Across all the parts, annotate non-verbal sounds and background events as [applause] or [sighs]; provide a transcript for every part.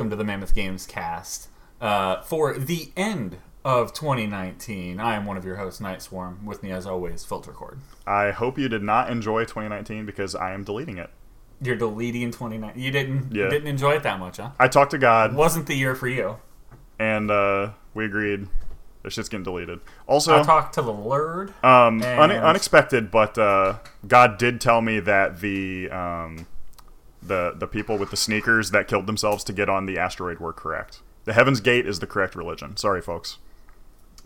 welcome to the Mammoth Games cast uh, for the end of 2019. I am one of your hosts, Night Swarm. With me, as always, Filter Cord. I hope you did not enjoy 2019 because I am deleting it. You're deleting 2019. You didn't. Yeah. You didn't enjoy it that much, huh? I talked to God, Wasn't the year for you. and uh, we agreed this shit's getting deleted. Also, I talked to the Lord. um, and- une- unexpected, but uh, God did tell me that the um, the the people with the sneakers that killed themselves to get on the asteroid were correct. The Heaven's Gate is the correct religion. Sorry, folks.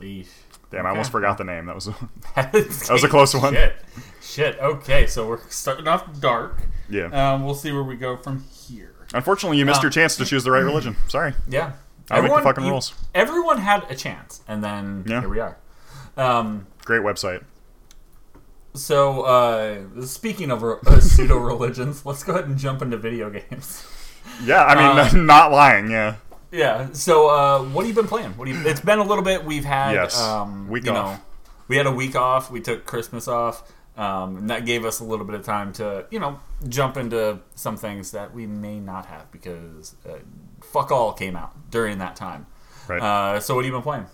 Eesh. Damn, I almost forgot the name. That was [laughs] [laughs] that was a close one. Shit. Shit. Okay, so we're starting off dark. yeah. Um, we'll see where we go from here. Unfortunately, you missed your chance to choose the right religion. Sorry. Yeah. I make the fucking you- rules. Everyone had a chance, and then Yeah. here we are. Um, Great website. So, uh, speaking of uh, pseudo religions, [laughs] let's go ahead and jump into video games. Yeah, I mean, Uh, [laughs] not lying. Yeah. Yeah. So, uh, what have you been playing? What do you? It's been a little bit. We've had Yes. um, Week you off. know, we had a week off. We took Christmas off. Um, and that gave us a little bit of time to, you know, jump into some things that we may not have because uh, fuck all came out during that time. Right. Uh, so, what have you been playing?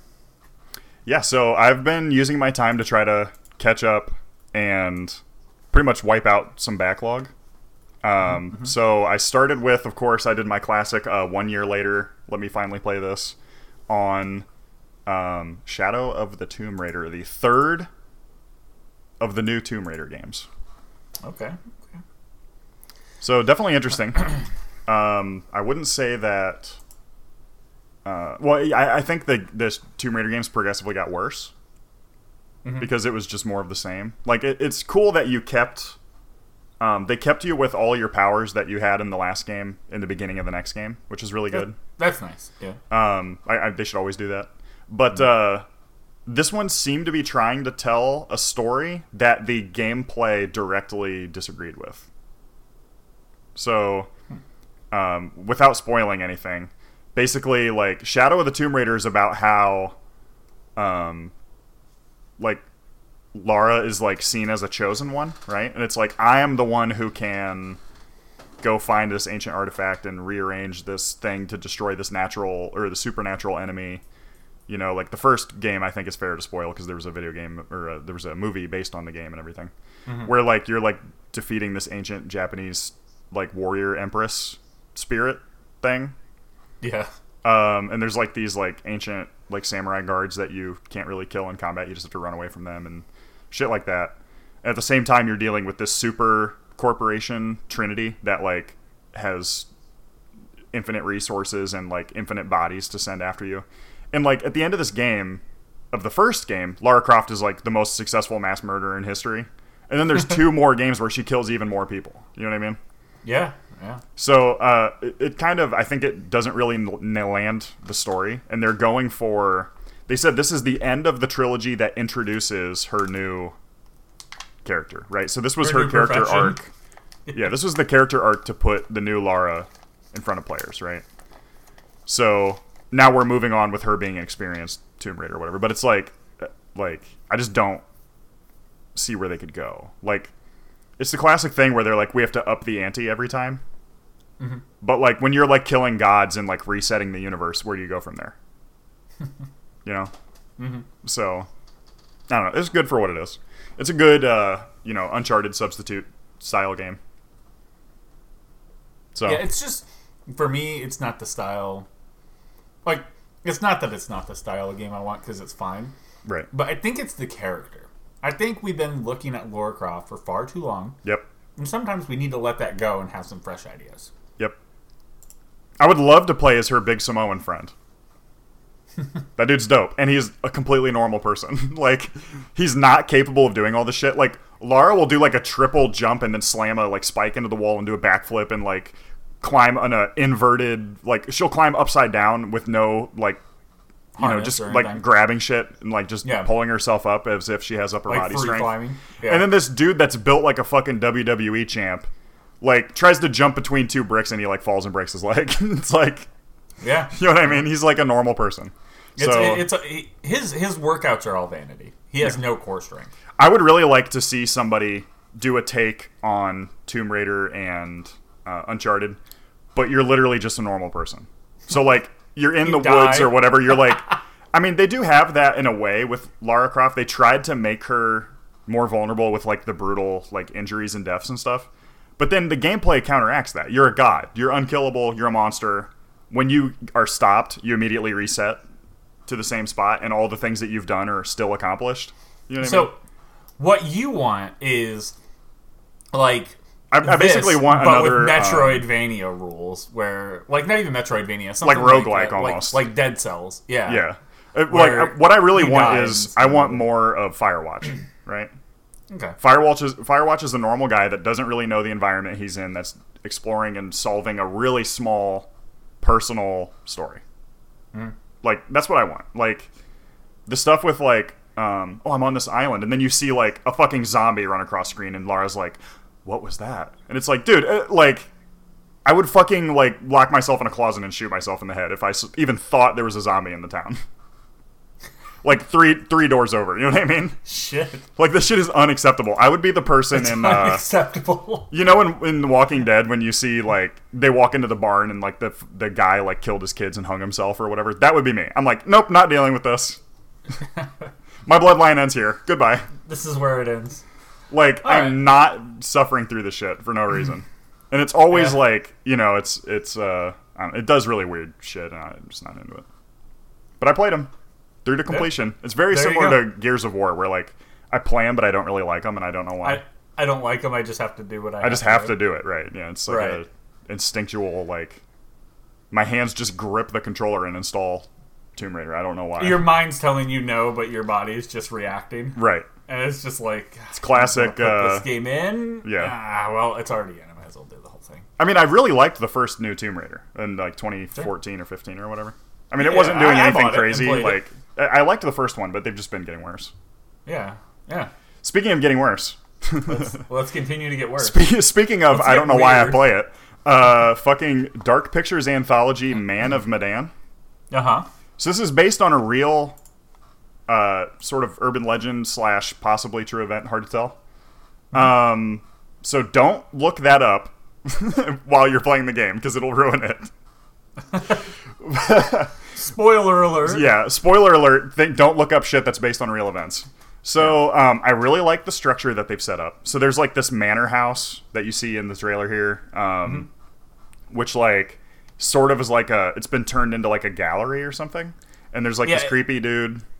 Yeah, so I've been using my time to try to catch up and pretty much wipe out some backlog. Um, So I started with, of course, I did my classic uh, one year later. Let me finally play this on um, Shadow of the Tomb Raider, the third of the new Tomb Raider games. Okay. okay. So definitely interesting. [coughs] um, I wouldn't say that. Uh, well, I, I think the this Tomb Raider games progressively got worse because it was just more of the same. Like it, it's cool that you kept. Um, they kept you with all your powers that you had in the last game in the beginning of the next game, which is really good. That's nice. Yeah. Um, I, I, they should always do that. But uh, this one seemed to be trying to tell a story that the gameplay directly disagreed with. So, um, without spoiling anything, basically, like Shadow of the Tomb Raider is about how, um, like Lara is like seen as a chosen one, right? And it's like I am the one who can go find this ancient artifact and rearrange this thing to destroy this natural or the supernatural enemy. You know, like the first game, I think is fair to spoil because there was a video game or a, there was a movie based on the game and everything, where like you're like defeating this ancient Japanese like warrior empress spirit thing, Yeah. um, and there's like these like ancient like samurai guards that you can't really kill in combat. You just have to run away from them and shit like that. At the same time, you're dealing with this super corporation trinity that like has infinite resources and like infinite bodies to send after you. And like at the end of this game, of the first game, Lara Croft is like the most successful mass murderer in history. And then there's [laughs] two more games where she kills even more people. You know what I mean? Yeah. Yeah. So uh, it, it kind of, I think it doesn't really n- n- land the story, and they're going for. They said this is the end of the trilogy that introduces her new character, right? So this was Her her, character profession. arc. [laughs] Yeah, this was the character arc to put the new Lara in front of players, right? So now we're moving on with her being an experienced Tomb Raider or whatever. But it's like, uh, like I just don't see where they could go. Like, it's the classic thing where they're like, we have to up the ante every time. But like when you're like killing gods and like resetting the universe, where do you go from there? [laughs] you know. So I don't know. It's good for what it is. It's a good, uh, you know, Uncharted substitute style game. So Yeah, it's just for me, it's not the style. Like, it's not that it's not the style of game I want because it's fine, right. but I think it's the character. I think we've been looking at Laura Croft for far too long, Yep. and sometimes we need to let that go and have some fresh ideas. I would love to play as her big Samoan friend. [laughs] that dude's dope, and he's a completely normal person. [laughs] like, he's not capable of doing all this shit. Like, Lara will do like a triple jump and then slam a like spike into the wall and do a backflip and like climb on a inverted like she'll climb upside down with no like you know just like anything. grabbing shit and like just Yeah. pulling herself up as if she has upper Like body strength. Yeah. And then this dude that's built like a fucking WWE champ, like tries to jump between two bricks and he like falls and breaks his leg. [laughs] it's like, yeah, [laughs] you know what I mean? He's like a normal person. it's, so it's a, his his workouts are all vanity. He has no core strength. I would really like to see somebody do a take on Tomb Raider and uh, Uncharted, but you're literally just a normal person. So like you're in You the die. woods or whatever. You're like, [laughs] I mean, they do have that in a way with Lara Croft. They tried to make her more vulnerable with like the brutal like injuries and deaths and stuff. But then the gameplay counteracts that. You're a god. You're unkillable. You're a monster. When you are stopped, you immediately reset to the same spot, and all the things that you've done are still accomplished. You know what I mean? So, what you want is like I, I this, basically want but another with um, Metroidvania rules, where like not even Metroidvania, something Like like, roguelike like- almost. like, Dead Cells. Yeah, Yeah. Uh, Like what I really want is I want more of Firewatch, [clears throat] right? Okay. Firewatch is Firewatch is a normal guy that doesn't really know the environment he's in. That's exploring and solving a really small, personal story. Mm-hmm. Like that's what I want. Like the stuff with like, um, oh, I'm on this island, and then you see like a fucking zombie run across screen, and Lara's like, "What was that?" And it's like, dude, uh, like. I would fucking like lock myself in a closet and shoot myself in the head if I s- even thought there was a zombie in the town. [laughs] like three three doors over, you know what I mean? Shit. Like this shit is unacceptable. I would be the person in uh, Unacceptable. [laughs] you know in in The Walking Dead when you see like they walk into the barn and like the the guy like killed his kids and hung himself or whatever. That would be me. I'm like, nope, not dealing with this. [laughs] My bloodline ends here. Goodbye. this is where it ends. Like All I'm right. not suffering through the shit for no [clears throat] reason. And it's always Yeah. like you know it's it's uh I don't- it does really weird shit and I'm just not into it. But I played them through to completion. It's very There similar to Gears of War where like I play them but I don't really like them and I don't know why. I I don't like them. I just have to do what I. I just have to do it right. Yeah, it's like Right. a instinctual like my hands just grip the controller and install Tomb Raider. I don't know why. Your mind's telling you no, but your body's just reacting, right. and it's just like it's classic, Put uh, this game in. yeah. Ah, well, it's already in. I might as well do the whole thing. I mean, I really liked the first new Tomb Raider in like 2014 or 15 or whatever. I mean, it Yeah, wasn't doing I- I anything and crazy. played it. I I liked the first one, but they've just been getting worse. Yeah, yeah. Speaking of getting worse, Let's, [laughs] let's continue to get worse. Spe- speaking of, I don't know why I play it. Uh, fucking Dark Pictures anthology, Man of Medan. Uh huh. So this is based on a real, uh, sort of urban legend slash possibly true event. Hard to tell. Um, so don't look that up [laughs] while you're playing the game because it'll ruin it. [laughs] Spoiler alert. Yeah, spoiler alert. Think, don't look up shit that's based on real events. So um, I really like the structure that they've set up. So there's like this manor house that you see in the trailer here, um, which like sort of is like a. It's been turned into like a gallery or something. And there's like Yeah, this it- creepy dude. [clears throat]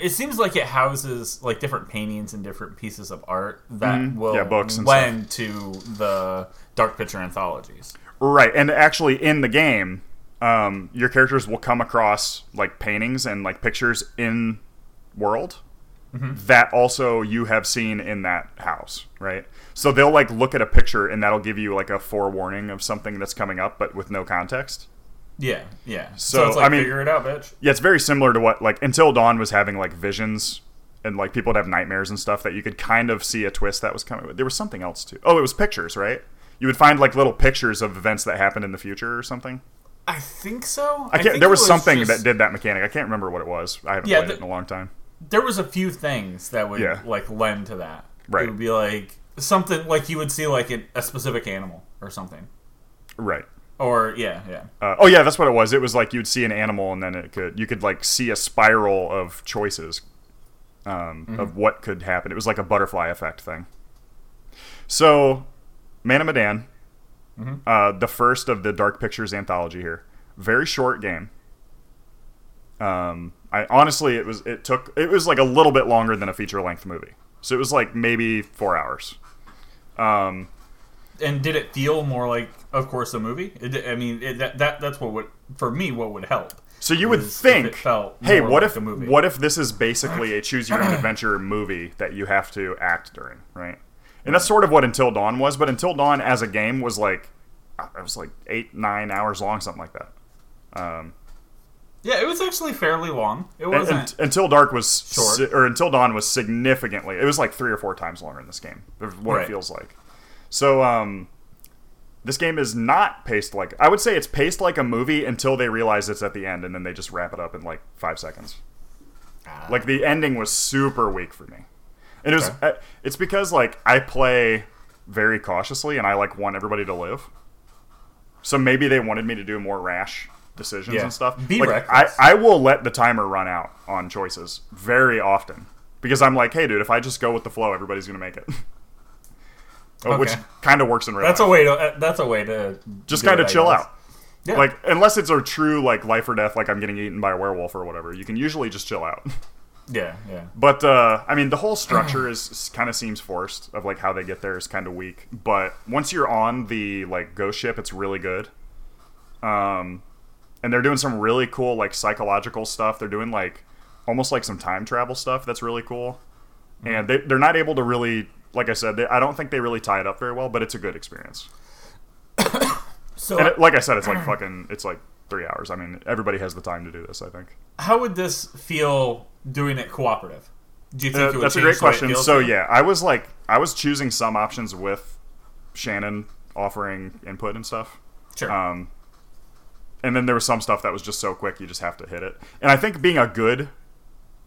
It seems like it houses like different paintings and different pieces of art that Mhm. will Yeah, books and lend to the Dark Picture anthologies. Right, and actually in the game, um, your characters will come across like paintings and like pictures in world that also you have seen in that house, right? So they'll like look at a picture and that'll give you like a forewarning of something that's coming up, but with no context. Yeah, yeah. So, So, it's like I mean- figure it out, bitch. Yeah, it's very similar to what like Until Dawn was having like visions and like people would have nightmares and stuff that you could kind of see a twist that was coming. There was something else too. Oh, it was pictures, right? You would find like little pictures of events that happened in the future or something. I think so. I can't. think there it was, something just- that did that mechanic. I can't remember what it was. I haven't Yeah, played the- it in a long time. There was a few things that would Yeah. like lend to that. Right. It would be like something like you would see like a, a specific animal or something. Right. Or yeah, yeah. Uh, oh yeah, that's what it was. It was like you'd see an animal and then it could you could like see a spiral of choices um, Mm-hmm. of what could happen. It was like a butterfly effect thing. So, Man of Medan, Mm-hmm. uh, the first of the Dark Pictures anthology here. Very short game. Um, I honestly, it was it took it was like a little bit longer than a feature length movie. So it was like maybe four hours. Um, And did it feel more like, of course, a movie? It, I mean, it, that, that that's what would for me what would help. So you would think, felt hey, what like if what if this is basically a choose your own adventure movie that you have to act during, right? And that's sort of what Until Dawn was, but Until Dawn as a game was like uh, it was like eight nine hours long, something like that. Um, Yeah, it was actually fairly long. It wasn't. and- Until Dark was Short. si- or Until Dawn was significantly. It was like three or four times longer in this game. What Right. it feels like. So um, this game is not paced like I would say it's paced like a movie until they realize it's at the end, and then they just wrap it up in like five seconds. Ah. Like the ending was super weak for me, and it was. Uh, It's because like I play very cautiously, and I like want everybody to live. So maybe they wanted me to do more rash decisions Yeah. and stuff. Be like, reckless. I, I will let the timer run out on choices very often because I'm like, hey, dude, if I just go with the flow, everybody's gonna make it. [laughs] Uh, Which kind of works in real That's a life. way to. uh, That's a way to just kind of chill out. Yeah. Like unless it's a true like life or death, like I'm getting eaten by a werewolf or whatever, you can usually just chill out. [laughs] yeah, yeah. But uh, I mean, the whole structure is kind of seems forced. Of like how they get there is kind of weak. But once you're on the like ghost ship, it's really good. Um, and they're doing some really cool like psychological stuff. They're doing like almost like some time travel stuff that's really cool. And they they're not able to really, like I said, they, I don't think they really tie it up very well. But it's a good experience. [coughs] So, And it, like I said, it's like [coughs] fucking, it's like three hours. I mean, everybody has the time to do this. I think. how would this feel doing it cooperative? Do you think Uh, it would that's a great the way it question. So yeah, I was like, I was choosing some options with Shannon offering input and stuff. Sure. Um, and then there was some stuff that was just so quick you just have to hit it. And I think being a good,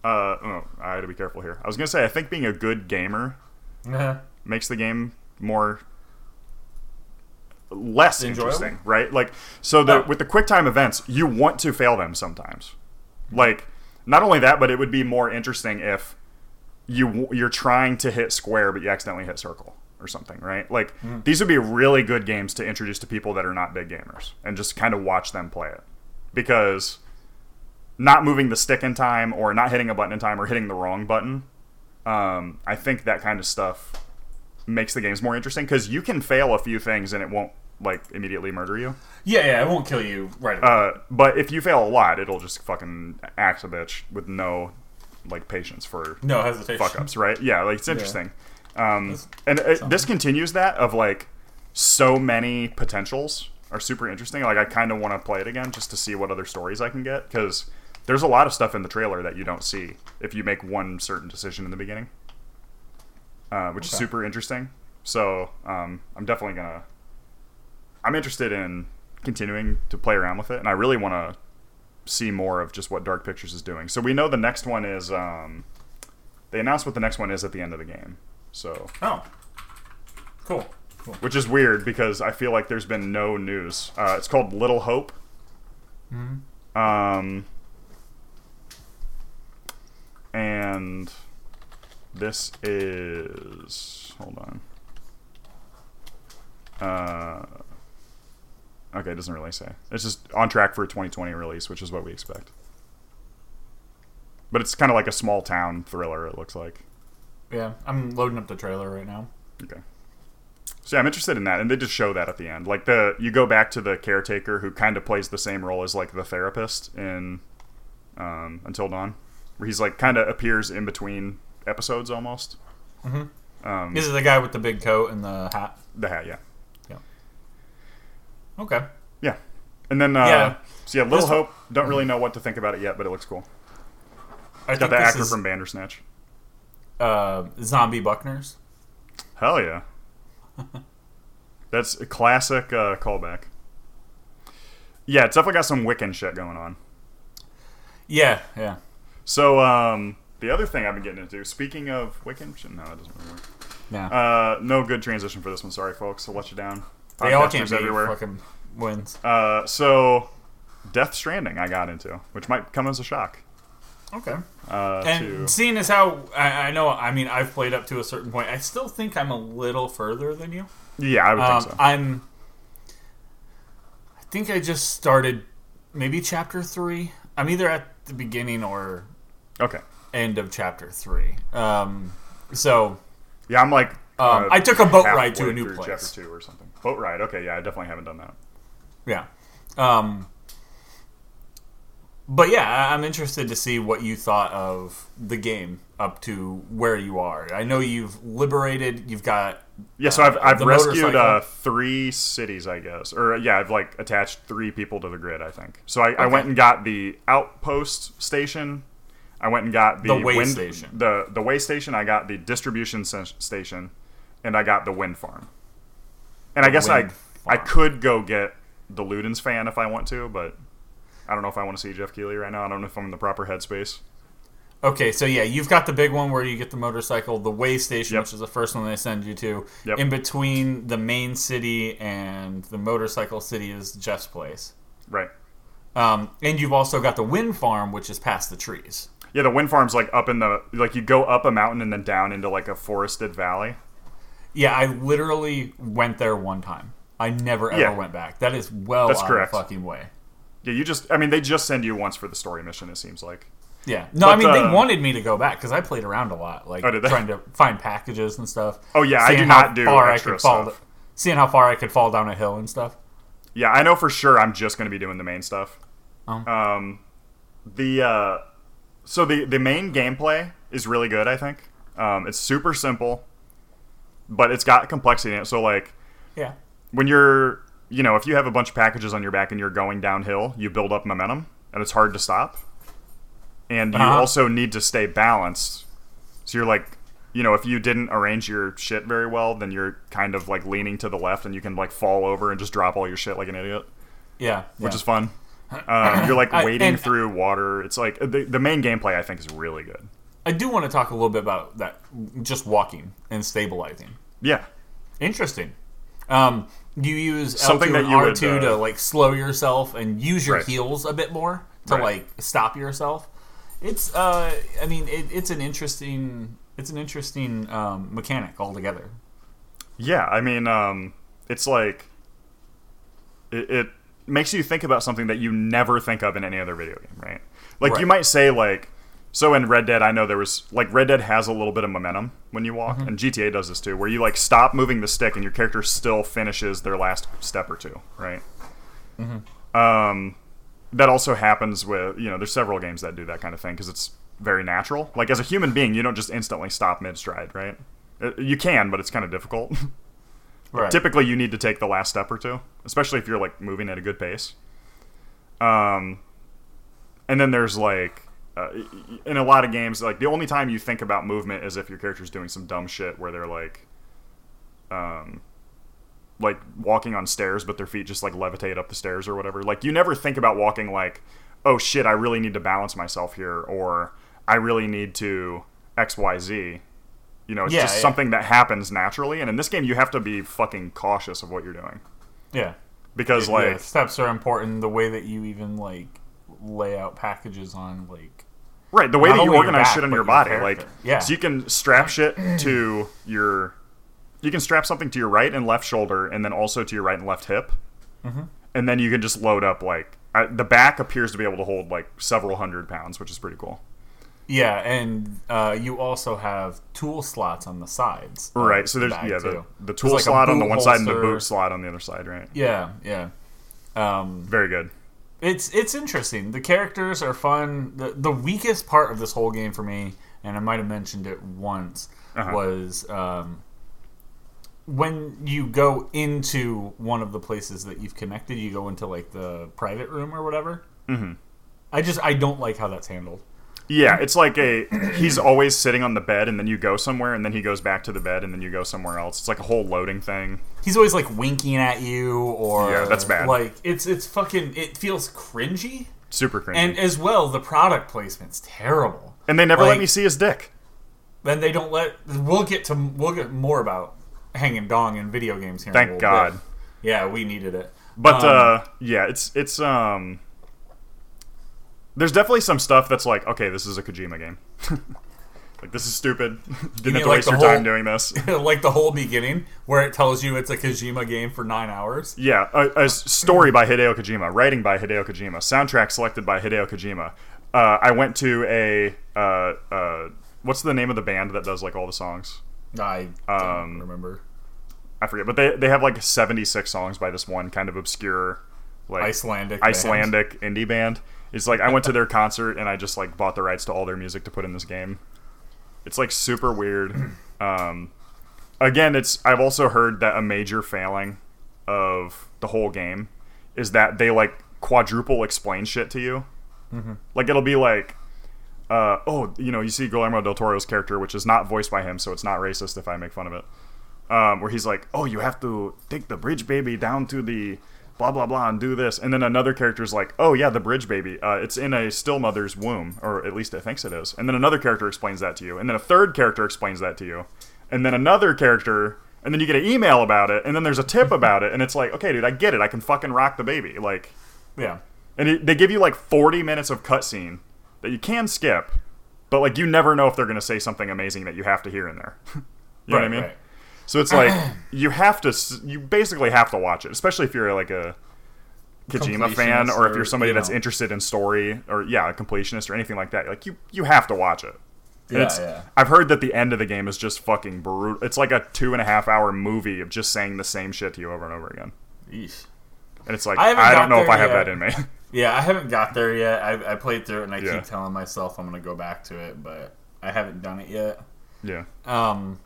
uh, oh, I had to be careful here. I was gonna say I think being a good gamer Uh-huh. makes the game more less Enjoyable? interesting, right? Like so the Oh. with the quick time events, you want to fail them sometimes. Like not only that, but it would be more interesting if you you're trying to hit square but you accidentally hit circle or something, right? Like Hmm. these would be really good games to introduce to people that are not big gamers and just kind of watch them play it. Because not moving the stick in time or not hitting a button in time or hitting the wrong button um, I think that kind of stuff makes the games more interesting because you can fail a few things and it won't like immediately murder you. yeah, yeah, it won't kill you right away. Uh, but if you fail a lot, it'll just fucking axe a bitch with no like patience for no hesitation. fuck ups, right? Yeah, like it's interesting. Um, That's and it, this continues that of like so many potentials are super interesting. Like I kind of want to play it again just to see what other stories I can get because there's a lot of stuff in the trailer that you don't see if you make one certain decision in the beginning, uh, which is super interesting. So um, I'm definitely gonna. I'm interested in continuing to play around with it, and I really want to see more of just what Dark Pictures is doing. So we know the next one is. Um, they announced what the next one is at the end of the game. So, Oh, cool. Cool. which is weird because I feel like there's been no news. Uh, it's called Little Hope. Mm-hmm. Um, and this is hold on. Uh, okay, it doesn't really say. It's just on track for a 2020 release, which is what we expect. But it's kind of like a small town thriller. It looks like. Yeah, I'm loading up the trailer right now. Okay. So yeah, I'm interested in that, and they just show that at the end. Like the you go back to the caretaker who kind of plays the same role as like the therapist in um, Until Dawn, where he's like kind of appears in between episodes almost. Mhm. Um, This is the guy with the big coat and the hat. the hat, yeah, Okay. yeah, and then uh, Yeah. so yeah, Little This- Hope. Don't really know what to think about it yet, but it looks cool. I Got the actor is from Bandersnatch. uh, Zombie Buckners. Hell yeah, [laughs] that's a classic uh, callback. Yeah, it's definitely got some Wiccan shit going on. Yeah, yeah. So, um, the other thing I've been getting into, speaking of Wiccan, shit, no, that doesn't really work. Yeah. Uh, no good transition for this one. Sorry, folks. I'll let you down. They all can't be fucking wins. Uh, so, Death Stranding, I got into, which might come as a shock. Okay. Uh, And to, seeing as how I, I know, I mean, I've played up to a certain point. I still think I'm a little further than you. yeah, I would Um, think so. I'm. I think I just started maybe chapter three. I'm either at the beginning or okay. end of chapter three. Um, so Yeah, I'm like. Um, uh, I took a boat ride to a new place. Chapter two or something. Boat ride. Okay, yeah, I definitely haven't done that. yeah. Um, but yeah, I'm interested to see what you thought of the game up to where you are. I know you've liberated. You've got Yeah, so I've, Uh, I've rescued uh, three cities, I guess, or yeah, I've like attached three people to the grid. I think. So I, I went and got the outpost station. I went and got the, The way wind, station. The the way station. I got the distribution station, and I got the wind farm. And I guess I wind I could go get the Ludens fan if I want to, but I don't know if I want to see Geoff Keighley right now. I don't know if I'm in the proper headspace. Okay, so yeah, you've got the big one where you get the motorcycle, the way station, Yep. which is the first one they send you to. Yep. In between the main city and the motorcycle city is Geoff's place. Right. Um, and you've also got the wind farm, which is past the trees. Yeah, the wind farm's like up in the like you go up a mountain and then down into like a forested valley. Yeah, I literally went there one time. I never ever Yeah. went back. That is well That's out correct. fucking way. Yeah, you just I mean they just send you once for the story mission. It seems like. Yeah. No, I mean uh, they wanted me to go back because I played around a lot, like Oh, trying to find packages and stuff. Oh, yeah, I do not do far I could fall, seeing how far I could fall down a hill and stuff. Yeah, I know for sure. I'm just going to be doing the main stuff. Oh. Um, the uh, so the the main gameplay is really good. I think um, it's super simple, but it's got complexity in it. So like Yeah. when you're you know if you have a bunch of packages on your back and you're going downhill, you build up momentum, and it's hard to stop. And you Uh-huh. also need to stay balanced. So you're like. You know, if you didn't arrange your shit very well, then you're kind of like leaning to the left, and you can like fall over and just drop all your shit like an idiot Yeah. which yeah. is fun. [clears throat] Um, you're like I- wading and- through water. It's like the, the main gameplay I think is really good. I do want to talk a little bit about that, just walking and stabilizing. Yeah, Interesting. Um, do you use Something L2 that and you R2 to uh, like slow yourself and use your Right. heels a bit more to Right. like stop yourself? It's uh, I mean, it, it's an interesting, it's an interesting um, mechanic altogether. yeah. I mean, um, it's like it, it makes you think about something that you never think of in any other video game, right? Like Right. you might say like. So in Red Dead, I know there was like Red Dead has a little bit of momentum when you walk, and GTA does this too, where you like stop moving the stick and your character still finishes their last step or two, right? Um, that also happens with you know there's several games that do that kind of thing because it's very natural. Like as a human being, you don't just instantly stop mid stride, right? Uh, You can, but it's kind of difficult. [laughs] Right. Typically, you need to take the last step or two, especially if you're like moving at a good pace. Um, and then there's like uh, in a lot of games, like the only time you think about movement is if your character's doing some dumb shit where they're like, um, like walking on stairs, but their feet just like levitate up the stairs or whatever. Like you never think about walking like, oh shit, I really need to balance myself here, or I really need to X Y Z. You know, it's Yeah, just yeah. something that happens naturally, and in this game, you have to be fucking cautious of what you're doing yeah. because Yeah, like steps are important. The way that you even like lay out packages on like Right, the way Not that you organize back, shit on your body, like, Yeah. so you can strap shit to your, you can strap something to your right and left shoulder, and then also to your right and left hip, Mm-hmm. and then you can just load up like I, the back appears to be able to hold like several hundred pounds, which is pretty cool. yeah, and uh, you also have tool slots on the sides. Right, so there's bag, yeah the, the tool like slot on the one side and the boot slot on the other side, right? Yeah, yeah. Um, Very good. It's it's interesting. The characters are fun. The the weakest part of this whole game for me, and I might have mentioned it once, Uh-huh. was um, when you go into one of the places that you've connected. You go into like the private room or whatever. Mhm. I just I don't like how that's handled. Yeah, it's like a he's always sitting on the bed, and then you go somewhere, and then he goes back to the bed, and then you go somewhere else. It's like a whole loading thing. He's always like winking at you, or Yeah, that's bad. Like it's it's fucking it feels cringy, Super cringy. and as well the product placement's terrible. and they never let me see his dick. Then they don't let. We'll get to we'll get more about hanging dong in video games here. in a Thank God. bit. Yeah, we needed it. But Um, uh, yeah, it's it's um. There's definitely some stuff that's like, okay, this is a Kojima game. [laughs] like this is stupid. [laughs] Didn't mean have to like waste your whole- time doing this. [laughs] like the whole beginning where it tells you it's a Kojima game for nine hours. Yeah, a story by Hideo Kojima, writing by Hideo Kojima, soundtrack selected by Hideo Kojima. Uh, I went to a uh, uh, what's the name of the band that does like all the songs? I don't Um, remember. I forget, but they they have like 76 songs by this one kind of obscure like Icelandic. band. Icelandic indie band. It's like I went to their concert and I just like bought the rights to all their music to put in this game. It's like super weird. Um, again, it's I've also heard that a major failing of the whole game is that they like quadruple explain shit to you. Like it'll be like, uh, oh, you know, you see Guillermo del Toro's character, which is not voiced by him, so it's not racist if I make fun of it. Um, where he's like, oh, you have to take the bridge baby down to the blah blah blah and do this, and then another character's like, oh yeah, the bridge baby, uh, it's in a still mother's womb, or at least it thinks it is, and then another character explains that to you, and then a third character explains that to you, and then another character. And then you get an email about it, and then there's a tip [laughs] about it, and it's like, okay, dude, I get it. I can fucking rock the baby. Like, Yeah. and it, they give you like 40 minutes of cutscene that you can skip, but like you never know if they're going to say something amazing that you have to hear in there. [laughs] you know what I mean? right. So it's like you have to, you basically have to watch it, especially if you're like a Kojima fan or if you're somebody you that's interested in story or yeah, a completionist or anything like that. Like you, you have to watch it. And Yeah, yeah. I've heard that the end of the game is just fucking brutal. It's like a two and a half hour movie of just saying the same shit to you over and over again. Yeesh. And it's like I I, don't know if I have yet. that in me. [laughs] Yeah, I haven't got there yet. I, I played through it and I Yeah. keep telling myself I'm gonna go back to it, but I haven't done it yet. yeah. Um,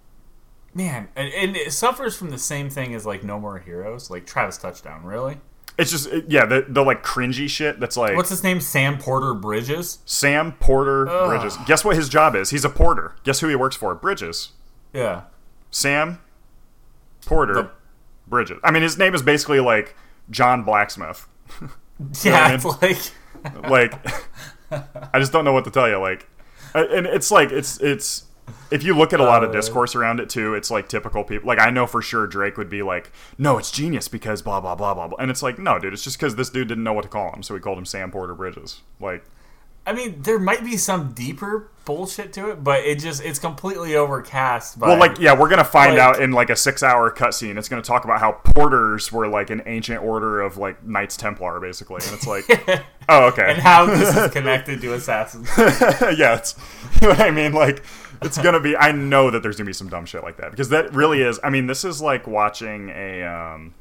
man, and, and it suffers from the same thing as like No More Heroes, like Travis Touchdown. Really? It's just yeah, the the like cringy shit that's like What's his name? Sam Porter Bridges. Sam Porter Ugh. Bridges. Guess what his job is? He's a porter. Guess who he works for? Bridges. Yeah. Sam Porter The- Bridges. I mean, his name is basically like John Blacksmith. [laughs] Yeah, I it's like Like, [laughs] I just don't know what to tell you. Like, and it's like it's it's if you look at a lot of Uh, discourse around it too, it's like typical people. Like, I know for sure Drake would be like, "No, it's genius because blah blah blah blah," blah. and it's like, no, dude, it's just because this dude didn't know what to call him, so he called him Sam Porter Bridges. Like, I mean, there might be some deeper bullshit to it, but it just it's completely overcast by Well, like, yeah, we're gonna find like- out in like a six-hour cutscene. It's gonna talk about how porters were like an ancient order of like Knights Templar, basically, and it's like, [laughs] oh, okay, and how this is [laughs] connected to Assassin's [laughs] yeah, it's you know what I mean. Like, it's gonna be. I know that there's gonna be some dumb shit like that because that really is. I mean, this is like watching a. um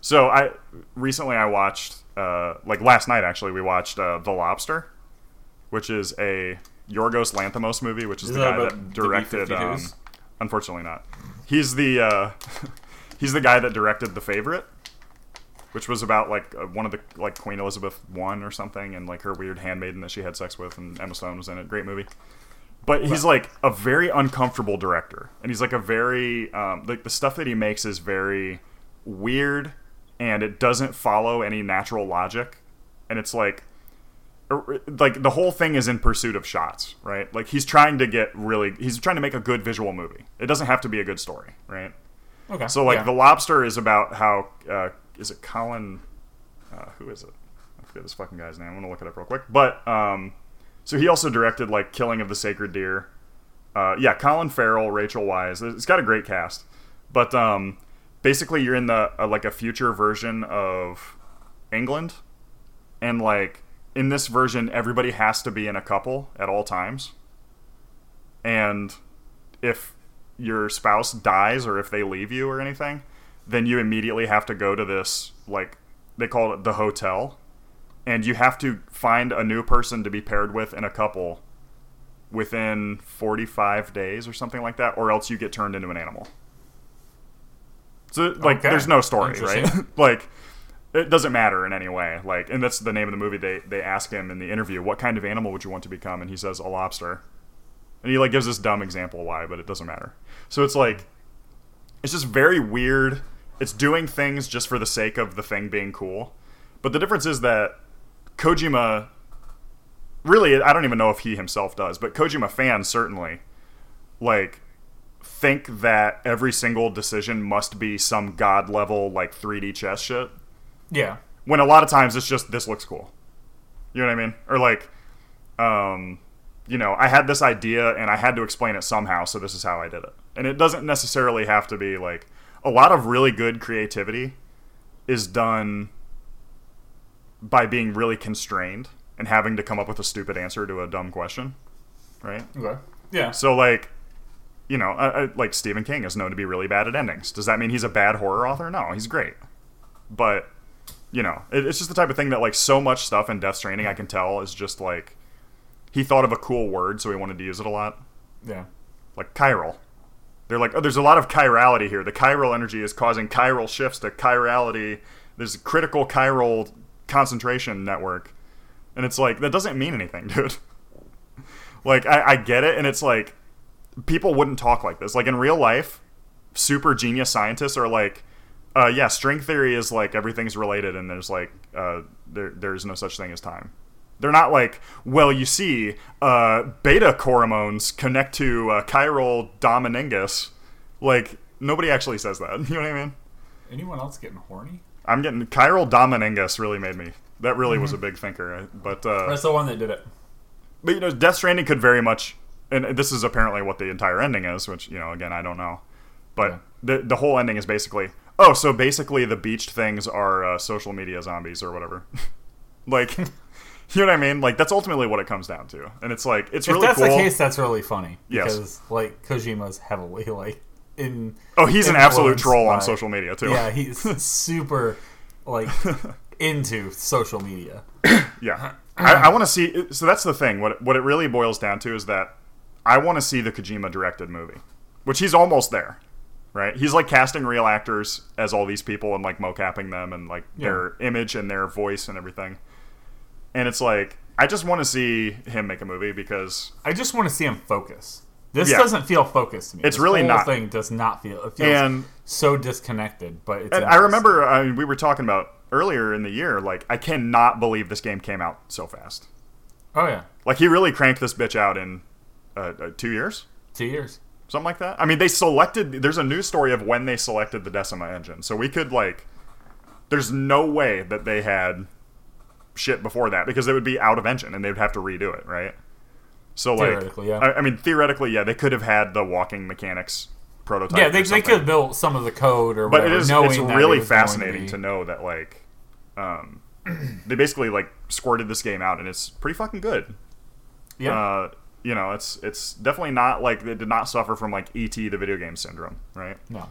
So I recently I watched uh like last night actually we watched uh, The Lobster, which is a Yorgos Lanthimos movie, which is, Is the that guy that directed. Um, unfortunately, not. He's the uh, [laughs] he's the guy that directed The Favorite, which was about like uh, one of the like Queen Elizabeth one or something, and like her weird handmaiden that she had sex with, and Emma Stone was in it. Great movie. But he's like a very uncomfortable director, and he's like a very um, like the stuff that he makes is very weird, and it doesn't follow any natural logic, and it's like er, like the whole thing is in pursuit of shots, right? Like he's trying to get really he's trying to make a good visual movie. It doesn't have to be a good story, right? Okay. So like yeah. the lobster is about how uh, is it Colin? Uh, who is it? I forget this fucking guy's name. I'm gonna look it up real quick. But um, so he also directed like Killing of the Sacred Deer. Uh, yeah, Colin Farrell, Rachel Weisz. It's got a great cast. But um, basically, you're in the uh, like a future version of England, and like in this version, everybody has to be in a couple at all times. And if your spouse dies or if they leave you or anything, then you immediately have to go to this like they call it the hotel, and you have to find a new person to be paired with in a couple within 45 days or something like that, or else you get turned into an animal. So like, Okay. there's no story, right? [laughs] Like, it doesn't matter in any way. Like, and that's the name of the movie. They they ask him in the interview, "What kind of animal would you want to become?" And he says, "A lobster." And he like gives this dumb example why, but it doesn't matter. So it's like, it's just very weird. It's doing things just for the sake of the thing being cool. But the difference is that Kojima really I don't even know if he himself does, but Kojima fans certainly like think that every single decision must be some god level like 3D chess shit. yeah. When a lot of times it's just this looks cool. You know what I mean? Or like um you know, I had this idea and I had to explain it somehow, so this is how I did it. And it doesn't necessarily have to be like a lot of really good creativity is done by being really constrained and having to come up with a stupid answer to a dumb question, right? Okay. Yeah. So like, you know, uh, uh, like Stephen King is known to be really bad at endings. Does that mean he's a bad horror author? No, he's great. But you know, it, it's just the type of thing that like so much stuff in Death Stranding I can tell is just like he thought of a cool word, so he wanted to use it a lot, Yeah. like chiral. They're like, oh, there's a lot of chirality here. The chiral energy is causing chiral shifts to chirality. There's a critical chiral concentration network. And it's like, that doesn't mean anything, [laughs] dude. like, I, I get it, and it's like, people wouldn't talk like this. Like, in real life, super genius scientists are like, uh, yeah, string theory is like everything's related, and there's like, uh, there, there's no such thing as time. They're not like, well, you see, uh, beta hormones connect to uh, chiral dominangus. Like, nobody actually says that. [laughs] You know what I mean? Anyone else getting horny? I'm getting chiral dominangus really made me That really was a big thinker. But uh, That's the one that did it. but you know, Death Stranding could very much, and this is apparently what the entire ending is, which you know, again, I don't know, but Yeah. the the whole ending is basically, oh, so basically the beached things are uh, social media zombies or whatever, [laughs] like, [laughs] you know what I mean? Like that's ultimately what it comes down to, and it's like it's If really that's cool. the case, that's really funny. Yes. Because like Kojima's heavily [laughs] like in. oh, he's an absolute troll on social media too. Yeah, he's [laughs] super like [laughs] into social media. Yeah, I, I want to see. So that's the thing. What what it really boils down to is that I want to see the Kojima directed movie, which he's almost there. Right? He's like casting real actors as all these people and like mocapping them and like their image and their voice and everything. And it's like I just want to see him make a movie because I just want to see him focus. This Yeah. doesn't feel focused to me. It's This really not. Thing does not feel. It feels and so disconnected. But I remember I mean, we were talking about earlier in the year like I cannot believe this game came out so fast. Oh yeah, Like he really cranked this bitch out in uh, uh, 2 years. two years. something like that. I mean, they selected. There's a news story of when they selected the Decima engine, so we could like. There's no way that they had shit before that because it would be out of engine and they would have to redo it, right? So like, yeah. I, I mean, theoretically, yeah, they could have had the walking mechanics prototype. Yeah, they, they could have built some of the code or But whatever. it is it's it really going fascinating be- to, know that like, um, [clears throat] they basically like squirted this game out and it's pretty fucking good. Yeah, Uh, you know, it's it's definitely not like it did not suffer from like ET the video game syndrome, right? no.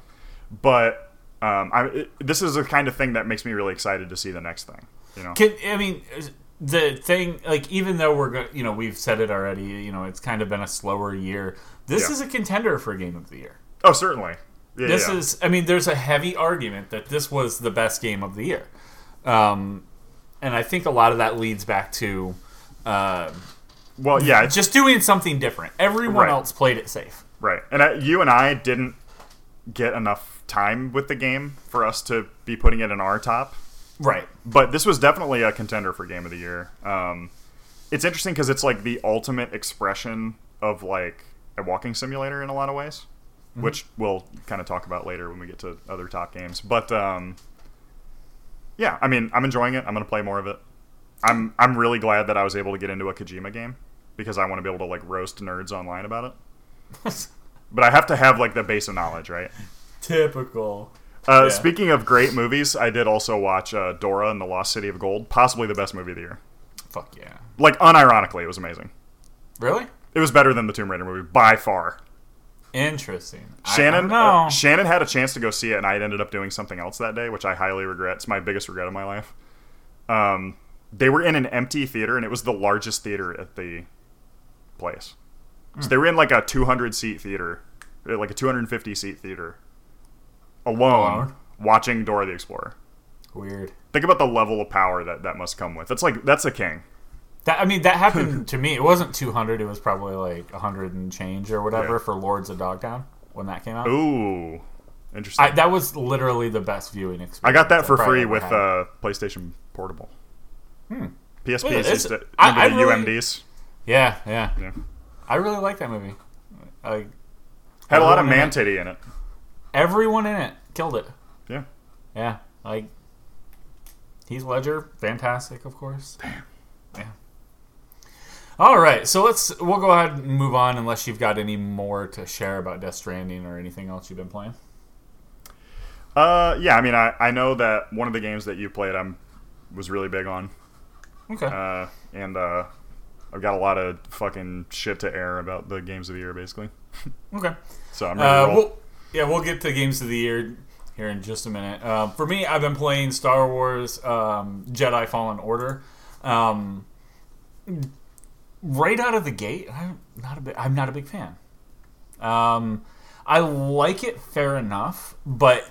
but um, I, it, this is the kind of thing that makes me really excited to see the next thing. You know, Can, I mean, the thing, like, even though we're, go- you know, we've said it already, you know, it's kind of been a slower year. This Yeah. is a contender for Game of the Year. oh certainly, yeah, This yeah. is, I mean, there's a heavy argument that this was the best game of the year. Um, and I think a lot of that leads back to uh, well, yeah, just doing something different. Everyone Right. else played it safe. right. And I, you and I didn't get enough time with the game for us to be putting it in our top, Right. but this was definitely a contender for game of the year. Um, it's interesting because it's like the ultimate expression of like a walking simulator in a lot of ways, which we'll kind of talk about later when we get to other top games. But um, yeah, I mean, I'm enjoying it. I'm gonna play more of it. I'm I'm really glad that I was able to get into a Kojima game because I want to be able to like roast nerds online about it. [laughs] But I have to have like the base of knowledge, right? Typical. Uh, Yeah. Speaking of great movies, I did also watch uh, Dora and the Lost City of Gold, possibly the best movie of the year. Fuck yeah. Like unironically, it was amazing. Really? It was better than the Tomb Raider movie by far. Interesting. Shannon, uh. Shannon had a chance to go see it, and I ended up doing something else that day, which I highly regret. It's my biggest regret of my life. Um, they were in an empty theater, and it was the largest theater at the place. So they were in like a 200 seat theater, like a 250 seat theater, alone, Alone? watching Dora the Explorer. Weird. Think about the level of power that that must come with. That's like that's a king. That I mean, that happened [laughs] to me. It wasn't 200. It was probably like 100 and change or whatever Yeah. for Lords of Dogtown when that came out. Ooh, interesting. I, that was literally the best viewing experience. I got that for free with uh, PlayStation Portable. Hmm. PSPs Well, it's- used to I- remember I the really- UMDs. yeah, yeah, Yeah. I really like that movie. I, Had a lot of man it- titty in it. Everyone in it killed it. Yeah. Yeah, like Heath Ledger, fantastic, of course. Damn. Yeah. All right, so let's we'll go ahead and move on unless you've got any more to share about Death Stranding or anything else you've been playing. Uh, yeah. I mean, I, I know that one of the games that you played, I'm was really big on. Okay. Uh, and uh, I've got a lot of fucking shit to air about the games of the year, basically. [laughs] okay. So I'm ready Uh, to roll. we'll, yeah, we'll get to games of the year here in just a minute. Uh, for me, I've been playing Star Wars um, Jedi Fallen Order. Um, right out of the gate, I'm not a big, I'm not a big fan. Um, I like it fair enough, but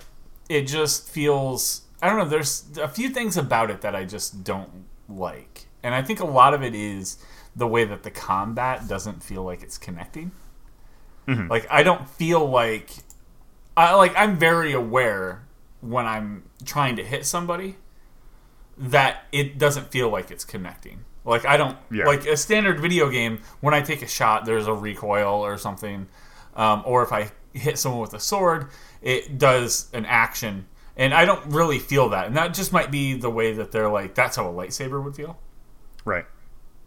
it just feels I don't know. There's a few things about it that I just don't like, and I think a lot of it is the way that the combat doesn't feel like it's connecting. Like I don't feel like I like I'm very aware when I'm trying to hit somebody that it doesn't feel like it's connecting. Like I don't Yeah. like a standard video game when I take a shot there's a recoil or something um, or if I hit someone with a sword it does an action and I don't really feel that, and that just might be the way that they're like. That's how a lightsaber would feel, Right.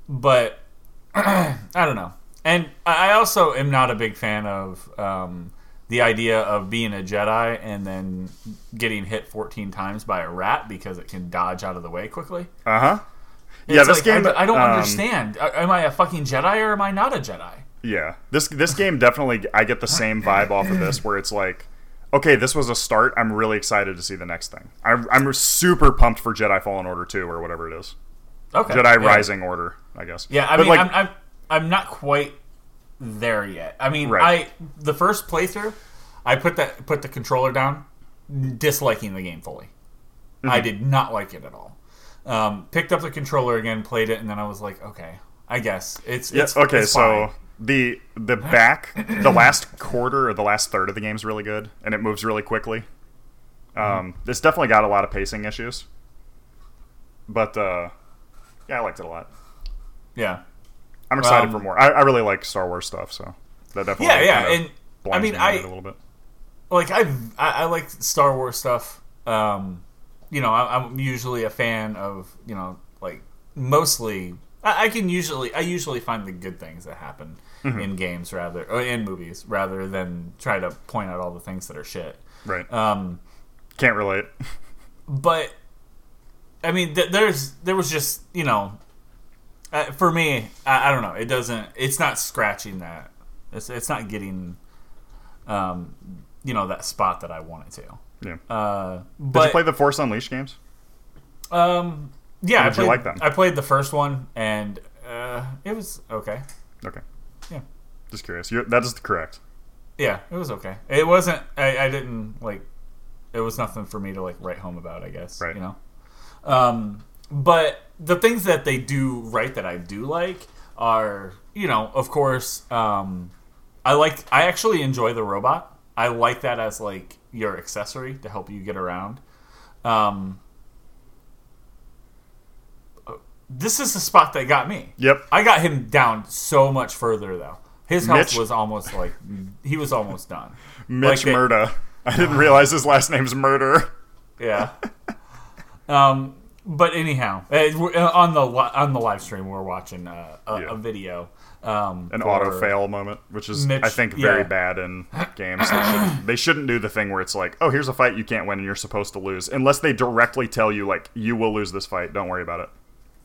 but [clears throat] I don't know. And I I also am not a big fan of um, the idea of being a Jedi and then getting hit 14 times by a rat because it can dodge out of the way quickly. Uh huh. Yeah, this like, game. I, I don't um, understand. Am I a fucking Jedi or am I not a Jedi? Yeah, this this game definitely. I get the same vibe off of this, where it's like, okay, this was a start. I'm really excited to see the next thing. I'm, I'm super pumped for Jedi Fallen Order 2 or whatever it is. Okay. Jedi yeah. Rising Order, I guess. Yeah, I But, mean, like, I'm, I'm I'm not quite there yet. I mean, Right. I the first playthrough, I put that put the controller down, disliking the game fully. Mm-hmm. I did not like it at all. Um, picked up the controller again, played it, and then I was like, okay, I guess it's yeah, it's okay, it's so the the [laughs] back, the last quarter or the last third of the game is really good, and it moves really quickly. Mm-hmm. Um, This definitely got a lot of pacing issues, but uh, yeah, I liked it a lot. yeah, I'm excited Um, for more. I, I really like Star Wars stuff, so that definitely yeah, yeah, and I mean, me I little bit. like I I like Star Wars stuff. Um, you know, I, I'm usually a fan of you know like mostly. I, I can usually I usually find the good things that happen Mm-hmm. in games rather or in movies rather than try to point out all the things that are shit. Right. Um, Can't relate. [laughs] but I mean, th- there's there was just you know, uh, for me, I, I don't know. It doesn't. It's not scratching that. It's it's not getting, um, you know, that spot that I want it to. Yeah. Uh, Did but you play the Force Unleashed games? um, yeah, I did you played, like them? I played the first one, and uh, it was okay. Okay. Yeah. Just curious. You're, that is correct. Yeah, it was okay. It wasn't. I, I didn't like. It was nothing for me to like write home about. I guess. Right. You know. Um, but the things that they do right that I do like are, you know, of course, um, I like. I actually enjoy the robot. I like that as like your accessory to help you get around. Um, this is the spot that got me. Yep. I got him down so much further though. His health Mitch- was almost like he was almost done. Mitch they- Murda. I didn't realize his last name's Murder. Yeah. um. But anyhow, we're- uh, on the on the live stream, we're watching uh, a, Yeah. a video. Um, An auto fail moment, which is Mitch- I think very yeah. bad in games. They shouldn't, [coughs] they shouldn't do the thing where it's like, oh, here's a fight you can't win and you're supposed to lose, unless they directly tell you like you will lose this fight. Don't worry about it.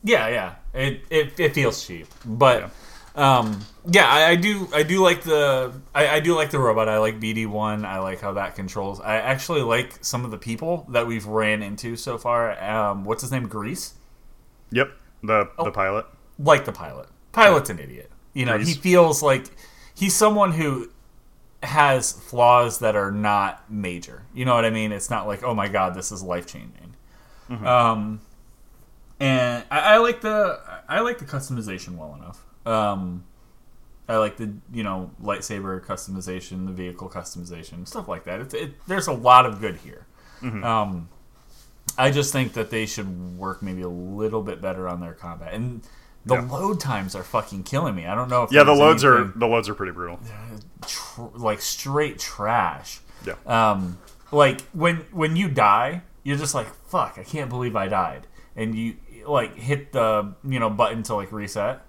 Yeah, yeah. It it, it feels cheap, but yeah, um, yeah I, I do I do like the I, I do like the robot. I like BD one. I like how that controls. I actually like some of the people that we've ran into so far. Um, what's his name? Greez. Yep. The Oh. the pilot. like the pilot. Pilot's an idiot. You know, he feels like he's someone who has flaws that are not major. You know what I mean? It's not like, oh my god, this is life changing. Um, and I, I like the I like the customization well enough. Um, I like the you know lightsaber customization, the vehicle customization, stuff like that. It's it, there's a lot of good here. Um, I just think that they should work maybe a little bit better on their combat. And the Yeah. load times are fucking killing me. I don't know if Yeah, the loads are the loads are pretty brutal. tr- like straight trash. Yeah. Um, like when when you die, you're just like fuck. I can't believe I died, and you like hit the you know button to like reset,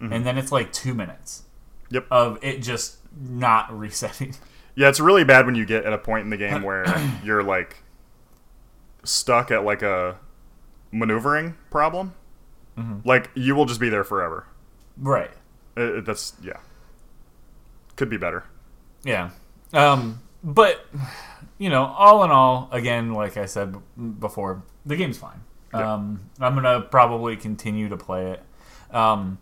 and then it's like two minutes Mm-hmm. Yep. of it just not resetting. [laughs] Yeah, it's really bad when you get at a point in the game [clears throat] where you're like stuck at like a maneuvering problem. Mm-hmm. Like you will just be there forever. right. It, it- that's yeah. Could be better. Yeah. Um, but you know, all in all, again, like I said b- before, the game's fine. Yeah. Um, I'm gonna probably continue to play it. Um,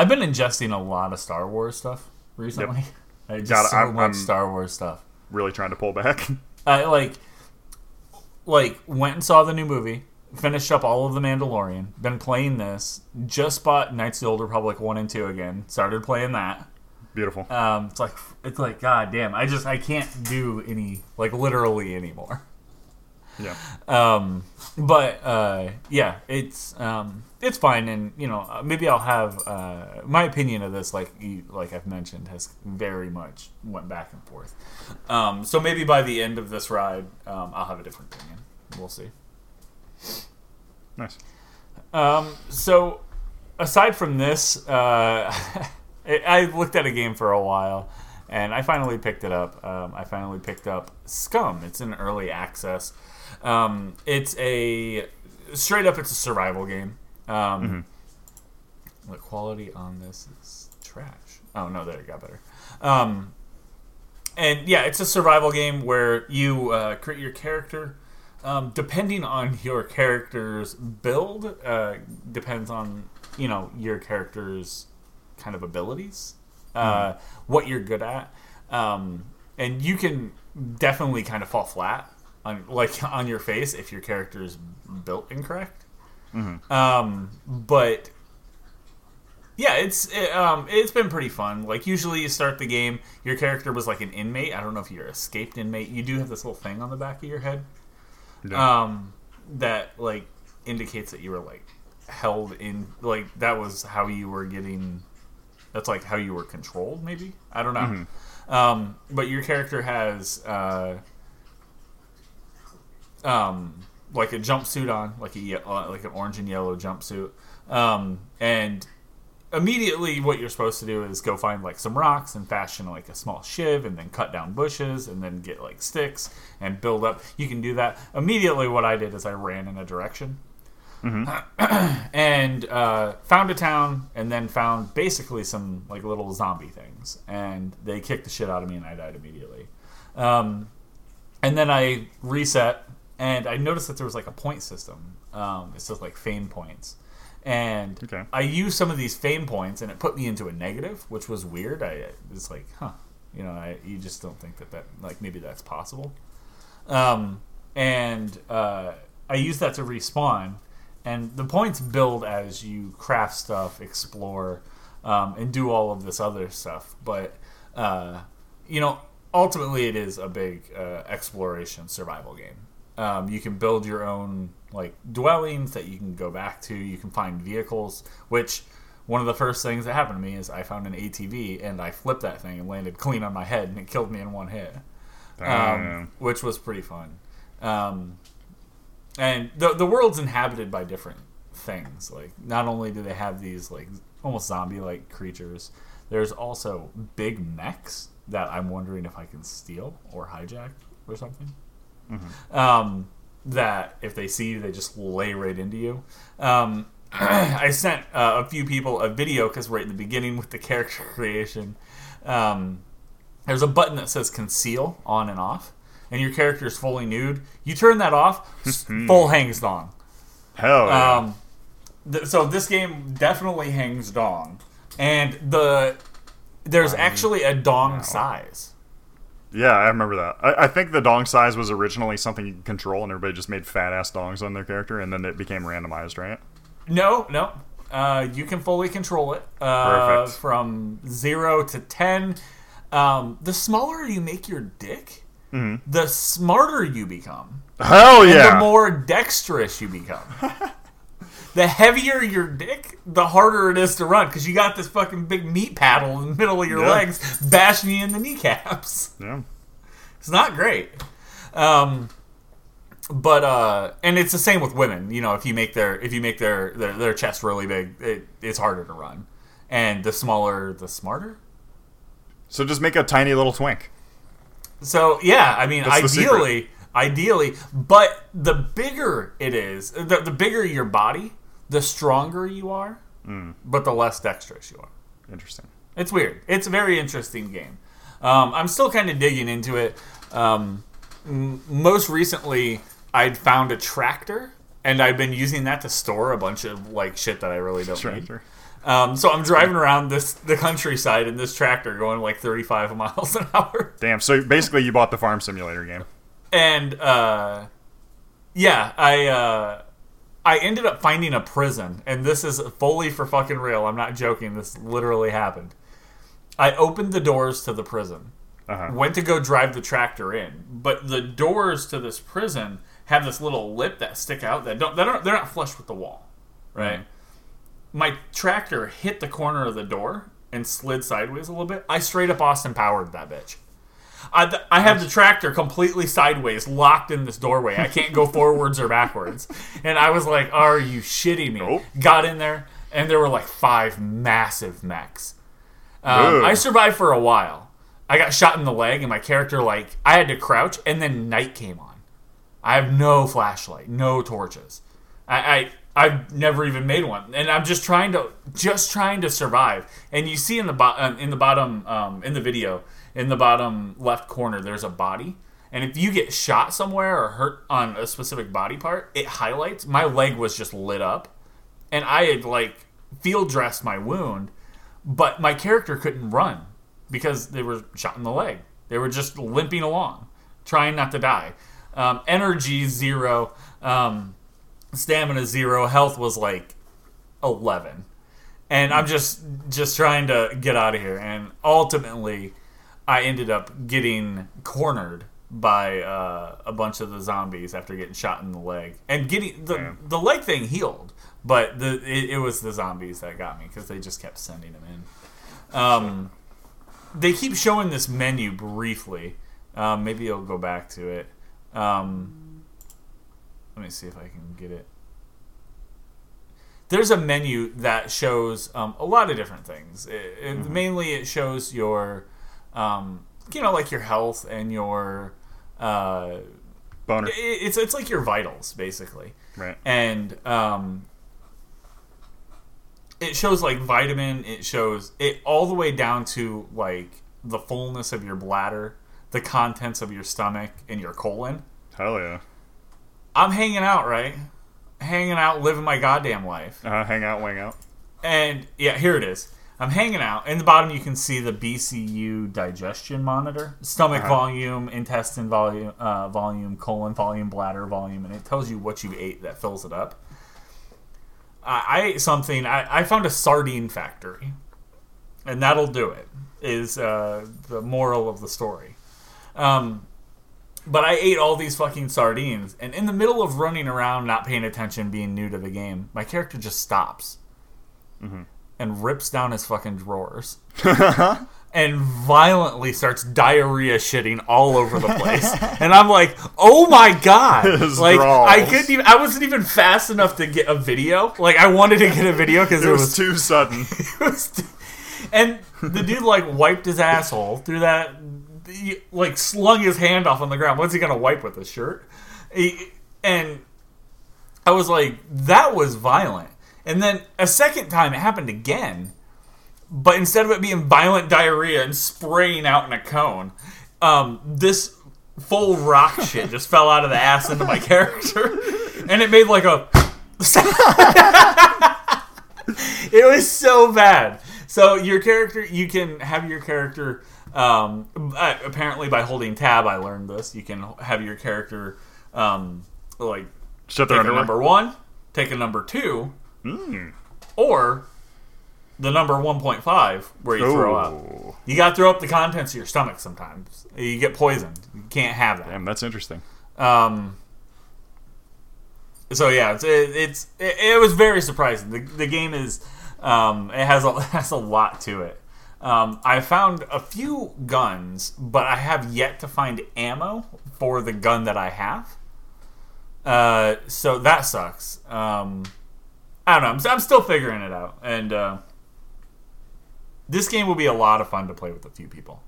I've been ingesting a lot of Star Wars stuff recently. [laughs] I just Got so I'm- much I'm- Star Wars stuff. Really trying to pull back. [laughs] I like, like went and saw the new movie. Finished up all of the Mandalorian. Been playing this. Just bought Knights of the Old Republic one and two again. Started playing that. Beautiful. Um, it's like it's like god damn. I just I can't do any like literally anymore. Yeah. Um, but uh, yeah, it's um, it's fine, and you know uh, maybe I'll have uh, my opinion of this, like you, like I've mentioned, has very much went back and forth. Um, so maybe by the end of this ride, um, I'll have a different opinion. We'll see. Nice. Um, so aside from this, uh, [laughs] I I looked at a game for a while, and I finally picked it up. Um, I finally picked up Scum. It's in early access. Um, it's a straight up. It's a survival game. Um, The quality on this is trash. Oh no, there it got better. Um, and yeah, it's a survival game where you uh, create your character. Um, depending on your character's build, uh, depends on you know your character's kind of abilities, uh, what you're good at, um, and you can definitely kind of fall flat on like [laughs] on your face if your character is built incorrect. Um, but yeah, it's it, um, it's been pretty fun. Like usually, you start the game, your character was like an inmate. I don't know if you're escaped inmate. You do have this little thing on the back of your head, Yeah. um, that like indicates that you were like held in. Like that was how you were getting. That's like how you were controlled. Maybe I don't know. Um, but your character has uh, um, like a jumpsuit on, like a uh, like an orange and yellow jumpsuit, um, and immediately what you're supposed to do is go find like some rocks and fashion like a small shiv and then cut down bushes and then get like sticks and build up. You can do that. Immediately what i did is i ran in a direction. [clears throat] And uh, found a town and then found basically some like little zombie things. And they kicked the shit out of me and i died immediately. Um, and then i reset and i noticed that there was like a point system um, it says like fame points and Okay. I used some of these fame points, and it put me into a negative, which was weird. I it's like, huh, you know, I you just don't think that that like maybe that's possible. Um, and uh, I used that to respawn, and the points build as you craft stuff, explore, um, and do all of this other stuff. But uh, you know, ultimately, it is a big uh, exploration survival game. Um, you can build your own like dwellings that you can go back to. You can find vehicles, which one of the first things that happened to me is I found an ATV and I flipped that thing and landed clean on my head and it killed me in one hit, um, which was pretty fun. Um, and the the world's inhabited by different things. Like not only do they have these like almost zombie like creatures, there's also big mechs that I'm wondering if I can steal or hijack or something. Um, that if they see you, they just lay right into you. Um, [clears throat] I sent uh, a few people a video because we're at the beginning with the character [laughs] creation. Um, there's a button that says conceal on and off, and your character is fully nude. You turn that off, [laughs] full hangs dong. Hell yeah. Um, th- so this game definitely hangs dong, and the there's actually a dong size. Yeah, I remember that. I, I think the dong size was originally something you could control, and everybody just made fat ass dongs on their character, and then it became randomized, right? No, no. Uh, you can fully control it uh, from zero to ten. Um, the smaller you make your dick, the smarter you become. Hell and yeah! the more dexterous you become. [laughs] the heavier your dick, the harder it is to run because you got this fucking big meat paddle in the middle of your Yeah. legs, bashing you in the kneecaps. yeah. It's not great. Um, but uh, and it's the same with women. You know, if you make their if you make their their, their chest really big, it, it's harder to run. And the smaller, the smarter. So just make a tiny little twink. So yeah, I mean, That's ideally, ideally, but the bigger it is, the, the bigger your body, the stronger you are, Mm. but the less dexterous you are. Interesting. It's weird. It's a very interesting game. Um, I'm still kind of digging into it. Um, m- most recently, I'd found a tractor, and I've been using that to store a bunch of like shit that I really don't need. Um, so I'm driving around this the countryside in this tractor, going like 35 [laughs] miles an hour. Damn. So basically, you bought the farm simulator game. and uh, yeah, I uh, I ended up finding a prison, and this is fully for fucking real. I'm not joking. This literally happened. I opened the doors to the prison, Uh huh. went to go drive the tractor in, but the doors to this prison have this little lip that stick out that don't that are they're not flush with the wall, right? My tractor hit the corner of the door and slid sideways a little bit. I straight up Austin powered that bitch. I, th- I have the tractor completely sideways, locked in this doorway. I can't go forwards or backwards. And I was like, "Are you shitting me?" Nope. Got in there, and there were like five massive mechs. Um, I survived for a while. I got shot in the leg, and my character like I had to crouch, and then night came on. I have no flashlight, no torches. I, I I've never even made one, and I'm just trying to just trying to survive. And you see in the bo- um, in the bottom um, in the video in the bottom left corner, there's a body. And if you get shot somewhere or hurt on a specific body part, it highlights. My leg was just lit up, and I had like field dressed my wound, but my character couldn't run because they were shot in the leg. They were just limping along, trying not to die. Um, energy zero, um, stamina zero, health was like eleven, and I'm just just trying to get out of here. And ultimately, I ended up getting cornered by uh, a bunch of the zombies after getting shot in the leg and getting the Yeah. the leg thing healed, but the it, it was the zombies that got me because they just kept sending them in. Um, they keep showing this menu briefly. Um, maybe I'll go back to it. Um, let me see if I can get it. There's a menu that shows um, a lot of different things. It, it- Mainly, it shows your, um, you know, like your health and your. Uh, Boner. it- it's it's like your vitals basically Right. and um, it shows like vitamin it shows it all the way down to like the fullness of your bladder the contents of your stomach and your colon Hell yeah. i'm hanging out right hanging out living my goddamn life Uh, hang out, wing out. and yeah here it is i'm hanging out. In the bottom you can see the bcu digestion monitor. Stomach Uh-huh. volume intestine volume uh, volume colon volume bladder volume and it tells you what you ate that fills it up. I, I ate something I, I found a sardine factory and that'll do it is uh, the moral of the story. Um, but I ate all these fucking sardines, and in the middle of running around, not paying attention, being new to the game, my character just stops and rips down his fucking drawers [laughs] uh-huh. and violently starts diarrhea shitting all over the place. [laughs] and I'm like, oh my god! [laughs] His like I couldn't even. I wasn't even fast enough to get a video. Like I wanted to get a video because It it was was too sudden. and the dude like wiped his asshole through that he, like slung his hand off on the ground what's he gonna wipe with his shirt He- and i was like that was violent and then a second time it happened again but instead of it being violent diarrhea and spraying out in a cone um, this full rock [laughs] shit just fell out of the ass into my character and it made like a [laughs] it was so bad. So your character, you can have your character. Um, uh, apparently, by holding tab, I learned this. You can have your character, um, like Shut their take a underwear. number one, take a number two, Mm. or the number one point five, where you throw up. You got to throw up the contents of your stomach sometimes. You get poisoned. You can't have that. Damn, that's interesting. Um. So yeah, it's it, it's it, it was very surprising. The, the game is um it has a [laughs] has a lot to it. Um, I found a few guns, but I have yet to find ammo for the gun that I have. Uh, so that sucks. Um, I don't know. I'm, I'm still figuring it out, and uh, this game will be a lot of fun to play with a few people.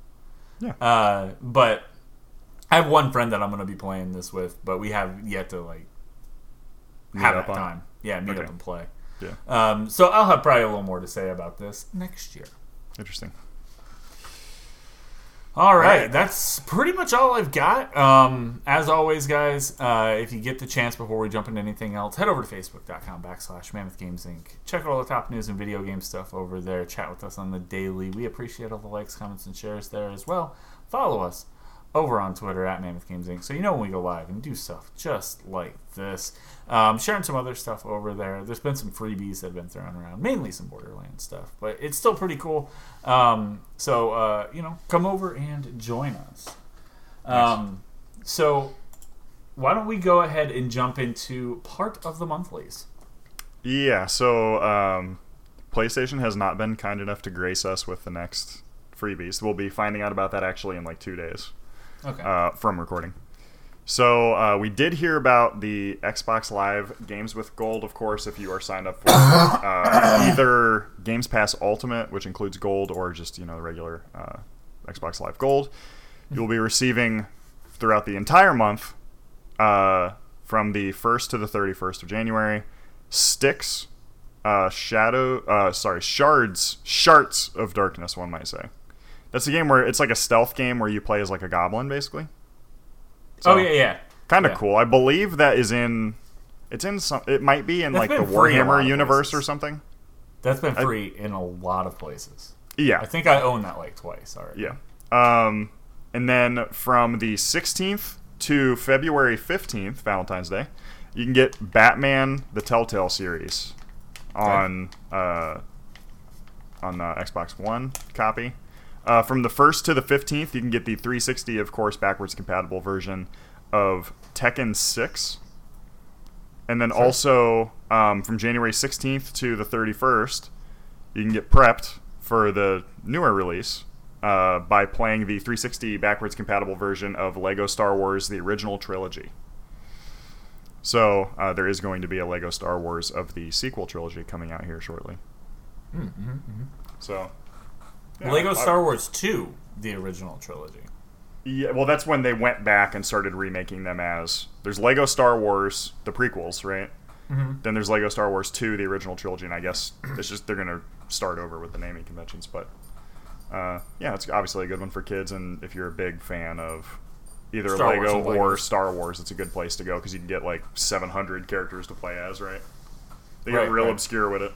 Yeah. Uh, but I have one friend that I'm going to be playing this with, but we have yet to like Meet have up that time. Yeah, meet Okay. up and play. Yeah. Um, so I'll have probably a little more to say about this next year. Interesting. All right, that's pretty much all I've got. Um, as always, guys, uh, if you get the chance before we jump into anything else, head over to facebook.com backslash Mammoth Games Inc. Check out all the top news and video game stuff over there. Chat with us on the daily. We appreciate all the likes, comments, and shares there as well. Follow us over on Twitter at Mammoth Games Inc. So you know when we go live and do stuff just like this. Um, sharing some other stuff over there. There's been some freebies that have been thrown around, mainly some Borderlands stuff, but it's still pretty cool. Um, so uh, you know, come over and join us. Um, so why don't we go ahead and jump into part of the monthlies? Yeah, so um, PlayStation has not been kind enough to grace us with the next freebies. We'll be finding out about that actually in like two days Okay. uh, from recording. So uh, we did hear about the Xbox Live Games with Gold, of course, if you are signed up for [coughs] uh, either Games Pass Ultimate, which includes Gold, or just you know the regular uh, Xbox Live Gold. You'll be receiving throughout the entire month, uh, from the first to the thirty first of January, Styx, uh, shadow, uh, sorry, shards, shards of darkness. One might say. That's a game where it's like a stealth game where you play as like a goblin, basically. Oh yeah, yeah. kind of Yeah. cool. I believe that is in. It's in some. It might be in That's like the been free a lot Warhammer universe places. or something. That's been free in a lot of places. Yeah, I think I own that like twice already. yeah. Um, and then from the 16th to February 15th, Valentine's Day, you can get Batman: The Telltale series on uh, on the Xbox One copy. Uh, from the 1st to the 15th, you can get the 360, of course, backwards compatible version of Tekken 6. And then also um, from January 16th to the 31st, you can get prepped for the newer release uh, by playing the 360 backwards compatible version of Lego Star Wars: The Original Trilogy. So uh, there is going to be a Lego Star Wars of the sequel trilogy coming out here shortly. So yeah, Lego I- Star Wars 2, the original trilogy. Yeah, well, that's when they went back and started remaking them as. There's Lego Star Wars, the prequels, right? Mm-hmm. Then there's Lego Star Wars 2, the original trilogy, and I guess it's just they're gonna start over with the naming conventions. But uh, yeah, it's obviously a good one for kids, and if you're a big fan of either Star Lego or Star Wars, it's a good place to go because you can get like 700 characters to play as, right? They Right, get real right. obscure with it.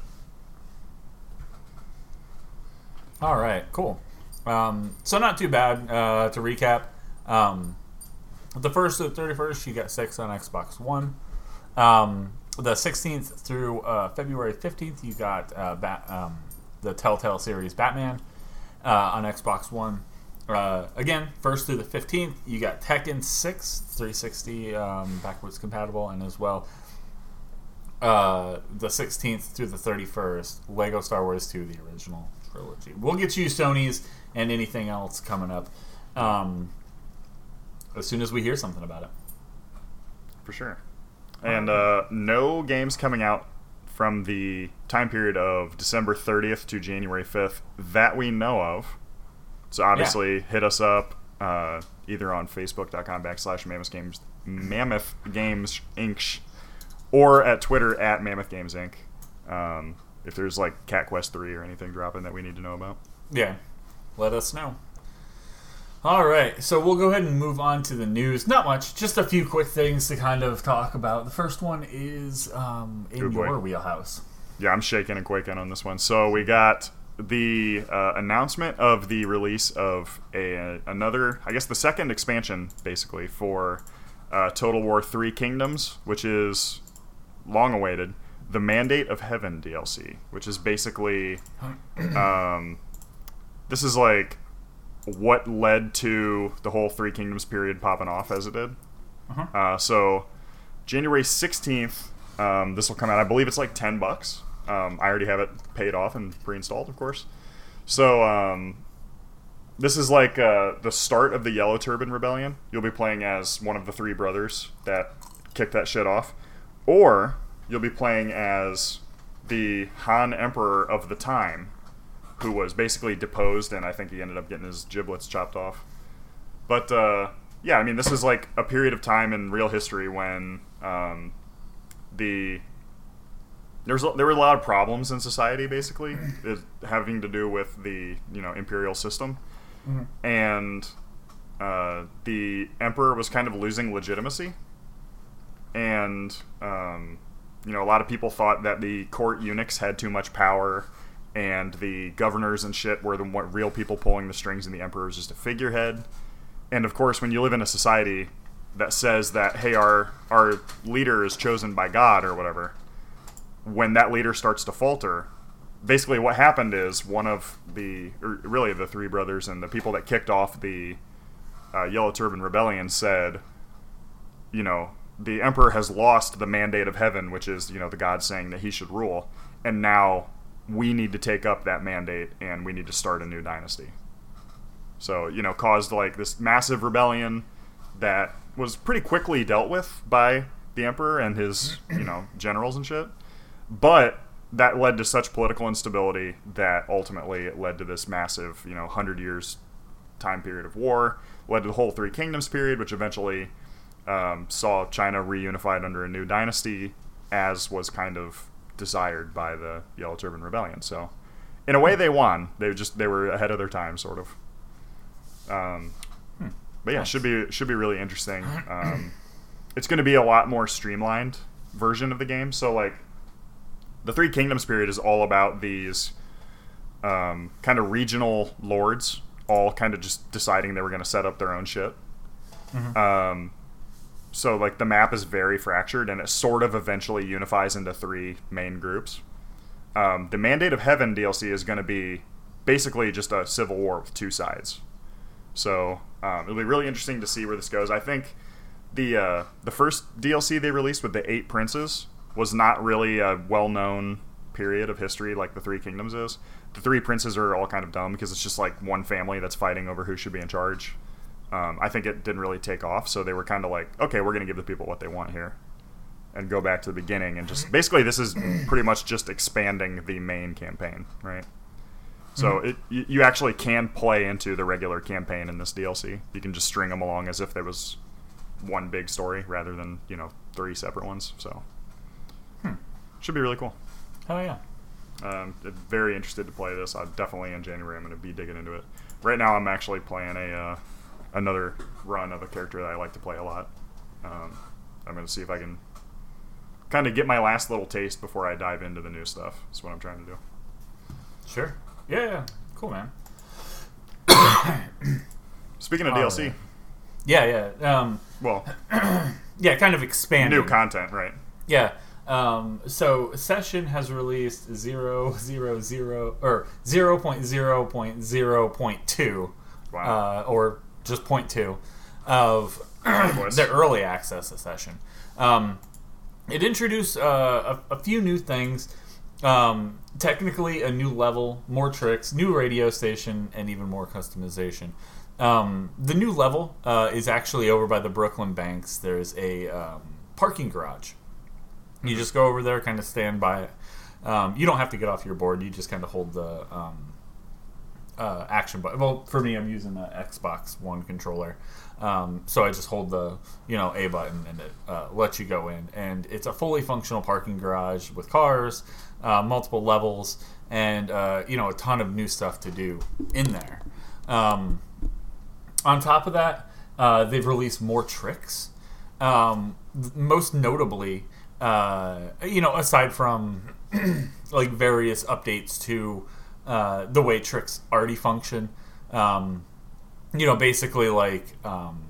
All right, cool. Um, so not too bad. Uh, to recap, um, the first to the thirty first, you got Styx on Xbox One. Um, the sixteenth through uh, February fifteenth, you got uh, Bat, um, the Telltale series Batman uh, on Xbox One. Uh, again, first through the fifteenth, you got Tekken Six 360 um, backwards compatible, and as well uh, the 16th through the 31st, Lego Star Wars 2, the original trilogy. We'll get you Sony's and anything else coming up um, as soon as we hear something about it. for sure. And uh, no games coming out from the time period of December 30th to January 5th that we know of. So obviously, hit us up uh, either on Facebook.com backslash Mammoth Games, Mammoth Games Inc. or at Twitter at Mammoth Games Inc. Um, if there's like Cat Quest 3 or anything dropping that we need to know about. Yeah, let us know. All right, so we'll go ahead and move on to the news. Not much, just a few quick things to kind of talk about. The first one is um, in Oh, boy. your wheelhouse. Yeah, I'm shaking and quaking on this one. So we got the uh, announcement of the release of a another, I guess, the second expansion, basically for uh, Total War Three Kingdoms, which is long awaited. The Mandate of Heaven DLC, which is basically, [clears throat] um, this is like what led to the whole Three Kingdoms period popping off as it did. Uh-huh. Uh, so January 16th, um, this will come out. I believe it's like 10 bucks. Um, I already have it paid off and pre-installed, of course. So um, this is like uh, the start of the Yellow Turban Rebellion. You'll be playing as one of the three brothers that kicked that shit off, or you'll be playing as the Han Emperor of the time, who was basically deposed, and I think he ended up getting his giblets chopped off. But uh, yeah, I mean, this is like a period of time in real history when um, the there's there were a lot of problems in society, basically, it, having to do with the you know imperial system, and uh, the emperor was kind of losing legitimacy, and um, you know a lot of people thought that the court eunuchs had too much power. And the governors and shit were the real people pulling the strings, and the emperor was just a figurehead. And of course, when you live in a society that says that, hey, our our leader is chosen by God or whatever, when that leader starts to falter, basically what happened is one of the, really the three brothers and the people that kicked off the uh, Yellow Turban Rebellion said, you know, the emperor has lost the mandate of heaven, which is you know the god saying that he should rule, and now we need to take up that mandate and we need to start a new dynasty. So you know, caused like this massive rebellion that was pretty quickly dealt with by the emperor and his you know [clears throat] generals and shit, but that led to such political instability that ultimately it led to this massive you know hundred years time period of war, led to the whole Three Kingdoms period, which eventually um, saw China reunified under a new dynasty, as was kind of desired by the Yellow Turban Rebellion. So, in a way, they won. They just they were ahead of their time, sort of. Um, but yeah, should be should be really interesting. Um, it's going to be a lot more streamlined version of the game. So like, the Three Kingdoms period is all about these um, kind of regional lords, all kind of just deciding they were going to set up their own shit. Um, so like the map is very fractured, and it sort of eventually unifies into three main groups. Um, the Mandate of Heaven DLC is going to be basically just a civil war with two sides. So um, it'll be really interesting to see where this goes. I think the uh, the first DLC they released with the eight princes was not really a well known period of history like the Three Kingdoms is. The three princes are all kind of dumb because it's just like one family that's fighting over who should be in charge. Um, I think it didn't really take off, so they were kind of like, okay, we're going to give the people what they want here, and go back to the beginning and just basically this is pretty much just expanding the main campaign, right? So it you, you actually can play into the regular campaign in this DLC. You can just string them along as if there was one big story rather than you know three separate ones. So should be really cool. Hell yeah. Um, very interested to play this. I definitely in January I'm going to be digging into it. Right now I'm actually playing a uh, another run of a character that I like to play a lot. Um, I'm going to see if I can kind of get my last little taste before I dive into the new stuff. That's what I'm trying to do. Sure. Yeah, yeah. Cool, man. Speaking of All DLC, right. Yeah, yeah. Um, well, [clears throat] yeah, kind of expanding. new content, right? Yeah. Um, so Session has released zero zero zero or zero point zero point zero point two, Wow. uh, or just point two of the early access Session. Um, it introduced uh, a, a few new things. Um, technically, a new level, more tricks, new radio station, and even more customization. Um, the new level uh, is actually over by the Brooklyn Banks. There's a um, parking garage. You just go over there, kind of stand by it. Um, you don't have to get off your board. You just kind of hold the um, uh, action button. Well, for me, I'm using the Xbox One controller, um, so I just hold the you know A button and it uh, lets you go in. And it's a fully functional parking garage with cars, uh, multiple levels, and uh, you know a ton of new stuff to do in there. Um, on top of that, uh, they've released more tricks. Um, most notably, uh, you know, aside from [clears throat] like various updates to uh, the way tricks already function, um, you know, basically like um,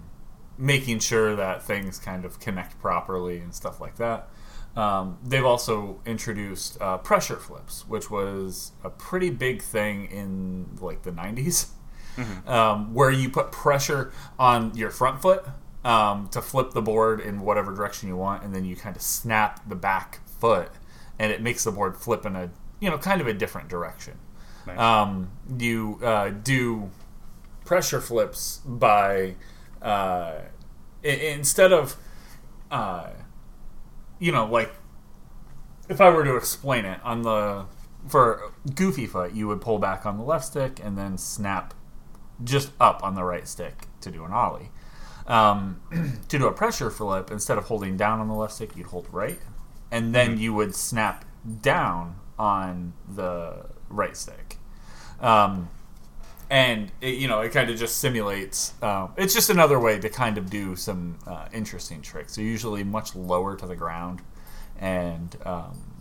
making sure that things kind of connect properly and stuff like that. Um, they've also introduced uh, pressure flips, which was a pretty big thing in like the 90s [laughs] um, where you put pressure on your front foot um, to flip the board in whatever direction you want, and then you kind of snap the back foot, and it makes the board flip in a you know kind of a different direction. Nice. Um, you uh, do pressure flips by uh, i- instead of uh, you know like if I were to explain it on the for goofy foot, you would pull back on the left stick and then snap just up on the right stick to do an ollie. Um, [clears throat] to do a pressure flip, instead of holding down on the left stick, you'd hold right, and then you would snap down on the right stick. Um, and it, you know, it kind of just simulates. Um, it's just another way to kind of do some uh, interesting tricks. They're usually much lower to the ground, and um,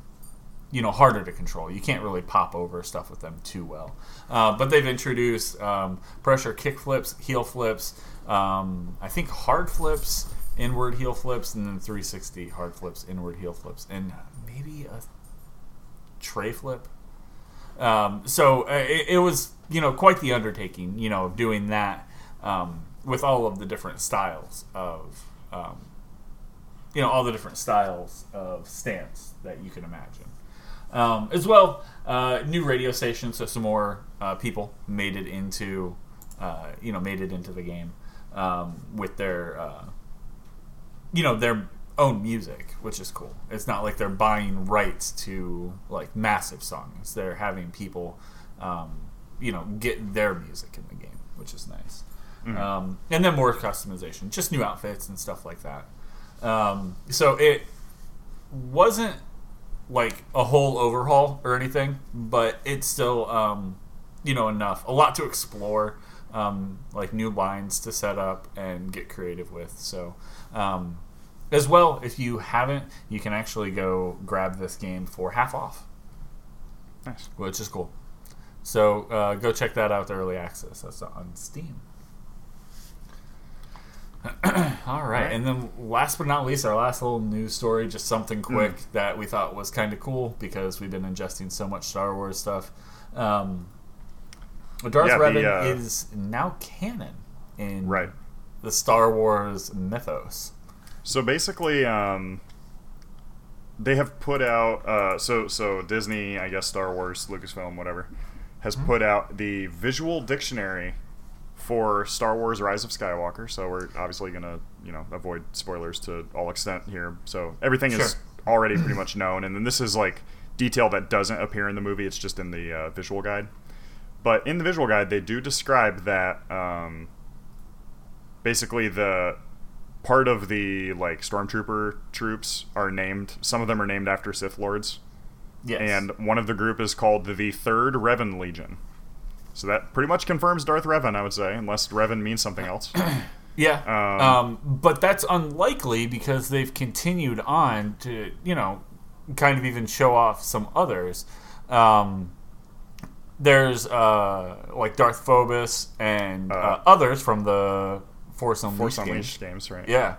you know harder to control. You can't really pop over stuff with them too well. Uh, but they've introduced um, pressure kick flips, heel flips, um, I think hard flips, inward heel flips, and then 360 hard flips, inward heel flips, and maybe a tre flip. Um, so uh, it, it was you know quite the undertaking, you know, doing that um, with all of the different styles of um, you know all the different styles of stance that you can imagine. Um, as well, uh, new radio stations, so some more uh, people made it into, uh, you know, made it into the game um, with their, uh, you know, their own music, which is cool. It's not like they're buying rights to like massive songs. They're having people, um, you know, get their music in the game, which is nice. Um, and then more customization, just new outfits and stuff like that. Um, so it wasn't like a whole overhaul or anything, but it's still, um, you know, enough. A lot to explore, um, like new lines to set up and get creative with. So, um, as well, if you haven't, you can actually go grab this game for half off, Nice. which is cool. So uh, go check that out, the early access. That's on Steam. [clears throat] All right, and then last but not least, our last little news story, just something quick that we thought was kind of cool because we've been ingesting so much Star Wars stuff. Um, Darth Yeah, the, uh, is now canon in Right. the Star Wars mythos. So basically, um, they have put out. Uh, so so Disney, I guess Star Wars, Lucasfilm, whatever, has put out the visual dictionary for Star Wars: Rise of Skywalker. So we're obviously gonna you know avoid spoilers to all extent here. So everything is already pretty much known, and then this is like detail that doesn't appear in the movie. It's just in the uh, visual guide. But in the visual guide, they do describe that um, basically the part of the like stormtrooper troops are named. Some of them are named after Sith lords, Yes, and one of the group is called the Third Revan Legion. So that pretty much confirms Darth Revan, I would say, unless Revan means something else. [clears throat] Yeah. Um, Um, but that's unlikely because they've continued on to, you know, kind of even show off some others. Um, there's uh, like Darth Phobos and uh, Uh, others from the Force Unleashed, Force games. Unleashed games, right? Yeah.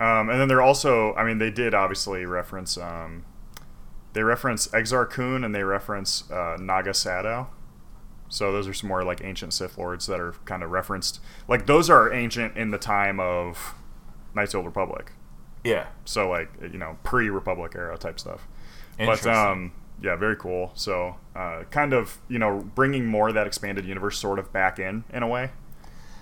Um, and then they're also, I mean, they did obviously reference, um, they reference Exar Kun and they reference uh, Naga Sadow. So those are some more like ancient Sith lords that are kind of referenced. Like those are ancient in the time of Knights of the Old Republic. Yeah. So like you know pre-Republic era type stuff. But um, yeah, very cool. So uh, kind of you know bringing more of that expanded universe sort of back in in a way.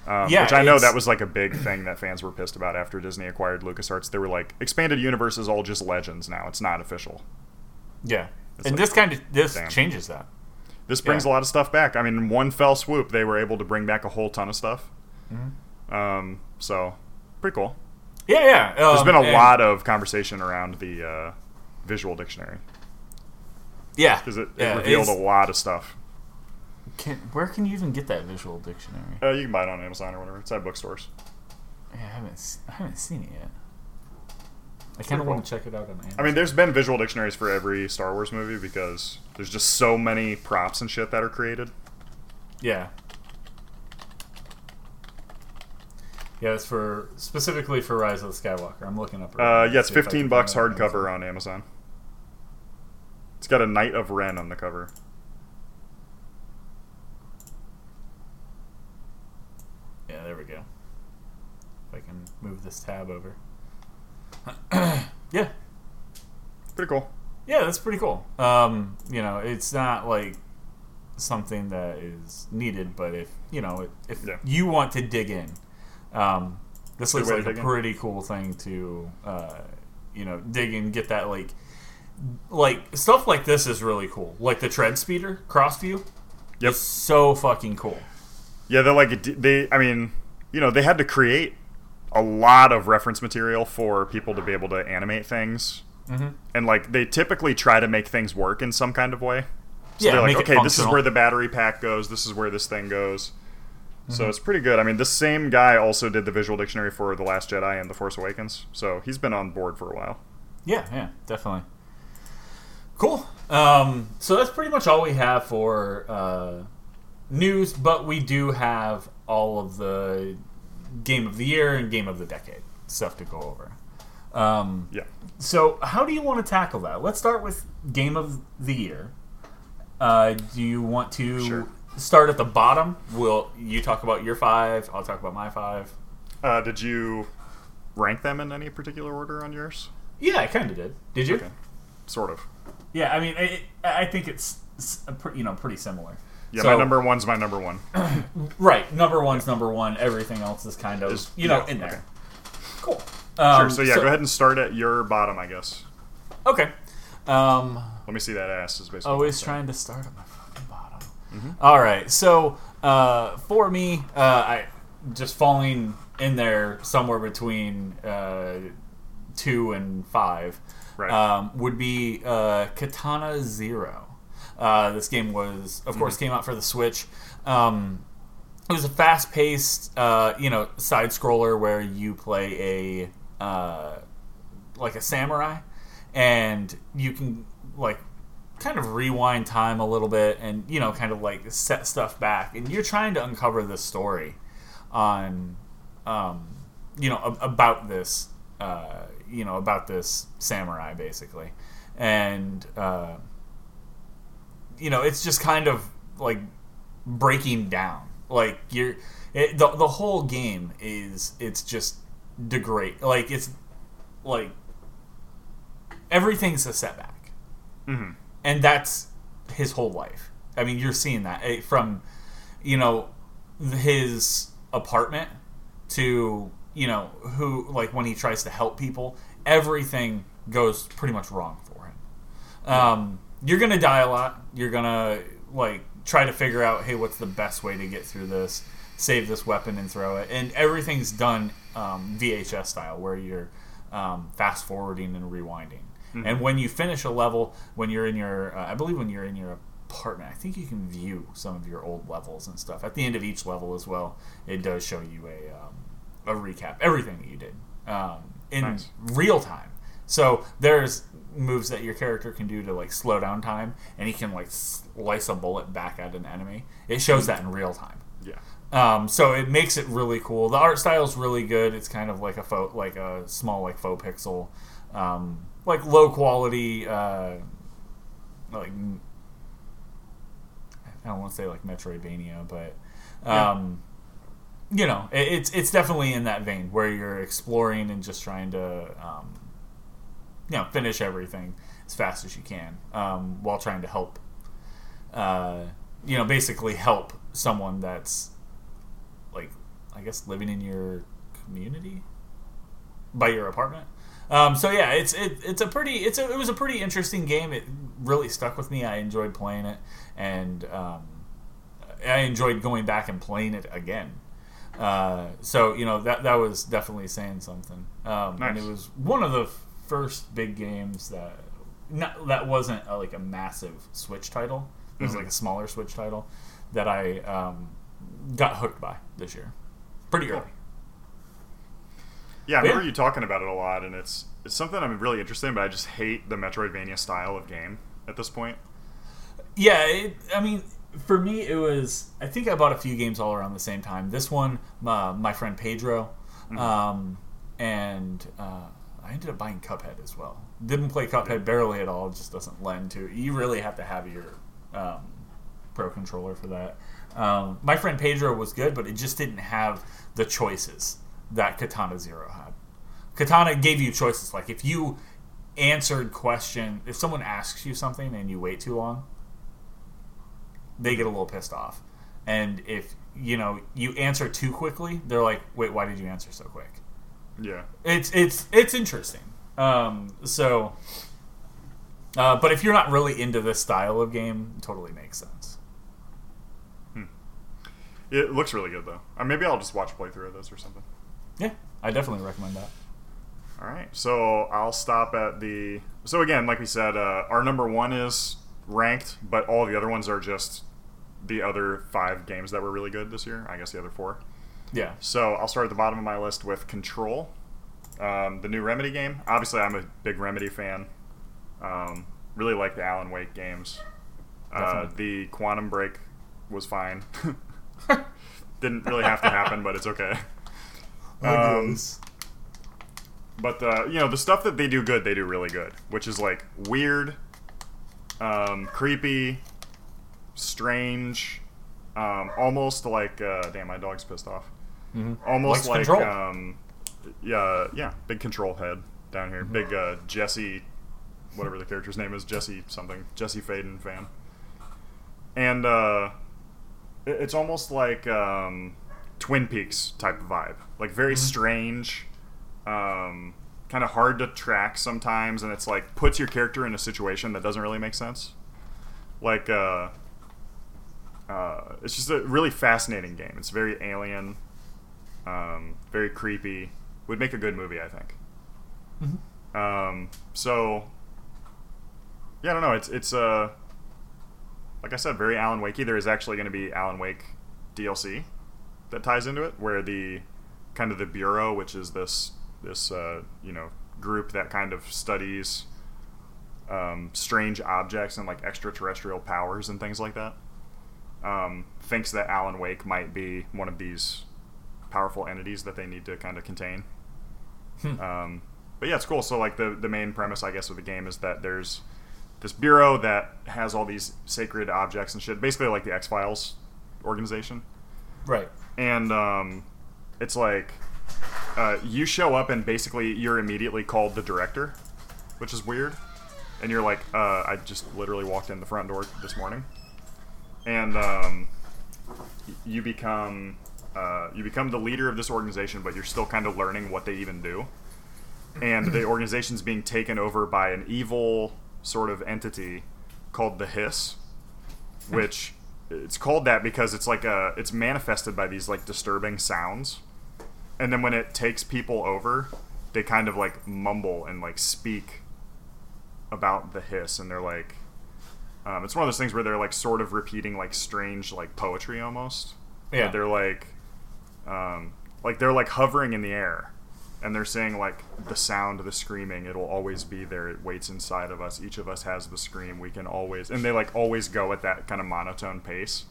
Um, Yeah, which I know that was like a big thing that fans were pissed about after Disney acquired LucasArts. They were like, expanded universe is all just legends now. It's not official. Yeah. It's and like- this kind of this Damn. changes that. This brings Yeah. a lot of stuff back. I mean, in one fell swoop, they were able to bring back a whole ton of stuff. Mm-hmm. Um, so pretty cool. Yeah, yeah. There's been a lot of conversation around the uh, visual dictionary Yeah. because it, it yeah, revealed a lot of stuff. Can, where can you even get that visual dictionary? Uh, you can buy it on Amazon or whatever. It's at bookstores. Yeah, I haven't. I haven't seen it yet. I kind of want to check it out on Amazon. I mean, there's been visual dictionaries for every Star Wars movie because there's just so many props and shit that are created. Yeah. Yeah, it's for specifically for Rise of the Skywalker. I'm looking up. right Uh, yeah, it's to see if I 15 bucks hardcover on Amazon. It's got a Knight of Ren on the cover. Yeah, there we go. If I can move this tab over. yeah, Pretty cool. yeah, that's pretty cool. Um, you know, it's not like something that is needed, but if you know, if Yeah. you want to dig in, um, this looks like a dig in. pretty cool thing to, uh, you know, dig in, get that like, like stuff like this is really cool. Like the tread speeder cross view, Yep. is so fucking cool. Yeah, they're like they. I mean, you know, they had to create a lot of reference material for people to be able to animate things, Mm-hmm. and like they typically try to make things work in some kind of way. So Yeah, they're like, okay, this is where the battery pack goes. This is where this thing goes. Mm-hmm. So it's pretty good. I mean, this same guy also did the visual dictionary for The Last Jedi and The Force Awakens, so he's been on board for a while. Yeah, yeah, definitely. Cool. Um, so that's pretty much all we have for uh, news, but we do have all of the game of the year and game of the decade stuff to go over. Um, Yeah. so, how do you want to tackle that? Let's start with game of the year. Uh, do you want to Sure. start at the bottom? Will you talk about your five? I'll talk about my five. Uh, did you rank them in any particular order on yours? Yeah, I kind of did. Did you? Okay. Sort of. Yeah, I mean, I, I think it's s- a pre- you know pretty similar. Yeah, So- my number one's my number one. [clears throat] Right, number one's number one. Everything else is kind of Is- you know yeah, in there. okay. Cool. Sure. Um, So yeah, go ahead and start at your bottom, I guess. Okay. Um, Let me see that ass. Is basically. always trying to start at my fucking bottom. Mm-hmm. All right, so uh, for me, uh, I just falling in there somewhere between uh, two and five Right. um, would be uh, Katana Zero. Uh, this game was, of course, came out for the Switch. Um, it was a fast-paced, uh, you know, side scroller where you play a uh, like a samurai, and you can like kind of rewind time a little bit, and you know, kind of like set stuff back, and you're trying to uncover the story on, um, you know, ab- about this, uh, you know, about this samurai basically, and. You know, it's just kind of like breaking down. Like you're it, the the whole game is it's just degrade. Like it's like everything's a setback, Mhm. and that's his whole life. I mean, you're seeing that eh, from you know his apartment to you know who like when he tries to help people, everything goes pretty much wrong for him. Um, you're gonna die a lot. You're gonna like try to figure out, hey, what's the best way to get through this? Save this weapon and throw it, and everything's done um, VHS style, where you're um, fast forwarding and rewinding. And when you finish a level, when you're in your, uh, I believe when you're in your apartment, I think you can view some of your old levels and stuff. At the end of each level as well, it does show you a um, a recap, everything that you did um, in Nice. real time. So there's moves that your character can do to like slow down time, and he can like slice a bullet back at an enemy. It shows that in real time. Yeah. Um, so it makes it really cool. The art style is really good. It's kind of like a faux, like a small like faux pixel, um, like low quality, uh, like I don't want to say like Metroidvania, but um, you know, it, it's it's definitely in that vein where you're exploring and just trying to um, you know finish everything as fast as you can um, while trying to help uh, you know basically help someone that's like I guess living in your community by your apartment. Um, so yeah, it's it, it's a pretty it's a, it was a pretty interesting game. It really stuck with me. I enjoyed playing it, and um, I enjoyed going back and playing it again. Uh, so you know that that was definitely saying something. Um, And Nice. it was one of the first big games that not, that wasn't a, like a massive Switch title. It was Mhm. like a smaller Switch title that I um, got hooked by this year, pretty Cool. early. Yeah, I Yeah. remember you talking about it a lot, and it's it's something I'm really interested in, but I just hate the Metroidvania style of game at this point. Yeah, it, I mean, for me, it was. I think I bought a few games all around the same time. This one, my, my friend Pedro, um, and uh, I ended up buying Cuphead as well. Didn't play Cuphead barely at all. Just doesn't lend to. You really have to have your um, Pro controller for that. Um, my friend Pedro was good, but it just didn't have the choices that Katana Zero had. Katana gave you choices. Like if you answered question, if someone asks you something and you wait too long, they get a little pissed off. And if you know you answer too quickly, they're like, "Wait, why did you answer so quick?" Yeah. It's it's it's interesting. Um, so, uh, but if you're not really into this style of game, it totally makes sense. It looks really good though. Uh, maybe I'll just watch a playthrough of this or something. Yeah, I definitely recommend that. All right, so I'll stop at the. So again, like we said, uh, our number one is ranked, but all the other ones are just the other five games that were really good this year. I guess the other four. Yeah, So I'll start at the bottom of my list with Control, um, the new Remedy game. Obviously, I'm a big Remedy fan. Um, really like the Alan Wake games. Uh, the Quantum Break was fine. [laughs] Didn't really have to happen, but it's okay. [laughs] Um, but uh, you know the stuff that they do good, they do really good, which is like weird, um, creepy, strange, um, almost like uh, damn, my dog's pissed off. Mhm. Almost Likes like Control. um, yeah, yeah, big control head. down here. Big uh, Jesse, whatever the character's name is, Jesse something, Jesse Faden fan. And uh, it- it's almost like um, Twin Peaks type of vibe, like very strange, um, kind of hard to track sometimes, and it's like puts your character in a situation that doesn't really make sense. Like, uh, uh, it's just a really fascinating game. It's very alien, um, very creepy. Would make a good movie, I think. Um, so, yeah, I don't know. It's it's uh, like I said, very Alan Wakey. There is actually going to be Alan Wake DLC that ties into it, where the kind of the bureau, which is this this uh, you know group that kind of studies um, strange objects and like extraterrestrial powers and things like that, um, thinks that Alan Wake might be one of these powerful entities that they need to kind of contain. Um, but yeah, it's cool. So like the the main premise, I guess, of the game is that there's this bureau that has all these sacred objects and shit, basically like the X Files organization Right. and um, it's like uh, you show up and basically you're immediately called the director, which is weird. And you're like, uh, I just literally walked in the front door this morning, and um, you become uh, you become the leader of this organization, but you're still kind of learning what they even do. And the [clears throat] organization's being taken over by an evil sort of entity called the Hiss, which it's called that because it's like a it's manifested by these like disturbing sounds and then when it takes people over they kind of like mumble and like speak about the hiss and they're like um, it's one of those things where they're like sort of repeating like strange like poetry almost Yeah. But they're like um, like they're like hovering in the air and they're saying like the sound the screaming it'll always be there it waits inside of us each of us has the scream we can always and they like always go at that kind of monotone pace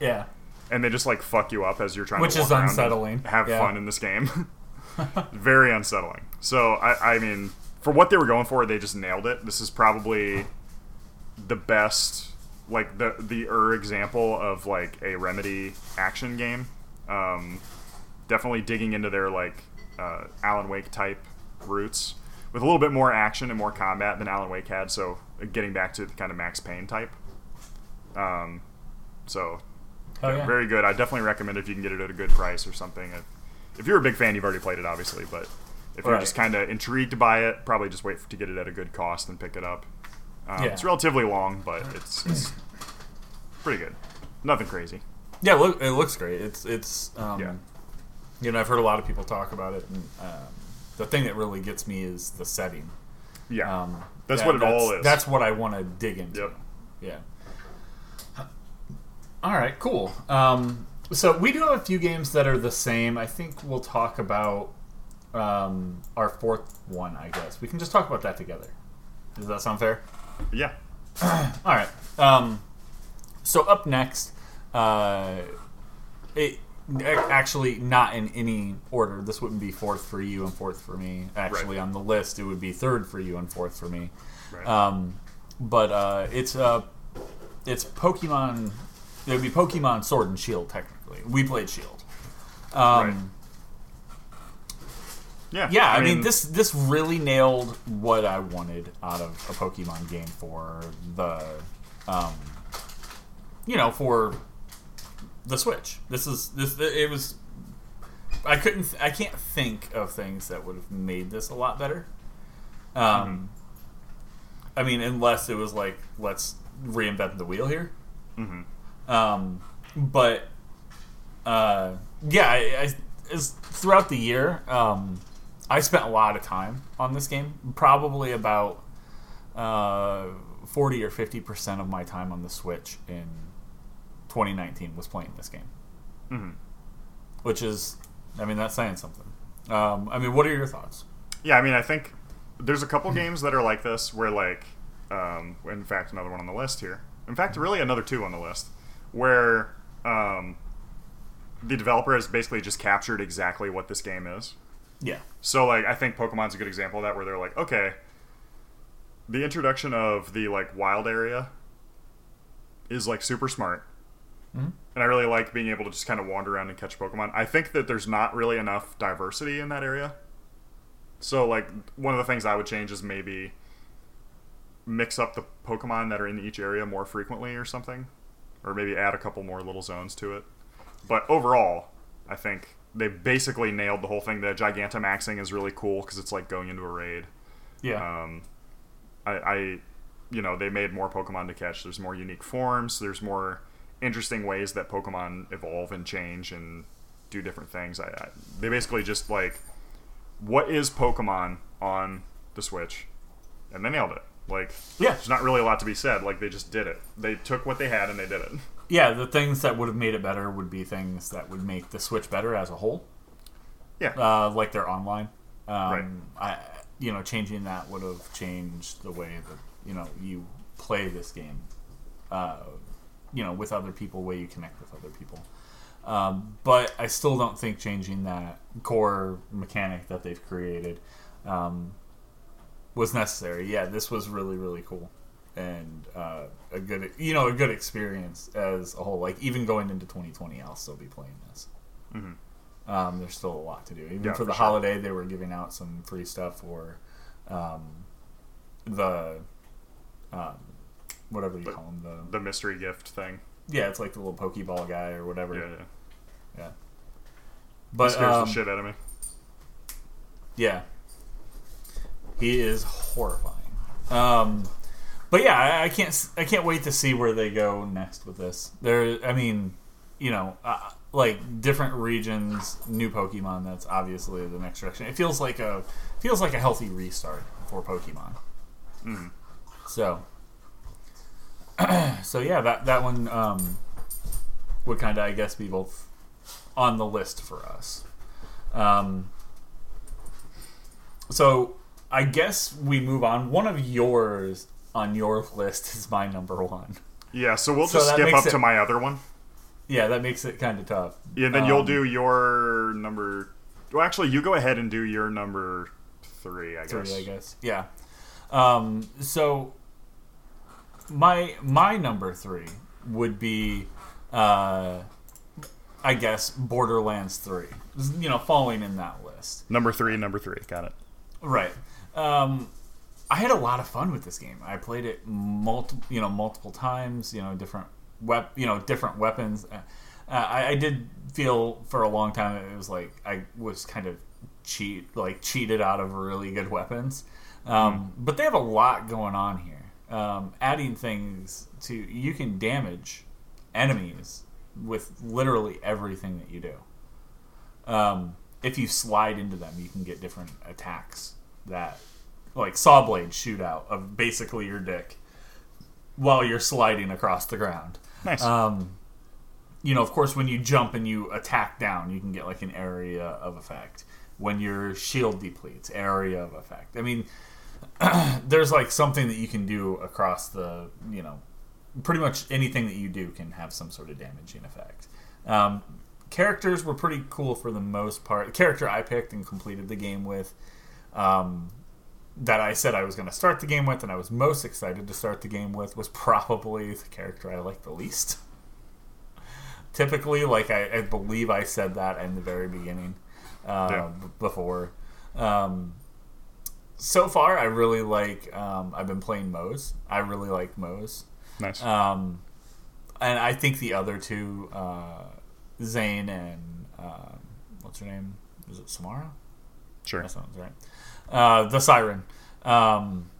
Yeah. and they just like fuck you up as you're trying Which to is unsettling. have Yeah. fun in this game [laughs] [laughs] very unsettling so I, I mean for what they were going for they just nailed it this is probably the best like the the er example of like a remedy action game um, definitely digging into their like uh, alan wake type roots with a little bit more action and more combat than alan wake had so uh, getting back to the kind of max payne type um, so Oh yeah. very good. I definitely recommend if you can get it at a good price or something. If, if you're a big fan, you've already played it, obviously. But if you're just kind of intrigued by it, probably just wait for, to get it at a good cost and pick it up. Um, Yeah. It's relatively long, but it's, it's pretty good. Nothing crazy. Yeah, look, it looks great. It's it's um, Yeah. You know I've heard a lot of people talk about it, and um, the thing that really gets me is the setting. Yeah, Um, that's that- what it all is. That's what I want to dig into. Yep. Yeah. All right, cool. Um, so we do have a few games that are the same. I think we'll talk about um, our fourth one. I guess we can just talk about that together. Does that sound fair? yeah. All right. Um, so up next, uh, it actually not in any order. This wouldn't be fourth for you and fourth for me. Actually, Right. on the list, it would be third for you and fourth for me. Right. Um, but uh, it's uh, it's Pokemon. It would be Pokemon Sword and Shield. Technically, we played Shield. Um, yeah. yeah, I, mean, this this really nailed what I wanted out of a Pokemon game for the, um, you know, for the Switch. This is this it was. I couldn't. I can't think of things that would have made this a lot better. Um, I mean, unless it was like let's reinvent the wheel here. Mhm. Um, but uh, yeah, I, I throughout the year, um, I spent a lot of time on this game. Probably about uh, forty or fifty percent of my time on the Switch in 2019 was playing this game, Mhm. which is, I mean, that's saying something. Um, I mean, what are your thoughts? Yeah, I mean, I think there's a couple games that are like this, where like, um, in fact, another one on the list here. In fact, really another two on the list, where um, the developer has basically just captured exactly what this game is. Yeah, So like, I think Pokemon's a good example of that, where they're like, okay, the introduction of the like wild area is like super smart. Mhm. And I really like being able to just kind of wander around and catch Pokemon. I think that there's not really enough diversity in that area. So like one of the things I would change is maybe mix up the Pokemon that are in each area more frequently or something, or maybe add a couple more little zones to it. But overall, I think they basically nailed the whole thing. The Gigantamaxing is really cool because it's like going into a raid. Yeah. Um, I, I, you know, they made more Pokemon to catch. There's more unique forms. There's more interesting ways that Pokemon evolve and change and do different things. I, I they basically just like, what is Pokemon on the Switch, and they nailed it. Like, Yeah. there's not really a lot to be said. Like, they just did it. They took what they had and they did it. [laughs] yeah, the things that would have made it better would be things that would make the Switch better as a whole. Yeah. uh, like their online. Um, Right. I, you know, changing that would have changed the way that you know you play this game. Uh, you know, with other people, way you connect with other people. Um, but I still don't think changing that core mechanic that they've created um, was necessary. Yeah, this was really really cool and uh, a good you know a good experience as a whole. Like even going into 2020, I'll still be playing this. Um, there's still a lot to do. Even Yeah, for for the sure. holiday, they were giving out some free stuff for um, the um, whatever you The- call them. The the mystery gift thing. yeah, it's like the little Pokeball guy or whatever. Yeah, yeah. Yeah. But scares um, the shit out of me. yeah, he is horrifying. Um, but yeah, I, I can't. I can't wait to see where they go next with this. There, I mean, you know, uh, like different regions, new Pokemon. That's obviously the next direction. It feels like a feels like a healthy restart for Pokemon. So, [clears throat] so yeah, that that one um, would kind of, I guess, be both on the list for us. Um, so I guess we move on. One of yours on your list is my number one. Yeah, so we'll just skip up it- to my other one. Yeah, that makes it kind of tough. Yeah, then you'll Um, do your number. Well, actually, you go ahead and do your number three. I three, guess. I guess. Yeah. Um, so my my number three would be, uh, I guess, Borderlands Three. You know, falling in that list. Number three, number three. Got it. Right. Um, I had a lot of fun with this game. I played it multiple, you know, multiple times. You know, different wep, you know, different weapons. Uh, I, I did feel for a long time it was like I was kind of cheat, like cheated out of really good weapons. Um, But they have a lot going on here. Um, adding things to you can damage enemies with literally everything that you do um, if you slide into them, you can get different attacks that, like saw blade shoot out of basically your dick while you're sliding across the ground. Nice. Um, you know, of course, when you jump and you attack down, you can get like an area of effect. When your shield depletes, area of effect. I mean, [clears throat] there's like something that you can do across the, you know, pretty much anything that you do can have some sort of damaging effect. Um, characters were pretty cool for the most part. The character I picked and completed the game with, um, that I said I was going to start the game with, and I was most excited to start the game with, was probably [laughs] the character I liked the least. Typically, like I, I believe I said that in the very beginning, uh, Yeah. b- before. Um, so far, I really like. Um, I've been playing Moze. I really like Moze. nice. Um, and I think the other two, uh, Zane and um, what's her name? Is it Samara? sure. That sounds right. Uh, the Siren. Um,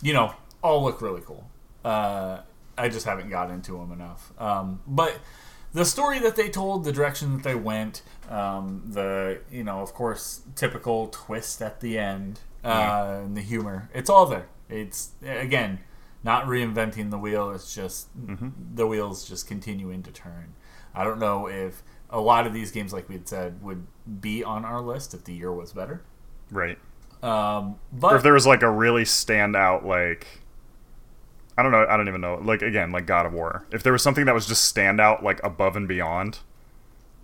you know, all look really cool. Uh, I just haven't got into them enough. Um, but the story that they told, the direction that they went, um, the you know, of course, typical twist at the end, uh, and the humor. It's all there. It's again not reinventing the wheel. It's just the wheels just continuing to turn. I don't know if a lot of these games, like we had said, would be on our list if the year was better. Right. Um, Or if there was like a really standout, like I don't know, I don't even know. Like again, like God of War. If there was something that was just standout, like above and beyond,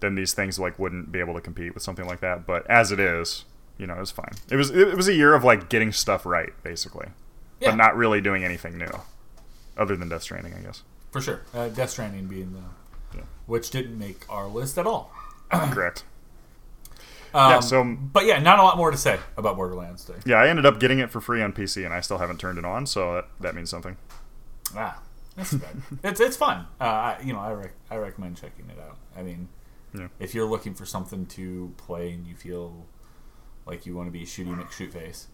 then these things like wouldn't be able to compete with something like that. But as it is, you know, it was fine. It was it was a year of like getting stuff right, basically, Yeah. but not really doing anything new, other than Death Stranding, I guess. for sure, uh, Death Stranding being the Yeah. which didn't make our list at all. [clears throat] Correct. Um, Yeah, so- but yeah, not a lot more to say about Borderlands 3. Yeah, I ended up getting it for free on PC, and I still haven't turned it on, so that, that means something. Ah, that's good. [laughs] it's it's fun. Uh, I, you know, I rec- I recommend checking it out. I mean, Yeah. if you're looking for something to play and you feel like you want to be shooty face,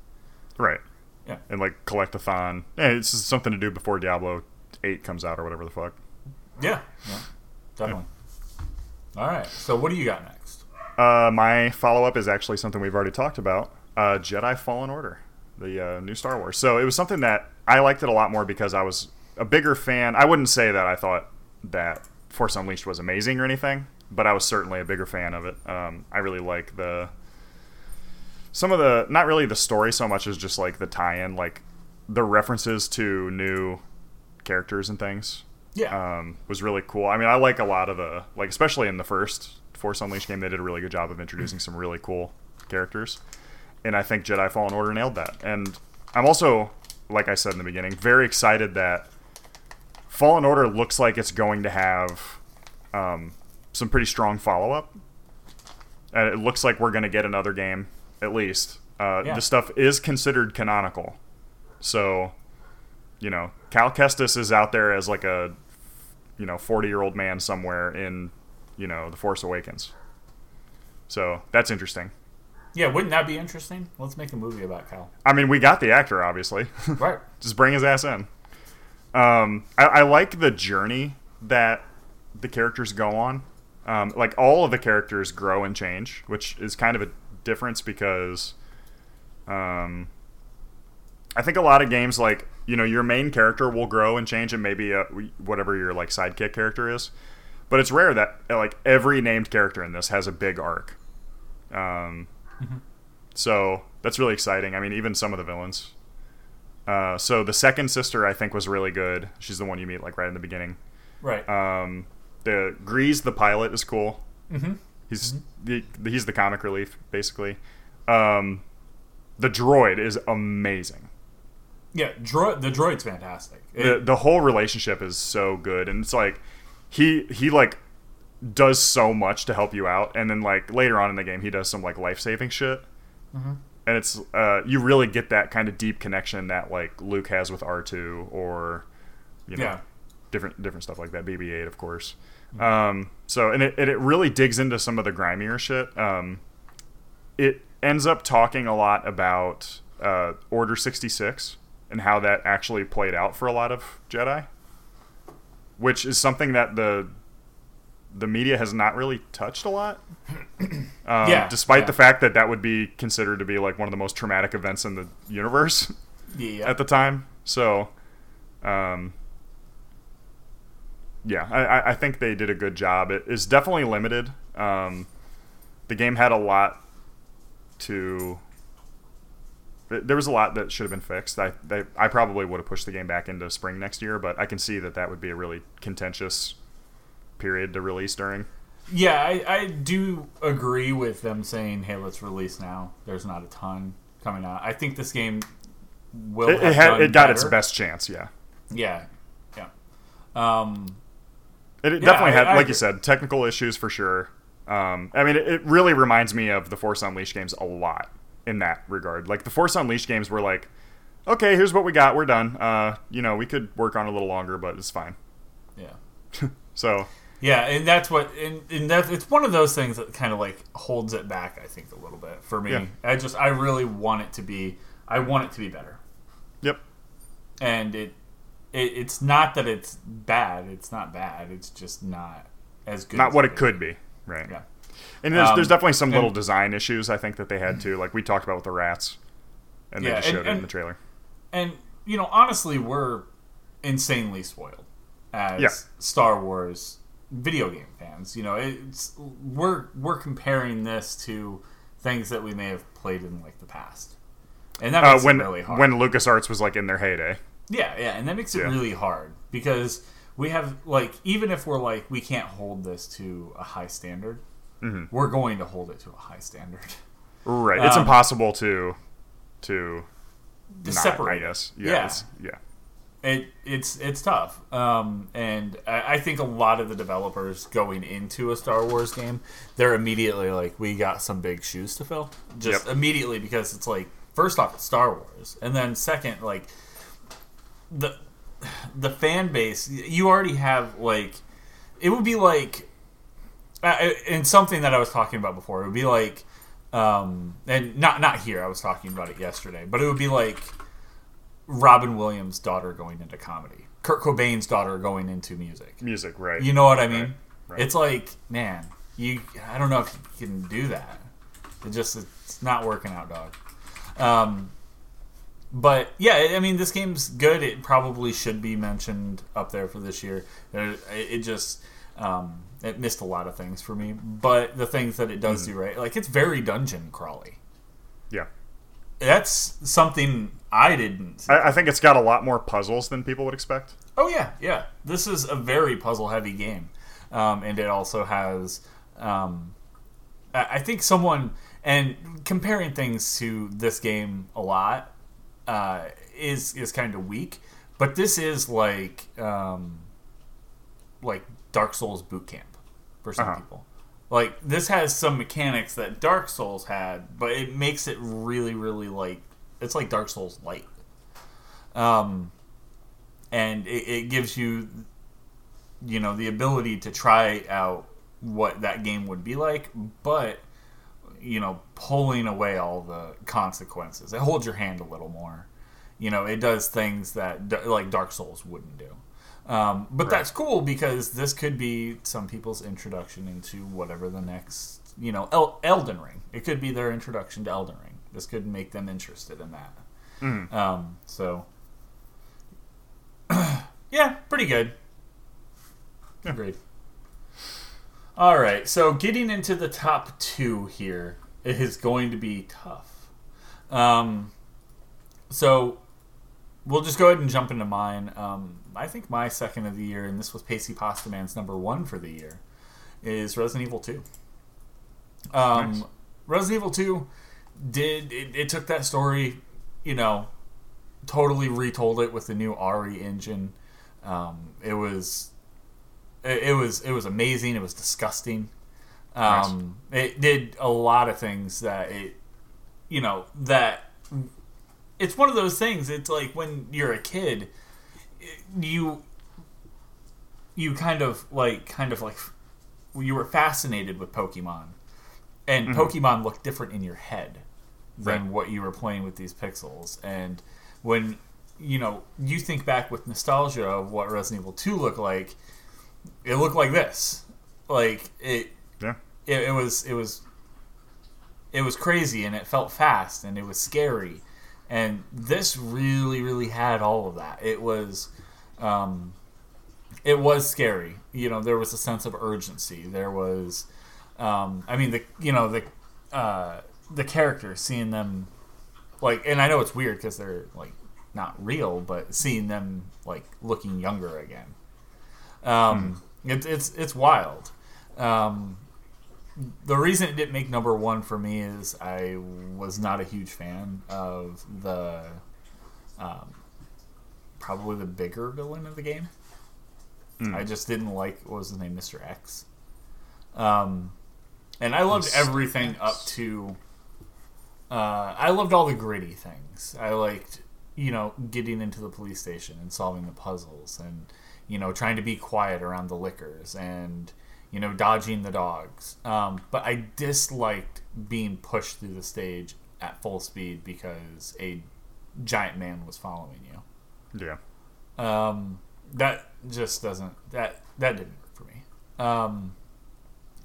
Right. Yeah. And like collect-a-thon. Yeah, it's just something to do before Diablo 8 comes out or whatever the fuck. yeah, yeah, definitely. All right, so what do you got next? Uh, my follow-up is actually something we've already talked about. Uh, Jedi Fallen Order, the uh, new Star Wars. So it was something that I liked it a lot more because I was a bigger fan. I wouldn't say that I thought that Force Unleashed was amazing or anything, but I was certainly a bigger fan of it. Um, I really like the some of the not really the story so much as just like the tie-in, like the references to new characters and things Yeah, um, was really cool. I mean, I like a lot of the like, especially in the first Force Unleashed game, they did a really good job of introducing some really cool characters, and I think Jedi Fallen Order nailed that. And I'm also, like I said in the beginning, very excited that Fallen Order looks like it's going to have um, some pretty strong follow up. And it looks like we're going to get another game, at least. Uh, Yeah. The stuff is considered canonical, so you know, Cal Kestis is out there as like a, you know, 40 year old man somewhere in, you know, The Force Awakens. So that's interesting. yeah. Wouldn't that be interesting? Let's make a movie about Cal. I mean, we got the actor, obviously. [laughs] Right. Just bring his ass in. Um, I, I like the journey that the characters go on. Um, like all of the characters grow and change, which is kind of a difference because um, I think a lot of games like you know your main character will grow and change, and maybe uh whatever your like sidekick character is. But it's rare that like every named character in this has a big arc. Um, So that's really exciting. I mean, even some of the villains. Uh, so the second sister, I think, was really good. She's the one you meet like right in the beginning. Right. Um, the Greez, the pilot, is cool. mm-hmm. He's the, he's the comic relief basically. Um, the droid is amazing. Yeah. Droid. The droid's fantastic. It- the the whole relationship is so good, and it's like he he like does so much to help you out, and then like later on in the game, he does some like life saving shit. And it's uh, you really get that kind of deep connection that like Luke has with R two or you know Yeah. different different stuff like that. BB eight, of course. Um, so and it and it really digs into some of the grimier shit. Um, it ends up talking a lot about uh, Order sixty six and how that actually played out for a lot of Jedi, which is something that the the media has not really touched a lot. [clears throat] Um, Yeah, despite yeah. the fact that that would be considered to be like one of the most traumatic events in the universe yeah. [laughs] at the time. So, um, yeah, I, I- think they did a good job. It is definitely limited. Um, the game had a lot to. There was a lot that should have been fixed. I they, I probably would have pushed the game back into spring next year, but I can see that that would be a really contentious period to release during. Yeah, I, I do agree with them saying, "Hey, let's release now." There's not a ton coming out. I think this game will. It, have it, had, it got its best chance, yeah. Yeah, yeah. Um, It, it Yeah, definitely I- had, I like you said, technical issues for sure. Um, I mean, it, it really reminds me of the Force Unleashed games a lot in that regard. Like the Force Unleashed games were like, okay, here's what we got, we're done. Uh, you know, we could work on it a little longer, but it's fine. yeah, [laughs] So yeah, and that's what, and, and that it's one of those things that kind of like holds it back. I think a little bit for me. Yeah. I just, I really want it to be. I want it to be better, Yep. and it, it, it's not that it's bad. It's not bad. It's just not as good. Not as what it could be, right? Yeah. And there's, Um, there's definitely some and- little design issues I think that they had too. Like we talked about with the rats, and they Yeah, just and- showed it in and- the trailer. And you know, honestly, we're insanely spoiled as Yeah. Star Wars video game fans. You know, it's we're we're comparing this to things that we may have played in like the past, and that Uh, when it really hard. when LucasArts was like in their heyday. Yeah, yeah, and that makes it Yeah. really hard because we have like even if we're like we can't hold this to a high standard, Mm-hmm. we're going to hold it to a high standard. Right. [laughs] It's Um, impossible to to To not, separate I guess. Yeah. Yeah. it's- yeah. it it's it's tough, um, and I, I think a lot of the developers going into a Star Wars game, they're immediately like, we got some big shoes to fill, just Yep. immediately because it's like, first off, it's Star Wars, and then second, like the the fan base, you already have like, it would be like, uh, and something that I was talking about before, it would be like, um, and not not here, I was talking about it yesterday, but it would be like. Robin Williams' daughter going into comedy, Kurt Cobain's daughter going into music. Music, right? You know what I mean? right. It's like, man, you. I don't know if you can do that. It just it's not working out, dog. Um, but yeah, I mean, this game's good. It probably should be mentioned up there for this year. It just um, it missed a lot of things for me, but the things that it does do right, like it's very dungeon crawly. yeah. That's something I didn't. I, I think it's got a lot more puzzles than people would expect. Oh yeah, yeah. This is a very puzzle heavy game, um, and it also has. Um, I I think someone and comparing things to this game a lot uh, is is kind of weak, but this is like um, like Dark Souls boot camp for some Uh-huh. people. Like this has some mechanics that Dark Souls had, but it makes it really, really like it's like Dark Souls light. Um, and it, it gives you, you know, the ability to try out what that game would be like, but you know, pulling away all the consequences. It holds your hand a little more. You know, it does things that like Dark Souls wouldn't do. Um, but that's cool because this could be some people's introduction into whatever the next, you know, El- Elden Ring. It could be their introduction to Elden Ring. This could make them interested in that. Mm. Um, so, [clears throat] yeah, pretty good. Yeah. Agreed. All right, so getting into the top two here is going to be tough. Um, so we'll just go ahead and jump into mine. Um, I think my second of the year, and this was Pacey Pastaman's number one for the year, is Resident Evil Two. Um, Nice. Resident Evil Two did it, it took that story, you know, totally retold it with the new RE engine. Um, it was it, it was it was amazing. It was disgusting. Um, It did a lot of things that it, you know, that it's one of those things. It's like when you're a kid, you you kind of like kind of like you were fascinated with Pokemon, and Pokemon looked different in your head than Right. what you were playing with these pixels. And when you know you think back with nostalgia of what Resident Evil Two looked like, it looked like this. Like it, Yeah. it, it was it was it was crazy and it felt fast and it was scary. And this really really had all of that. It was um it was scary. You know there was a sense of urgency. There was um i mean the you know the uh the characters seeing them like and i know it's weird because they're like not real but seeing them like looking younger again um it's it's it's wild um the reason it didn't make number one for me is I was not a huge fan of the um, probably the bigger villain of the game. Mm. I just didn't like what was his name, Mister X. Um, and I loved Mr. everything up to. Uh, I loved all the gritty things. I liked, you know, getting into the police station and solving the puzzles, and you know, trying to be quiet around the lickers, and you know, dodging the dogs. Um, but I disliked being pushed through the stage at full speed because a giant man was following you. Yeah. Um, that just doesn't that that didn't work for me. Um,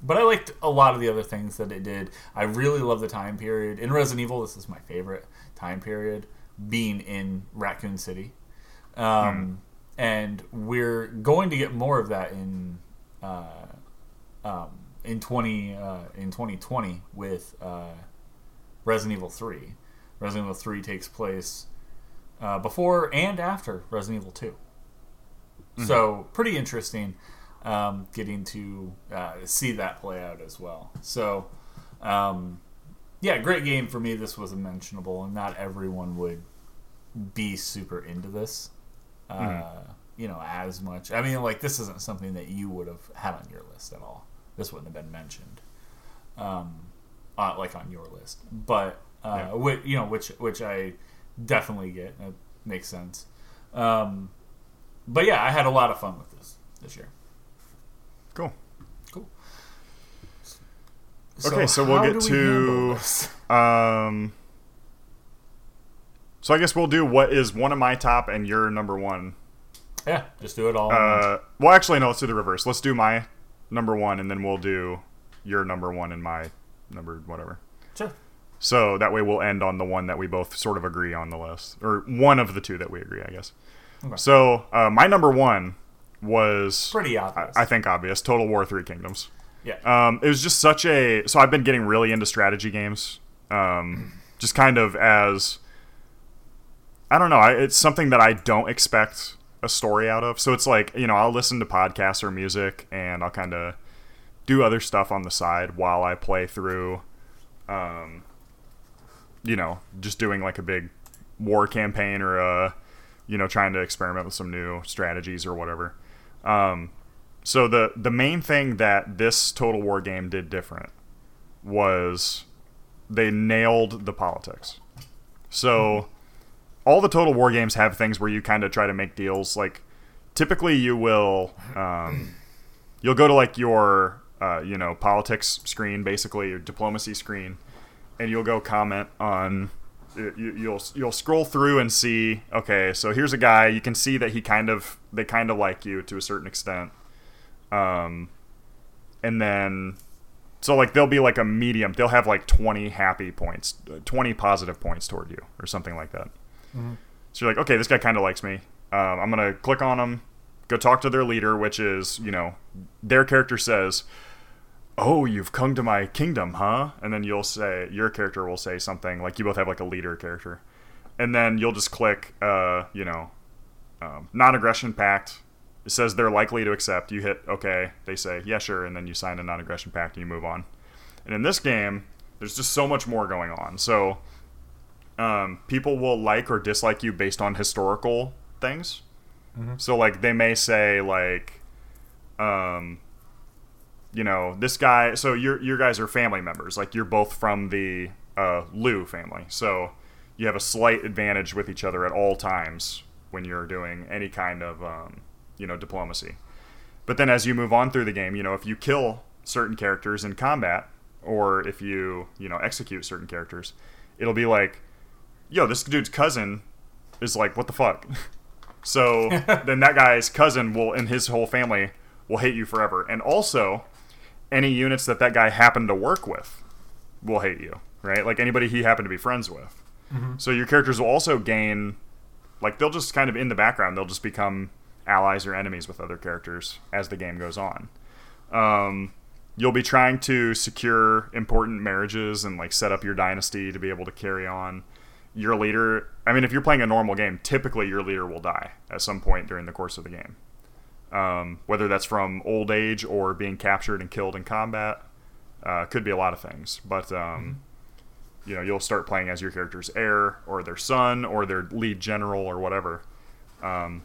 but I liked a lot of the other things that it did. I really love the time period in Resident Evil. This is my favorite time period, being in Raccoon City, um, and we're going to get more of that in uh, um, in twenty uh, in twenty twenty with uh, Resident Evil three. Resident Evil three takes place uh, before and after Resident Evil 2. So, pretty interesting um, getting to uh, see that play out as well. So, um, yeah, great game for me. This was a mentionable, and not everyone would be super into this. Uh, Mm-hmm. you know, as much. I mean, like this isn't something that you would have had on your list at all. This wouldn't have been mentioned, um, uh, like on your list. But uh, Yeah. whi- you know, which which I definitely get. That makes sense. Um, but yeah, I had a lot of fun with this this year. Cool. Cool. Okay, so we'll get we to- Um. So I guess we'll do what is one of my top and your number one. Yeah, just do it all. Uh, well, actually, no. Let's do the reverse. Let's do my number one, and then we'll do your number one and my number whatever. Sure. So that way we'll end on the one that we both sort of agree on the list, or one of the two that we agree, I guess. Okay. So uh, my number one was Pretty I, obvious. I think obvious. Total War Three Kingdoms. yeah. Um, it was just such a. So I've been getting really into strategy games. Um, just kind of as. I don't know. I, it's something that I don't expect a story out of. So it's like you know I'll listen to podcasts or music, and I'll kind of do other stuff on the side while I play through. Um, you know, just doing like a big war campaign or a, you know, trying to experiment with some new strategies or whatever. Um, so the the main thing that this Total War game did different was they nailed the politics. So all the Total War games have things where you kind of try to make deals. Like typically you will um, you'll go to like your uh, you know politics screen, basically your diplomacy screen, and you'll go comment on. You, you'll you'll scroll through and see. Okay, so here's a guy. You can see that he kind of they kind of like you to a certain extent. Um, and then so like they'll be like a medium. They'll have like 20 happy points, uh, 20 positive points toward you, or something like that. So you're like, okay, this guy kind of likes me. Um, I'm gonna click on him, go talk to their leader, which is you know, their character says, "Oh, you've come to my kingdom, huh?" And then you'll say, your character will say something like you both have like a leader character, and then you'll just click, uh, you know, um, non-aggression pact. It says they're likely to accept. You hit okay. They say yeah, sure, and then you sign a non-aggression pact and you move on. And in this game, there's just so much more going on. So um, people will like or dislike you based on historical things. So like they may say like, um, you know, this guy. So your your guys are family members. Like you're both from the uh, Liu family. So you have a slight advantage with each other at all times when you're doing any kind of um, you know diplomacy. But then as you move on through the game, you know, if you kill certain characters in combat, or if you you know execute certain characters, it'll be like, yo, this dude's cousin is like, what the fuck. [laughs] So [laughs] then that guy's cousin will and his whole family will hate you forever. And also, any units that that guy happened to work with will hate you, right? Like anybody he happened to be friends with. So your characters will also gain, like they'll just kind of in the background, they'll just become allies or enemies with other characters as the game goes on. Um, you'll be trying to secure important marriages and like set up your dynasty to be able to carry on your leader i mean if you're playing a normal game typically your leader will die at some point during the course of the game. Um, whether that's from old age or being captured and killed in combat uh, could be a lot of things. But um, you know you'll start playing as your character's heir or their son or their lead general or whatever. Um,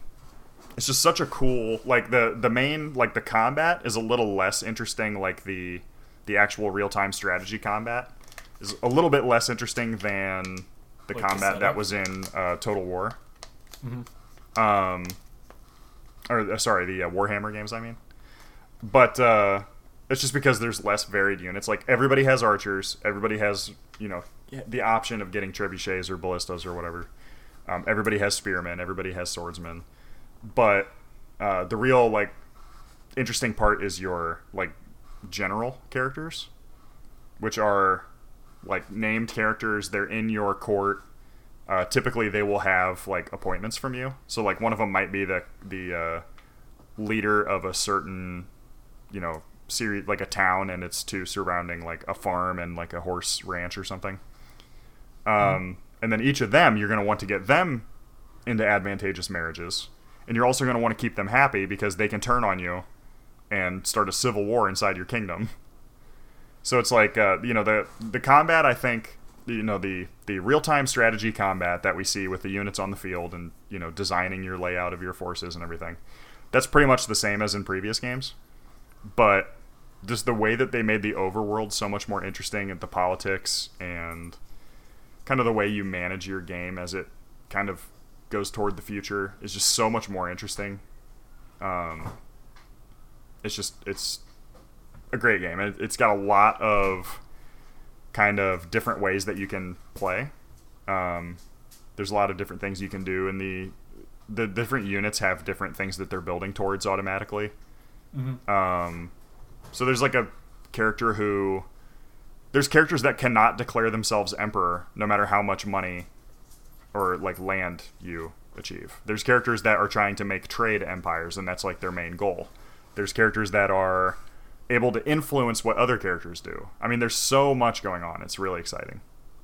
it's just such a cool like the the main like the combat is a little less interesting like the the actual real-time strategy combat is a little bit less interesting than the Like the combat that was in uh, Total War. Um, or uh, sorry, the uh, Warhammer games. I mean, but uh, it's just because there's less varied units. Like everybody has archers, everybody has you know the option of getting trebuchets or ballistas or whatever. Um, everybody has spearmen, everybody has swordsmen, but uh, the real like interesting part is your like general characters, which are like named characters. They're in your court. Uh, typically, they will have like appointments from you. So, like one of them might be the the uh, leader of a certain, you know, series like a town, and it's to surrounding like a farm and like a horse ranch or something. Um, and then each of them, you're going to want to get them into advantageous marriages, and you're also going to want to keep them happy because they can turn on you and start a civil war inside your kingdom. [laughs] So it's like uh, you know the the combat I think you know the the real time strategy combat that we see with the units on the field and you know designing your layout of your forces and everything. That's pretty much the same as in previous games, but just the way that they made the overworld so much more interesting and the politics and kind of the way you manage your game as it kind of goes toward the future is just so much more interesting. Um, it's just it's a great game. It, it's got a lot of kind of different ways that you can play. Um, there's a lot of different things you can do, and the the different units have different things that they're building towards automatically. Um, so there's like a character who there's characters that cannot declare themselves emperor no matter how much money or like land you achieve. There's characters that are trying to make trade empires and that's like their main goal. There's characters that are able to influence what other characters do. I mean, there's so much going on. It's really exciting.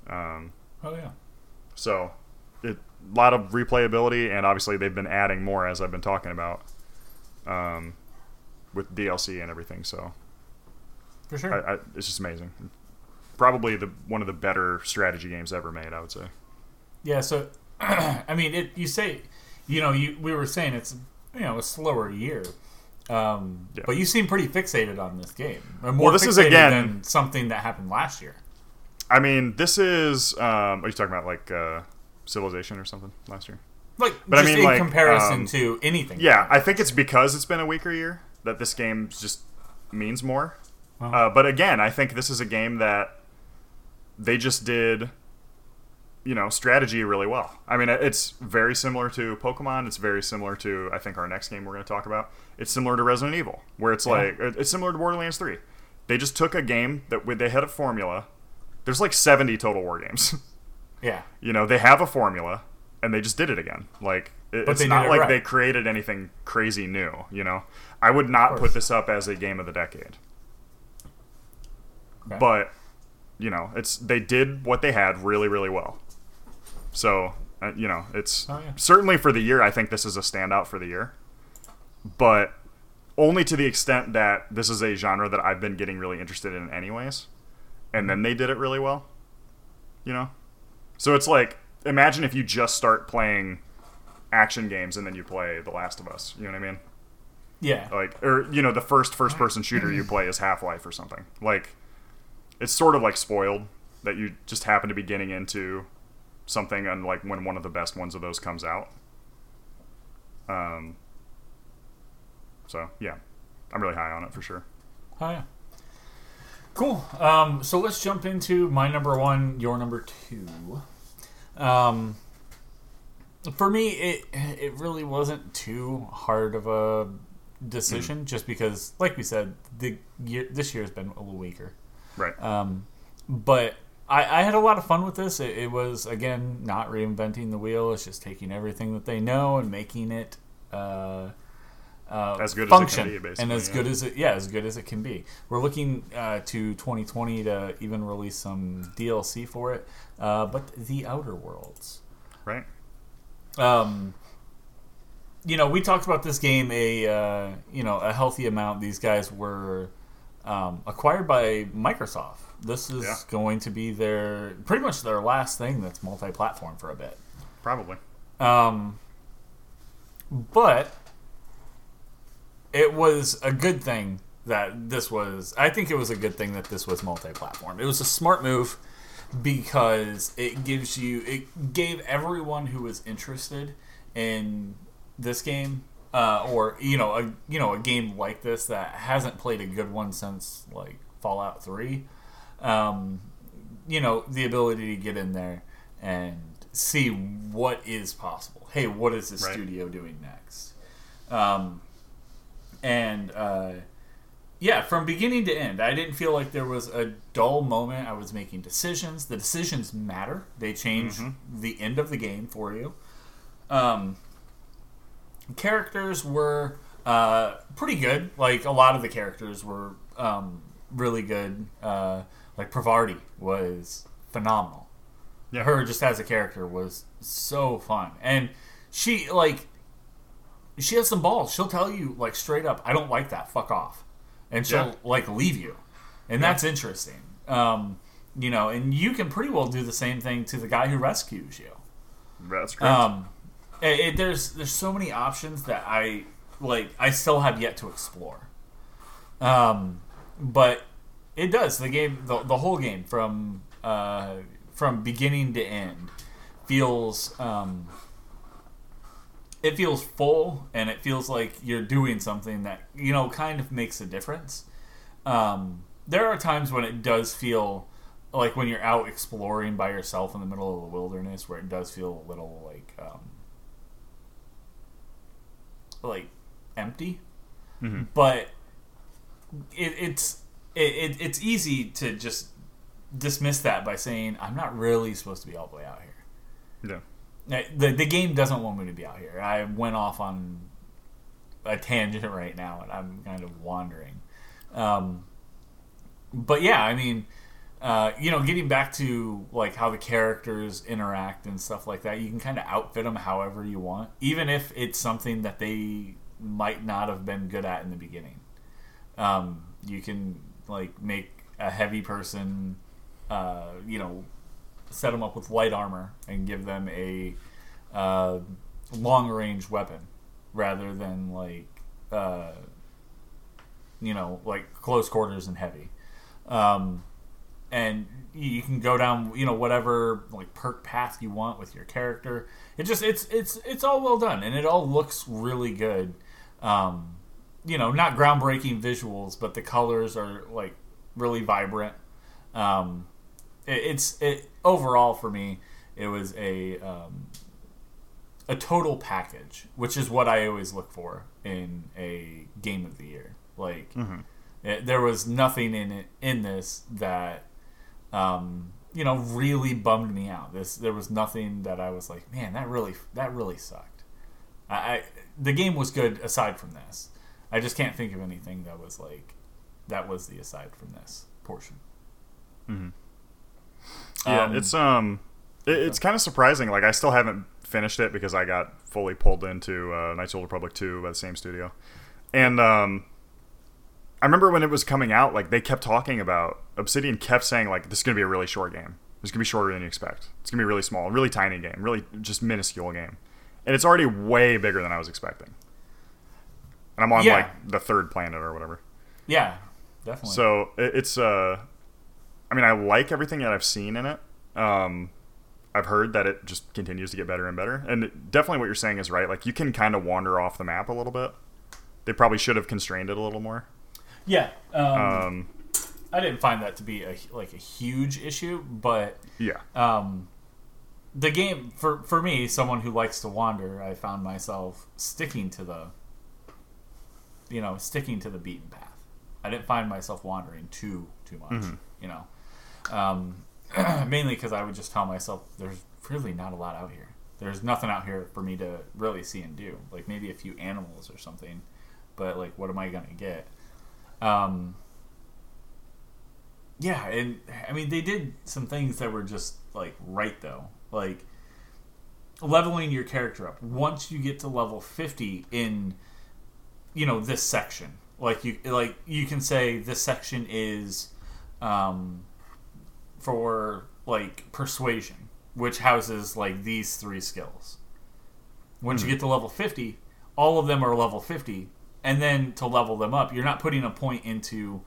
Um, Oh yeah. so, a lot of replayability, and obviously they've been adding more as I've been talking about, um, with DLC and everything. So, For sure. I, I, it's just amazing. Probably the one of the better strategy games ever made. I would say. Yeah, so [clears throat] I mean, it. You say, you know, you we were saying it's you know a slower year, um, Yeah. but you seem pretty fixated on this game. Or more Well, this is fixated again- than something that happened last year. I mean, this is. Um, are you talking about like uh, Civilization or something last year? Like, But I mean, in like, comparison um, to anything. Yeah, I think it's because it's been a weaker year that this game just means more. Uh, but again, I think this is a game that they just did, you know, strategy really well. I mean, it's very similar to Pokemon. It's very similar to I think our next game we're going to talk about. It's similar to Resident Evil, where it's Yeah. like it's similar to Borderlands Three. They just took a game that they had a formula. There's like 70 total war games. [laughs] yeah. you know, they have a formula and they just did it again. Like it- it's not it like right. they created anything crazy new. You know, I would not put this up as a game of the decade. Okay. But you know, it's they did what they had really, really well. So uh, you know, it's Oh, yeah. certainly for the year. I think this is a standout for the year, but only to the extent that this is a genre that I've been getting really interested in, anyways. And then they did it really well. You know, so it's like imagine if you just start playing action games and then you play The Last of Us. You know what I mean? Yeah. like or you know the first first person shooter you play is half-life or something like it's sort of like spoiled that you just happen to be getting into something and like when one of the best ones of those comes out um so yeah i'm really high on it for sure Oh yeah. Cool. Um, so let's jump into my number one, your number two. Um, for me, it it really wasn't too hard of a decision, just because, like we said, the year this year has been a little weaker. right Um, but I, I had a lot of fun with this. It, it was again not reinventing the wheel. It's just taking everything that they know and making it uh, uh, As good as it can function be, basically, and as yeah. good as it yeah as good as it can be. We're looking uh, to 2020 to even release some DLC for it. Uh, but the Outer Worlds. right Um, you know, we talked about this game a uh, you know a healthy amount. These guys were um, acquired by Microsoft. This is Yeah. going to be their pretty much their last thing that's multi-platform for a bit. probably Um, but it was a good thing that this was. I think it was a good thing that this was multi-platform. It was a smart move because it gives you it gave everyone who was interested in this game uh, or you know a you know a game like this that hasn't played a good one since like Fallout Three. Um, you know the ability to get in there and see what is possible. Hey, what is the Right. studio doing next? Um, and uh, yeah, from beginning to end, I didn't feel like there was a dull moment. I was making decisions. The decisions matter. They change the end of the game for you. Um, characters were uh, pretty good. Like a lot of the characters were um, really good. Uh, like Parvati was phenomenal. Yeah. Her just as a character was so fun, and she like she has some balls. She'll tell you like straight up, "I don't like that. Fuck off," and she'll Yeah. like leave you, and that's interesting. Um, you know, and you can pretty well do the same thing to the guy who rescues you. That's great. Um, it, it- there's there's so many options that I like. I still have yet to explore. Um, but it does the game the, the whole game from uh, from beginning to end feels um, it feels full and it feels like you're doing something that you know kind of makes a difference. Um, there are times when it does feel like when you're out exploring by yourself in the middle of the wilderness where it does feel a little like um, like empty Mhm. but it, it's it, it, it's easy to just dismiss that by saying i'm not really supposed to be all the way out here. Yeah. Uh, the, the game doesn't want me to be out here. I went off on a tangent right now and i'm kind of wandering. Um, but yeah i mean uh, you know getting back to like how the characters interact and stuff like that you can kind of outfit them however you want even if it's something that they might not have been good at in the beginning. Um, you can like make a heavy person uh, you know set them up with light armor and give them a uh, long range weapon rather than like uh, you know like close quarters and heavy. Um, and you can go down you know whatever like perk path you want with your character. It just it's it's it's all well done and it all looks really good. Um, you know not groundbreaking visuals but the colors are like really vibrant. Um, it, it's it overall for me it was a um, a total package which is what i always look for in a game of the year. Like it, there was nothing in it in this that um, you know really bummed me out. This there was nothing that i was like man that really that really sucked. I, I the game was good aside from this i just can't think of anything that was like that was the aside from this portion Yeah, Um, it's um, it, it's kind of surprising. Like I still haven't finished it because I got fully pulled into uh, Knights of the Old Republic 2 by the same studio, and um, I remember when it was coming out, like they kept talking about Obsidian kept saying like this is gonna be a really short game. It's gonna be shorter than you expect. It's gonna be really small, really tiny game, really just minuscule game, and it's already way bigger than I was expecting. And I'm on Yeah. like the third planet or whatever. yeah definitely So it, it's uh, I mean, I like everything that I've seen in it. Um, I've heard that it just continues to get better and better, and it- definitely what you're saying is right. Like you can kind of wander off the map a little bit. They probably should have constrained it a little more. yeah um, Um, I didn't find that to be a like a huge issue, but yeah, um, the game for for me, someone who likes to wander, I found myself sticking to the you know sticking to the beaten path. I didn't find myself wandering too too much, you know, um, [clears throat] mainly because I would just tell myself there's really not a lot out here. There's nothing out here for me to really see and do. Like maybe a few animals or something, but like what am I gonna get? Um, yeah, and I mean they did some things that were just like right though. Like leveling your character up. Once you get to level 50 in you know this section. Like you like you can say this section is um for like persuasion, which houses like these three skills. Once you get to level 50, all of them are level 50, and then to level them up, you're not putting a point into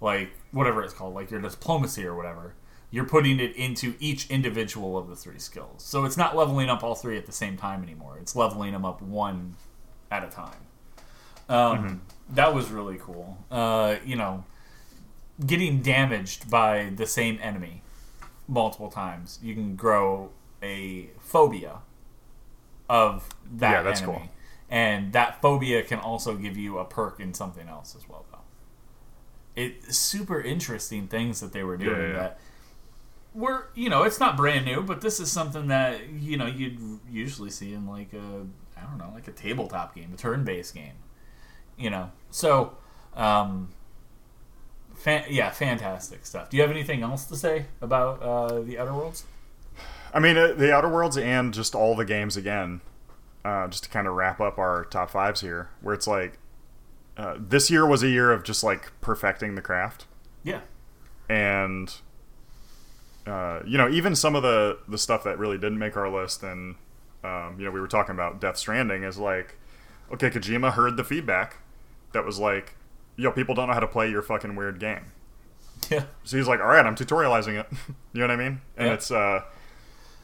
like whatever it's called, like your diplomacy or whatever. You're putting it into each individual of the three skills. So it's not leveling up all three at the same time anymore. It's leveling them up one at a time. Um, That was really cool. Uh, you know, getting damaged by the same enemy multiple times, you can grow a phobia of that Yeah, that's enemy. cool. And that phobia can also give you a perk in something else as well, though. It's super interesting things that they were doing Yeah, yeah, yeah. that were, you know, it's not brand new, but this is something that, you know, you'd usually see in like a, I don't know, like a tabletop game, a turn based game. You know, so, um, fan- yeah, fantastic stuff. Do you have anything else to say about uh, the Outer Worlds? I mean uh, the Outer Worlds and just all the games again. Uh, just to kind of wrap up our top fives here, where it's like uh, this year was a year of just like perfecting the craft. Yeah. and uh, you know, even some of the the stuff that really didn't make our list, and um, you know, we were talking about Death Stranding, is like, okay, Kojima heard the feedback that was like, yo, people don't know how to play your fucking weird game. Yeah. So he's like, all right, I'm tutorializing it. [laughs] you know what I mean? And Yeah. it's, uh,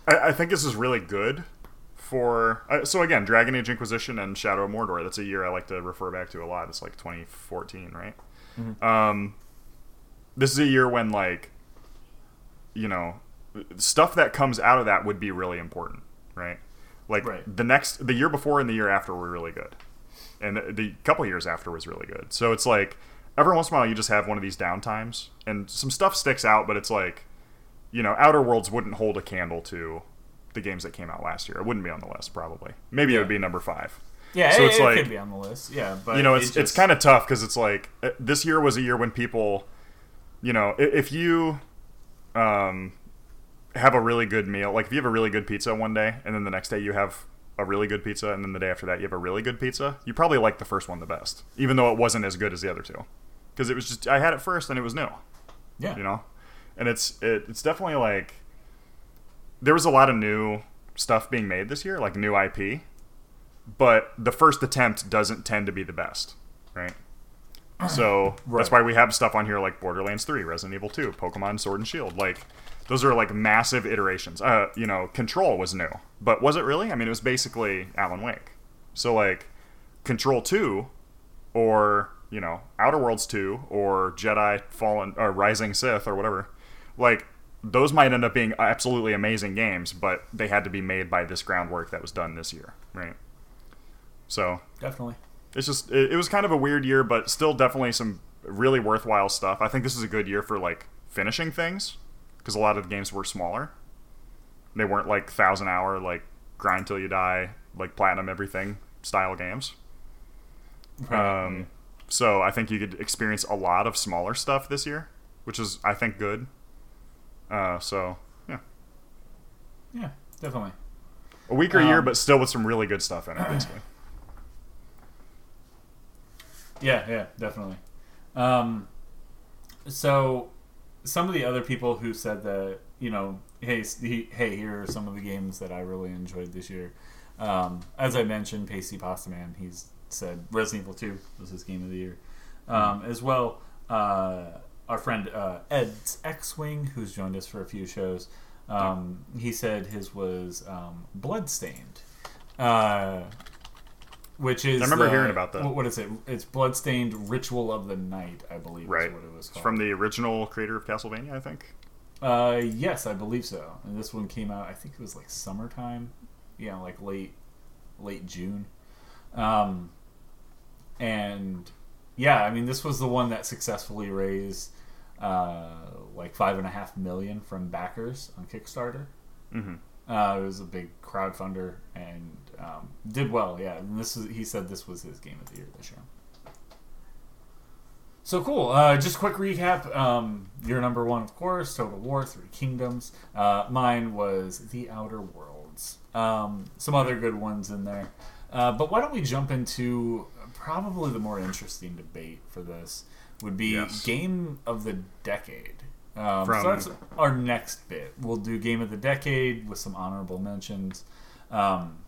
I, I think this is really good for. Uh, so again, Dragon Age Inquisition and Shadow of Mordor. That's a year I like to refer back to a lot. It's like 2014, right? Um, this is a year when like, you know, stuff that comes out of that would be really important, right? Like Right. the next, the year before and the year after were really good, and the, the couple years after was really good. So it's like every once in a while you just have one of these downtimes, and some stuff sticks out, but it's like, you know, Outer Worlds wouldn't hold a candle to the games that came out last year. It wouldn't be on the list probably. Maybe it would be number five. Yeah, So it, it's it like- could be on the list. Yeah, but you know, it it's it's kind of tough because it's like uh, this year was a year when people, you know, if you, um, have a really good meal, like if you have a really good pizza one day, and then the next day you have a really good pizza, and then the day after that you have a really good pizza, you probably like the first one the best, even though it wasn't as good as the other two, because it was just I had it first and it was new, yeah, you know, and it's it, it's definitely like there was a lot of new stuff being made this year, like new IP, but the first attempt doesn't tend to be the best, right? So that's why we have stuff on here like Borderlands 3, Resident Evil 2, Pokemon Sword and Shield. Like those are like massive iterations. Uh, you know, Control was new, but was it really? I mean, it was basically Alan Wake. So like Control 2 or, you know, Outer Worlds 2 or Jedi Fallen or Rising Sith or whatever. Like those might end up being absolutely amazing games, but they had to be made by this groundwork that was done this year, right? So definitely. it's just it, it was kind of a weird year, but still definitely some really worthwhile stuff. I think this is a good year for like finishing things because a lot of the games were smaller. They weren't like thousand hour like grind till you die like platinum everything style games. Right. Um, so I think you could experience a lot of smaller stuff this year, which is I think good. Uh, so yeah, yeah, definitely. a weaker year, Um, but still with some really good stuff in it. Basically, [clears throat] Yeah, yeah, definitely. Um, so some of the other people who said that, you know, hey, he, hey, here are some of the games that I really enjoyed this year. Um, as I mentioned, Pasty Pasta Man, he's said Resident Evil 2 was his game of the year. Um, as well, uh, our friend uh, Ed's X-Wing, who's joined us for a few shows, um, he said his was um, Bloodstained. Uh, which is I remember the- hearing about that. what- what is it? It's Bloodstained Ritual of the Night, I believe. right? Is what it was It's called. from the original creator of Castlevania, I think. Uh, yes, I believe so. And this one came out. I think it was like summertime. Yeah, like late, late June. Um, and yeah, I mean, this was the one that successfully raised uh, like five and a half million from backers on Kickstarter. hmm Uh, it was a big crowdfunder and um, did well. Yeah, and this is he said this was his game of the year this year. So cool. Uh, just quick recap. Um, your number one, of course, Total War: Three Kingdoms. Uh, mine was The Outer Worlds. Um, some other good ones in there. Uh, but why don't we jump into probably the more interesting debate for this? Would be Yes. game of the decade. Um, From- so that's our next bit. We'll do game of the decade with some honorable mentions, um,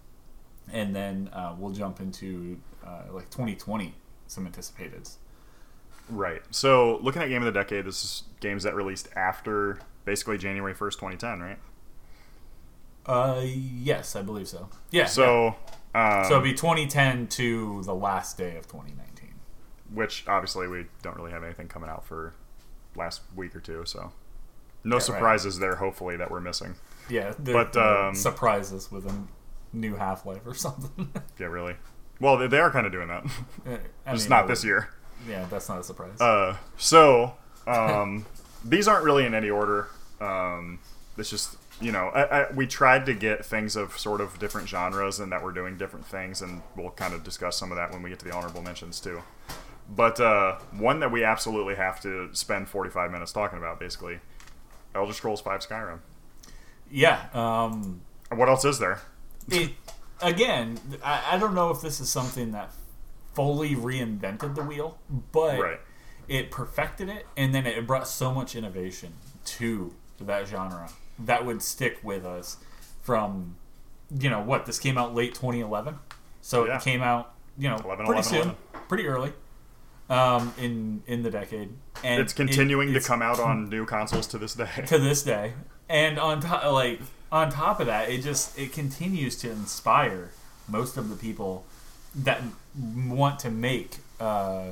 and then uh, we'll jump into uh, like 2020 some anticipated. Right. So looking at game of the decade, this is games that released after basically January first, twenty ten, right? Uh, yes, I believe so. Yeah. So, yeah. um, so it'd be 2010 to the last day of 2019. which obviously we don't really have anything coming out for last week or two, so no right. surprises there. Hopefully that we're missing. Yeah, But, um, surprise us with a new Half Life or something. [laughs] Yeah, really. Well, they, they are kind of doing that, I just mean, not this year. Yeah, that's not a surprise. Uh, so um, [laughs] these aren't really in any order. Um, it's just you know I, I, we tried to get things of sort of different genres and that we're doing different things, and we'll kind of discuss some of that when we get to the honorable mentions too. But uh, one that we absolutely have to spend 45 minutes talking about, basically, Elder Scrolls V Skyrim. yeah. Um, What else is there? It again. I, I don't know if this is something that fully reinvented the wheel, but Right. it perfected it, and then it brought so much innovation to that genre that would stick with us from you know what this came out late 2011 so Yeah. it came out you know 11, pretty 11, soon 11. pretty early um, in in the decade and It's continuing it- to come out on new consoles to this day. [laughs] to this day and on top like on top of that it just it continues to inspire most of the people that want to make uh,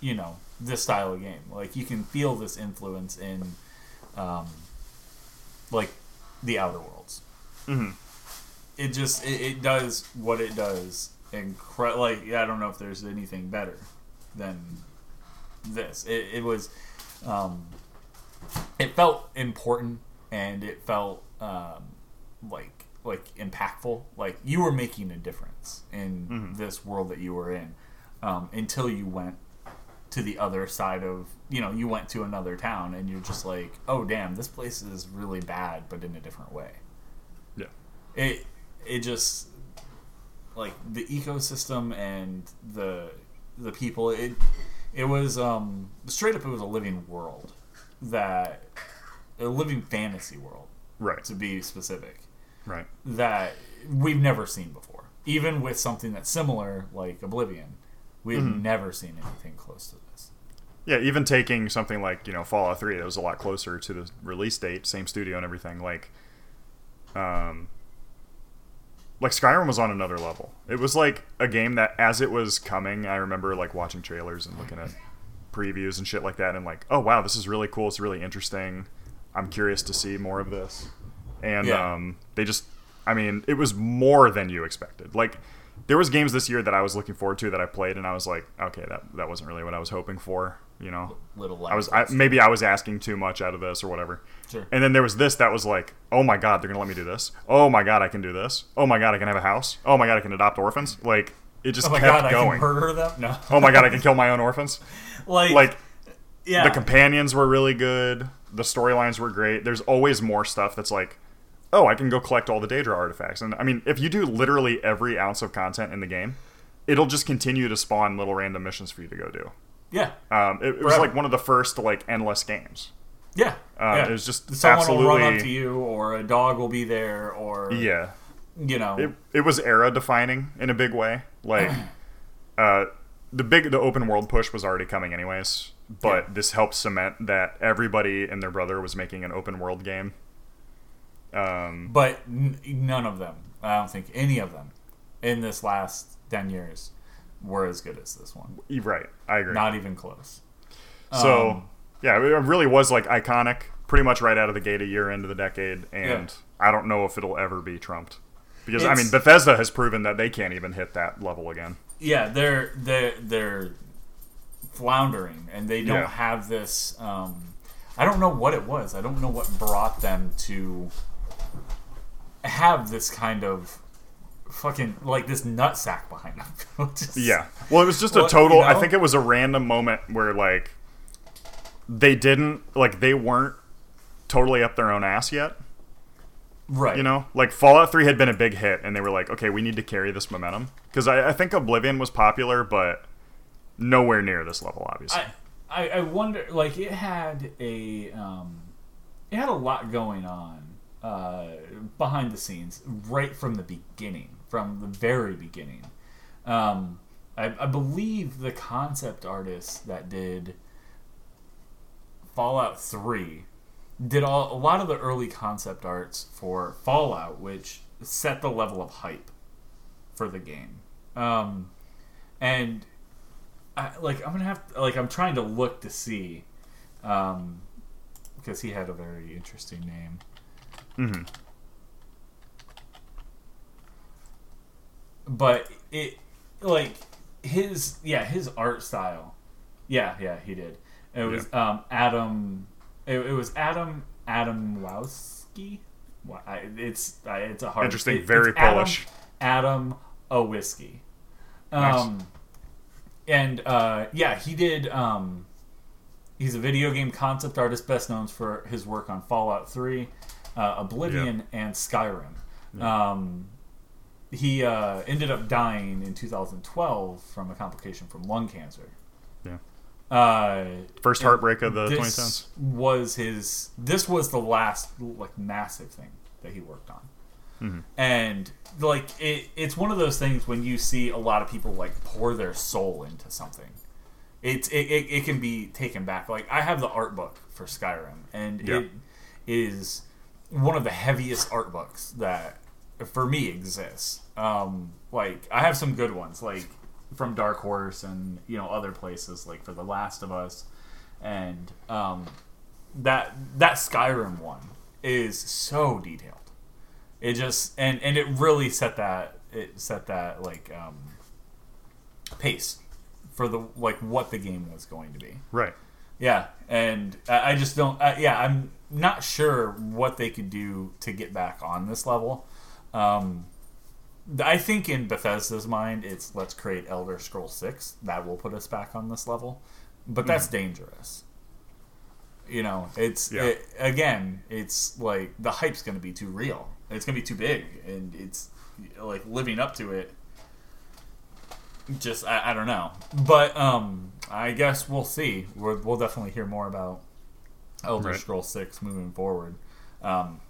you know this style of game. Like you can feel this influence in um, like the outer worlds. Mhm. it just it, it does what it does. Incre- like i don't know if there's anything better than this. It, it was um, it felt important and it felt um, like like impactful like you were making a difference in Mhm. this world that you were in um, until you went to the other side of you know you went to another town and you're just like oh damn this place is really bad but in a different way Yeah. it it just like the ecosystem and the the people it it was um straight up it was a living world that a living fantasy world Right. to be specific Right. that we've never seen before even with something that's similar like oblivion we've Mhm. never seen anything close to this Yeah, even taking something like you know Fallout Three, that was a lot closer to the release date, same studio and everything. Like, um, like Skyrim was on another level. It was like a game that, as it was coming, I remember like watching trailers and looking at previews and shit like that, and like, oh wow, this is really cool. It's really interesting. I'm curious to see more of this. And Yeah. um, they just, I mean, it was more than you expected. Like, there was games this year that I was looking forward to that I played, and I was like, okay, that that wasn't really what I was hoping for. You know, little I was I, maybe I was asking too much out of this or whatever. Sure. And then there was this that was like, oh my god, they're gonna let me do this. Oh my god, I can do this. Oh my god, I can have a house. Oh my god, I can adopt orphans. Like it just oh my kept god going. i can murder them no oh my god, I can [laughs] kill my own orphans. like Like yeah the companions were really good. The storylines were great. There's always more stuff that's like, oh, I can go collect all the Daedra artifacts. And I mean, if you do literally every ounce of content in the game, it'll just continue to spawn little random missions for you to go do. yeah Um, it, it was like one of the first like endless games. yeah, Uh, yeah. it was just someone will run up to you or a dog will be there or Yeah, you know it, it was era defining in a big way. Like, [clears throat] uh, the big the open world push was already coming anyways, but Yeah. this helped cement that everybody and their brother was making an open world game. Um, but n- none of them i don't think any of them in this last 10 years were as good as this one right, I agree. not even close so Um, yeah, it really was like iconic, pretty much right out of the gate, a year into the decade, and Yeah. I don't know if it'll ever be trumped. Because I mean, Bethesda has proven that they can't even hit that level again. yeah they're they're they're floundering and they don't Yeah. have this um i don't know what it was i don't know what brought them to have this kind of fucking like this nutsack behind them [laughs] Just- Yeah. Well, it was just a Well, total. you I think it was a random moment where like they didn't like they weren't totally up their own ass yet. right You know, like Fallout Three had been a big hit, and they were like, okay, we need to carry this momentum because I, I think Oblivion was popular, but nowhere near this level, obviously. I, I, I wonder like it had a um, it had a lot going on uh, behind the scenes right from the beginning from the very beginning um, I, I believe the concept artist that did Fallout 3 did all, a lot of the early concept arts for Fallout which set the level of hype for the game um, and I, like I'm gonna have like I'm trying to look to see, um, because he had a very interesting name. hmm But it like his yeah his art style, yeah yeah he did. It was um Adam. It, it was Adam Adamowski. Wha- I- It's I- it's a hard Interesting, it- very it's Adam- Polish. Adam a whiskey. Nice. And uh, yeah, he did. Um, he's a video game concept artist, best known for his work on Fallout Three, uh, Oblivion, and Skyrim. Um, he uh, ended up dying in 2012 from a complication from lung cancer. Yeah. Uh, First heartbreak of the this 2010s. was his. This was the last like massive thing that he worked on, Mm-hmm. and like it, it's one of those things when you see a lot of people like pour their soul into something. It's it, it, it can be taken back. Like I have the art book for Skyrim, and Yeah. it is one of the heaviest art books that for me exists. Um, like I have some good ones, like from Dark Horse and you know other places, like for The Last of Us, and um, that that Skyrim one is so detailed. It just and and it really set that it set that like um, pace for the like what the game was going to be. Right. Yeah, and I I just don't. Yeah, I'm not sure what they could do to get back on this level. Um, I think in Bethesda's mind, it's let's create Elder Scroll Six that will put us back on this level, but that's dangerous. You know, it's Yeah. it, again, it's like the hype's going to be too real. It's going to be too big, and it's like living up to it just I, I don't know but um i guess we'll see We're, we'll definitely hear more about elder Right. scroll 6 moving forward um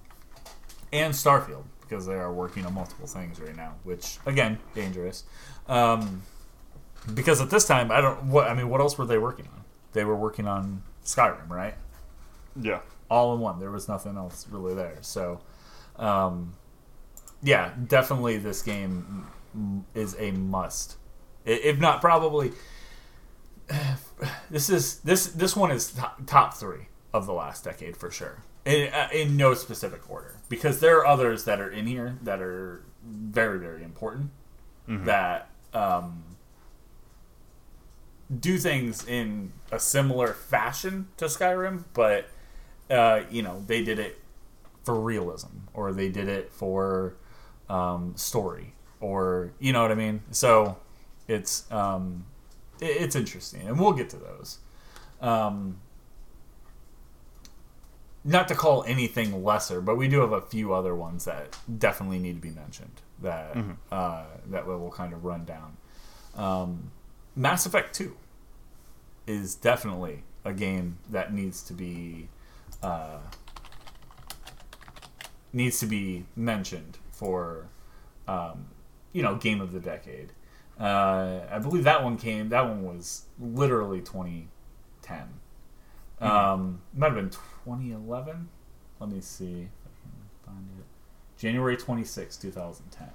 and starfield because they are working on multiple things right now which again dangerous um because at this time i don't what i mean what else were they working on they were working on skyrim right Yeah. all in one. There was nothing else really there. So, um, yeah, definitely this game is a must. If not, probably [sighs] this is this this one is top, top three of the last decade for sure. In, uh, in no specific order, because there are others that are in here that are very very important that um, do things in a similar fashion to Skyrim, but uh, you know they did it for realism, or they did it for um, story, or you know what I mean. So it's um, it, it's interesting, and we'll get to those. Um, not to call anything lesser, but we do have a few other ones that definitely need to be mentioned that uh, that we'll kind of run down. Um, Mass Effect Two is definitely a game that needs to be uh, needs to be mentioned for um, you know game of the decade. Uh, I believe that one came. That one was literally 2010. Um, might have been 2011. Let me see if I can find it. January 26, 2010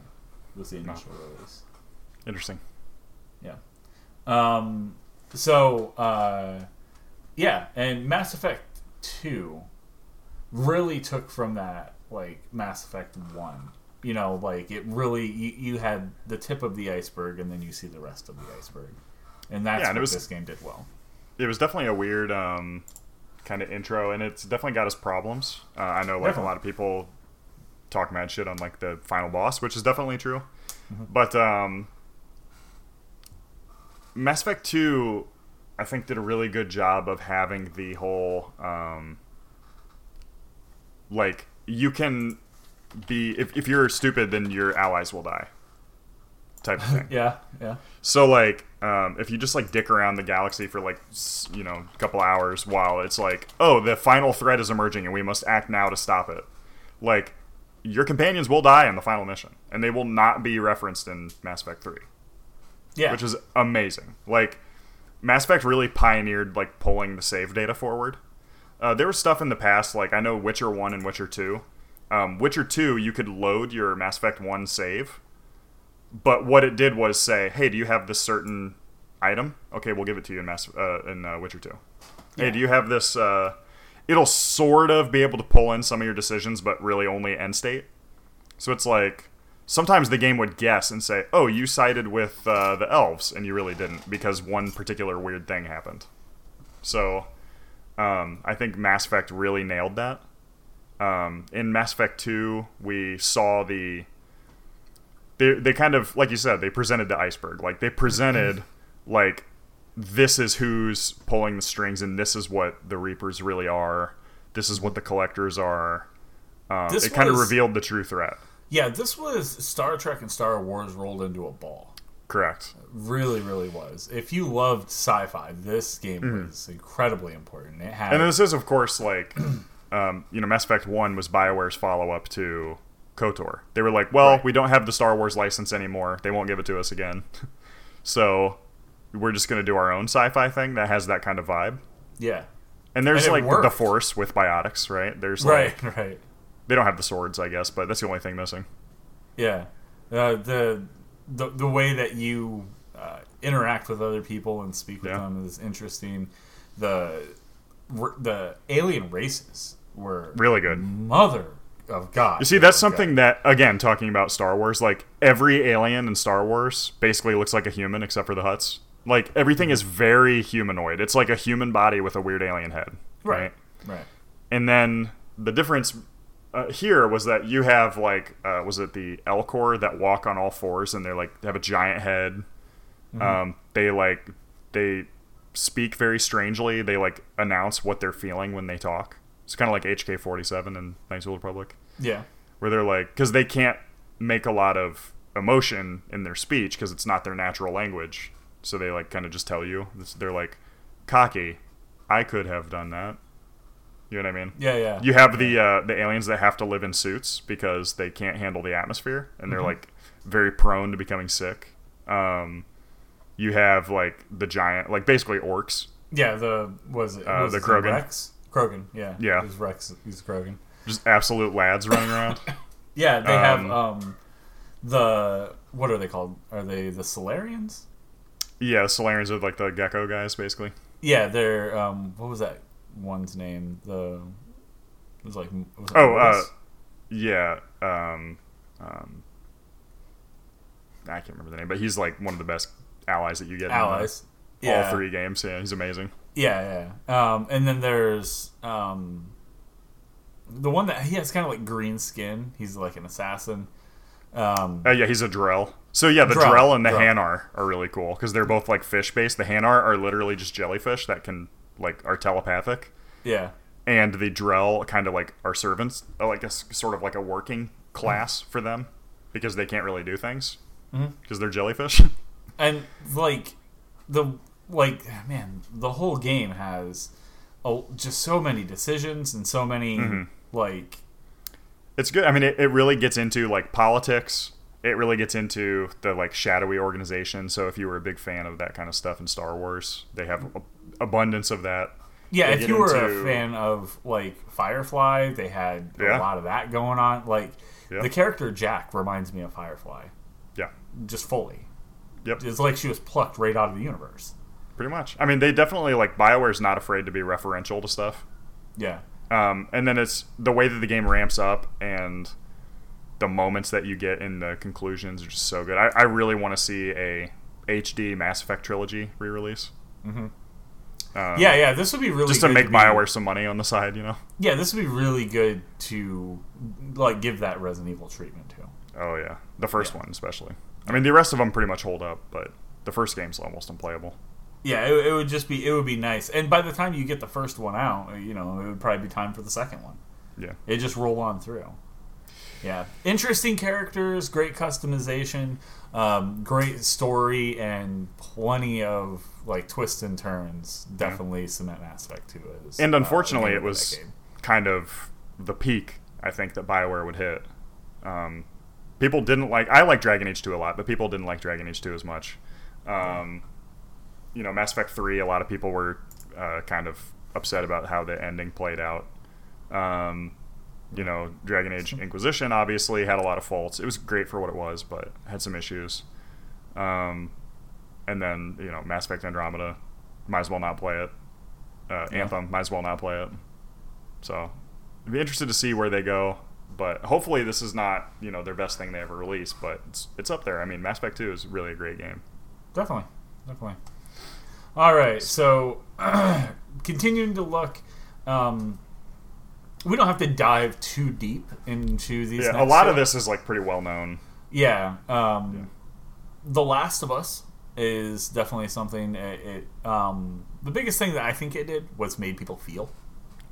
was the initial release. Interesting. Yeah. Um, so, uh, yeah, and Mass Effect 2 really took from that, like, Mass Effect 1. You know, like, it really, you, you had the tip of the iceberg, and then you see the rest of the iceberg. And that's Yeah, and what was- this game did well. It was definitely a weird um, kind of intro, and it's definitely got us problems. Uh, I know, like Definitely. a lot of people talk mad shit on like the final boss, which is definitely true. But um, Mass Effect Two, I think, did a really good job of having the whole um, like you can be if if you're stupid, then your allies will die. Type of [laughs] thing. Yeah, yeah. So like, um, if you just like dick around the galaxy for like, you know, a couple hours while it's like, oh, the final threat is emerging and we must act now to stop it. Like, your companions will die in the final mission, and they will not be referenced in Mass Effect Three, Yeah. which is amazing. Like, Mass Effect really pioneered like pulling the save data forward. Uh, there was stuff in the past, like I know Witcher One and Witcher Two. Um, Witcher Two, you could load your Mass Effect One save, but what it did was say, "Hey, do you have this certain item? Okay, we'll give it to you in Mass uh, in uh, Witcher Two. Hey, do you have this?" Uh, it'll sort of be able to pull in some of your decisions, but really only end state. So it's like sometimes the game would guess and say, "Oh, you sided with uh, the elves, and you really didn't because one particular weird thing happened." So um, I think Mass Effect really nailed that. Um, in Mass Effect Two, we saw the they they kind of like you said they presented the iceberg like they presented [laughs] like this is who's pulling the strings and this is what the reapers really are this is what the collectors are um, it kind of revealed the true threat yeah, this was Star Trek and Star Wars rolled into a ball. Correct. Really, really was. If you loved sci-fi, this game was incredibly important. It had. And this is, of course, like, [clears throat] um, you know, Mass Effect 1 was BioWare's follow up to KOTOR. They were like, well, Right. we don't have the Star Wars license anymore. They won't give it to us again. [laughs] so we're just going to do our own sci fi thing that has that kind of vibe. yeah, And there's And like the. Force with biotics, right? There's like, right, right. they don't have the swords, I guess, but that's the only thing missing. Yeah, uh, the the the way that you uh, interact with other people and speak with Yeah. them is interesting. The the alien races were Really good. Mother of God. You see, that's something that, again, talking about Star Wars, like every alien in Star Wars basically looks like a human except for the Hutts. Like everything is very humanoid. It's like a human body with a weird alien head, right? right, right. And then the difference uh, here was that you have like, uh, was it the Elcor that walk on all fours and they're like they have a giant head. Um, they like they speak very strangely. They like announce what they're feeling when they talk. It's kind of like HK forty seven in Knights of the Republic. Yeah, where they're like because they can't make a lot of emotion in their speech because it's not their natural language. So they like kind of just tell you. They're like cocky. I could have done that you know what i mean yeah, yeah. you have the uh, the aliens that have to live in suits because they can't handle the atmosphere and they're Mhm. like very prone to becoming sick um, you have like the giant like basically orcs yeah. The was it Uh, was the it Krogan. Wrex? Krogan, yeah, Yeah. Was Wrex. He's Krogan. just absolute lads running around [laughs] Yeah, they have Um, um the what are they called? Are they the Salarians? yeah salarians are like the gecko guys basically Yeah, they're um what was that one's name? The it was like was Oh, uh, Yeah. Um, um, I can't remember the name, but he's like one of the best allies that you get in the- allies. Yeah, all three games. Yeah, he's amazing. Yeah, yeah. Um, and then there's um, the one that he has kind of like green skin. He's like an assassin. Um, Uh, yeah, he's a Drell. So yeah, the Drell, Drell, and the Drell. Hanar are really cool because they're both like fish based. The Hanar are literally just jellyfish that can like are telepathic, yeah, and the Drell kind of like are servants, uh, like a sort of like a working class Mm-hmm. for them because they can't really do things because they're jellyfish. [laughs] and like the like man, the whole game has oh, just so many decisions and so many Mhm. like It's good. I mean, it, it really gets into like politics. It really gets into the like shadowy organization. So if you were a big fan of that kind of stuff in Star Wars, they have a, abundance of that. yeah. If you were into- a fan of like Firefly, they had Yeah. a lot of that going on. Like Yeah. the character Jack reminds me of Firefly, Yeah, just fully. Yep. It's like she was plucked right out of the universe. pretty much. I mean, they definitely like Bioware's not afraid to be referential to stuff. Yeah. Um, and then it's the way that the game ramps up and the moments that you get in the conclusions are just so good. I, I really want to see a HD Mass Effect trilogy re-release. Mhm. Um, Yeah, yeah. This would be really just to make be- Bioware some money on the side, you know. Yeah, this would be really good to like give that Resident Evil treatment to. Oh yeah, the first Yeah. one especially. I mean, the rest of them pretty much hold up, but the first game's almost unplayable. Yeah, it, it would just be it would be nice. And by the time you get the first one out, you know, it would probably be time for the second one. Yeah, It just roll on through. Yeah, interesting characters, great customization, um, great story, and plenty of like twists and turns. Definitely cement Mass Effect Two is. and uh, unfortunately, it was kind of the peak. I think that Bioware would hit. Um, people didn't like. I like Dragon Age two a lot, but people didn't like Dragon Age two as much. Um, you know, Mass Effect three. A lot of people were uh, kind of upset about how the ending played out. Um, you know, Dragon Age Inquisition obviously had a lot of faults. It was great for what it was, but had some issues. Um, and then you know, Mass Effect Andromeda, might as well not play it. Uh, Yeah. Anthem, might as well not play it. So, I'd be interested to see where they go. But hopefully, this is not you know their best thing they ever release. But it's it's up there. I mean, Mass Effect Two is really a great game. Definitely, definitely. All right, so [clears throat] continuing to look, um, we don't have to dive too deep into these. Yeah, a lot two. of this is like pretty well known. Yeah, um, The Last of Us is definitely something. It, it um, the biggest thing that I think it did was made people feel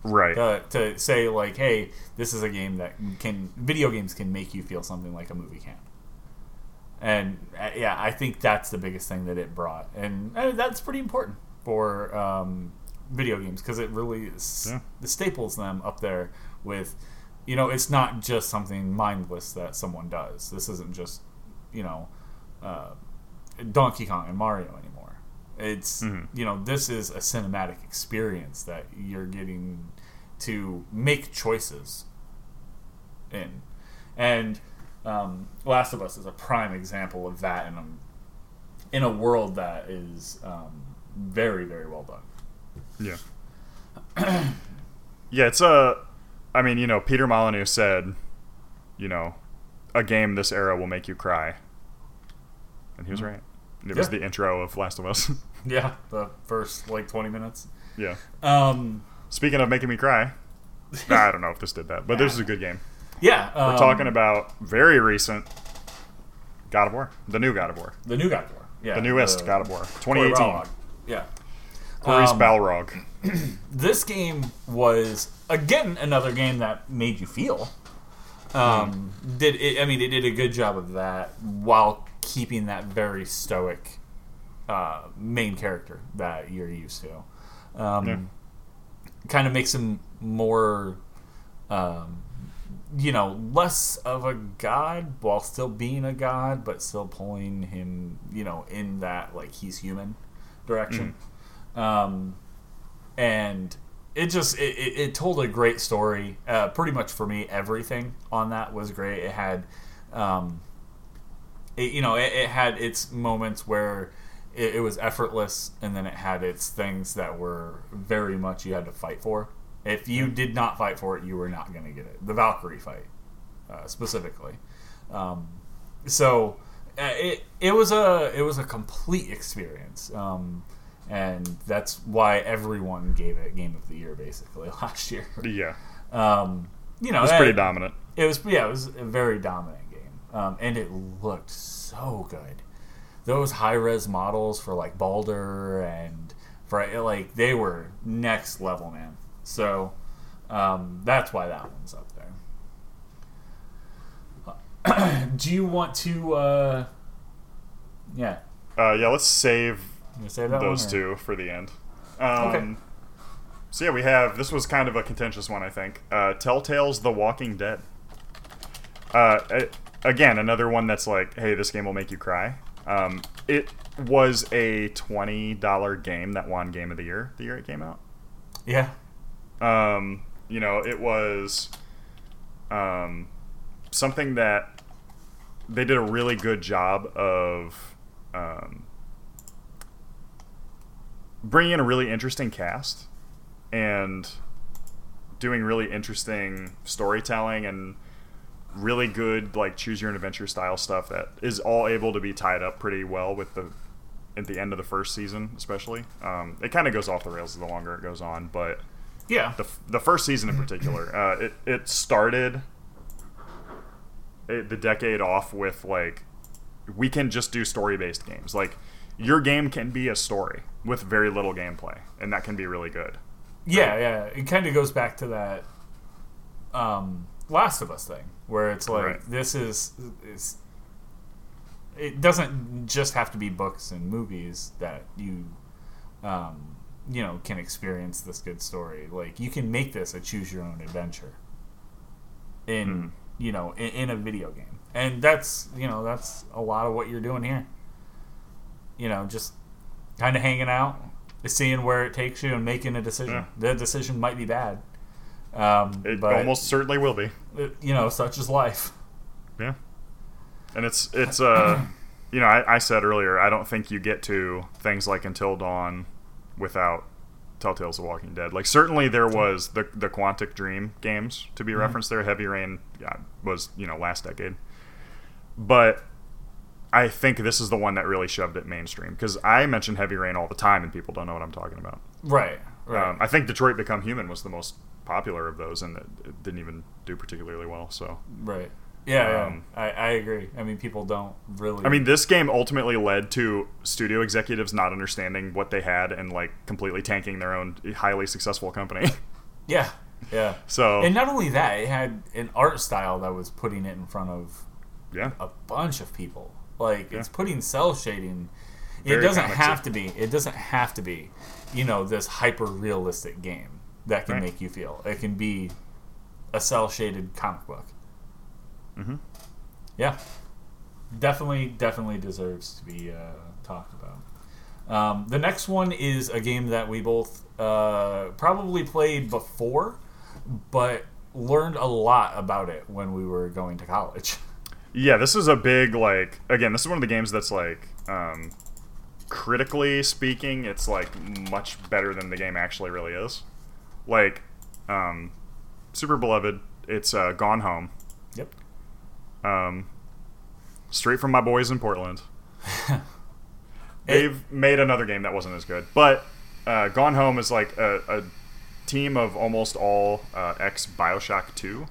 Right. to, to say like, hey, this is a game that can video games can make you feel something like a movie can. and uh, yeah, I think that's the biggest thing that it brought, and uh, that's pretty important for um, video games because it really s- Yeah. staples them up there with, you know, it's not just something mindless that someone does. This isn't just, you know, uh, Donkey Kong and Mario anymore. It's Mhm. you know this is a cinematic experience that you're getting to make choices in, and um, Last of Us is a prime example of that in a in a world that is um, very very well done. Yeah. [clears throat] yeah, it's a. I mean, you know, Peter Molyneux said, you know, a game this era will make you cry, and he was right. It was Mm-hmm. The intro of Last of Us. [laughs] Yeah, the first like twenty minutes. yeah. Um, Speaking of making me cry, [laughs] I don't know if this did that, but this is a good game. yeah, We're um, talking about very recent God of War, the new God of War, the new God of War. Yeah, the newest the- God of War, 2018. Yeah. Um, Balrog. [clears throat] this game was again another game that made you feel. Um, Did it? I mean, it did a good job of that while keeping that very stoic uh, main character that you're used to. Um, Yeah. Kind of makes him more, um, you know, less of a god while still being a god, but still pulling him, you know, in that like he's human direction. Um, and it just it, it, it told a great story uh, pretty much for me everything on that was great it had um, it, you know it, it had its moments where it, it was effortless and then it had its things that were very much you had to fight for. If you did not fight for it you were not going to get it. The valkyrie fight uh, specifically. Um, so uh, it it was a it was a complete experience, um, and that's why everyone gave it Game of the Year basically [laughs] last year. Yeah, Um, you know, it was pretty dominant. It was yeah, it was very dominant um, and it looked so good. Those high res models for like Baldur and for like they were next level, man. So um, that's why that one's up there. [clears throat] Do you want to? Uh, yeah, Uh, yeah, let's save that those one, two for the end. Um, Okay. So yeah, we have this was kind of a contentious one, I think. Uh, Telltale's The Walking Dead. Uh, a- again, another one that's like, hey, this game will make you cry. Um, it was a twenty dollar game that won Game of the Year the year it came out. Yeah, Um, you know, it was um, something that they did a really good job of um, bringing in a really interesting cast and doing really interesting storytelling and really good like choose your own adventure style stuff that is all able to be tied up pretty well with the at the end of the first season especially. Um, it kind of goes off the rails the longer it goes on but yeah, the, the first season in particular uh, it, it started it, the decade off with like we can just do story based games. Like your game can be a story with very little gameplay and that can be really good. Yeah, yeah. It kind of goes back to that um, Last of Us thing, where it's like Right. this is is. It doesn't just have to be books and movies that you, um, you know, can experience this good story. Like you can make this a choose your own adventure. In Mhm. you know in, in a video game, and that's you know that's a lot of what you're doing here. You know, just kind of hanging out, seeing where it takes you, and making a decision. Yeah. The decision might be bad, um, it but almost certainly will be. it- you know, such is life. yeah. And it's it's uh [clears throat] you know I, I said earlier i don't think you get to things like until dawn without telltale's the walking dead. Like certainly there was the the quantic dream games to be referenced there. Heavy rain yeah, was you know last decade. But i think this is the one that really shoved it mainstream because i mention heavy rain all the time and people don't know what i'm talking about. Right. Right. um, i think detroit become human was the most popular of those and it, didn't even do particularly well so right. Yeah. um, yeah. I, I agree. I mean, people don't really. I mean, this game ultimately led to studio executives not understanding what they had and like completely tanking their own highly successful company. [laughs] Yeah. Yeah. so And not only that, it had an art style that was putting it in front of yeah, a bunch of people. Like it's putting cel shading. it doesn't have to be. It doesn't have to be. You know, this hyper realistic game that can Right. make you feel. It can be a cel shaded comic book. Mhm. Yeah, definitely, definitely deserves to be uh, talked about. Um, the next one is a game that we both uh, probably played before, but learned a lot about it when we were going to college. [laughs] Yeah, this is a big like again, this is one of the games that's like um critically speaking, it's like much better than the game actually really is. Like um Super Beloved, it's uh, Gone Home. Yep. Um straight from my boys in Portland. [laughs] They've made another game that wasn't as good, but uh, Gone Home is like a, a team of almost all uh, ex Bioshock 2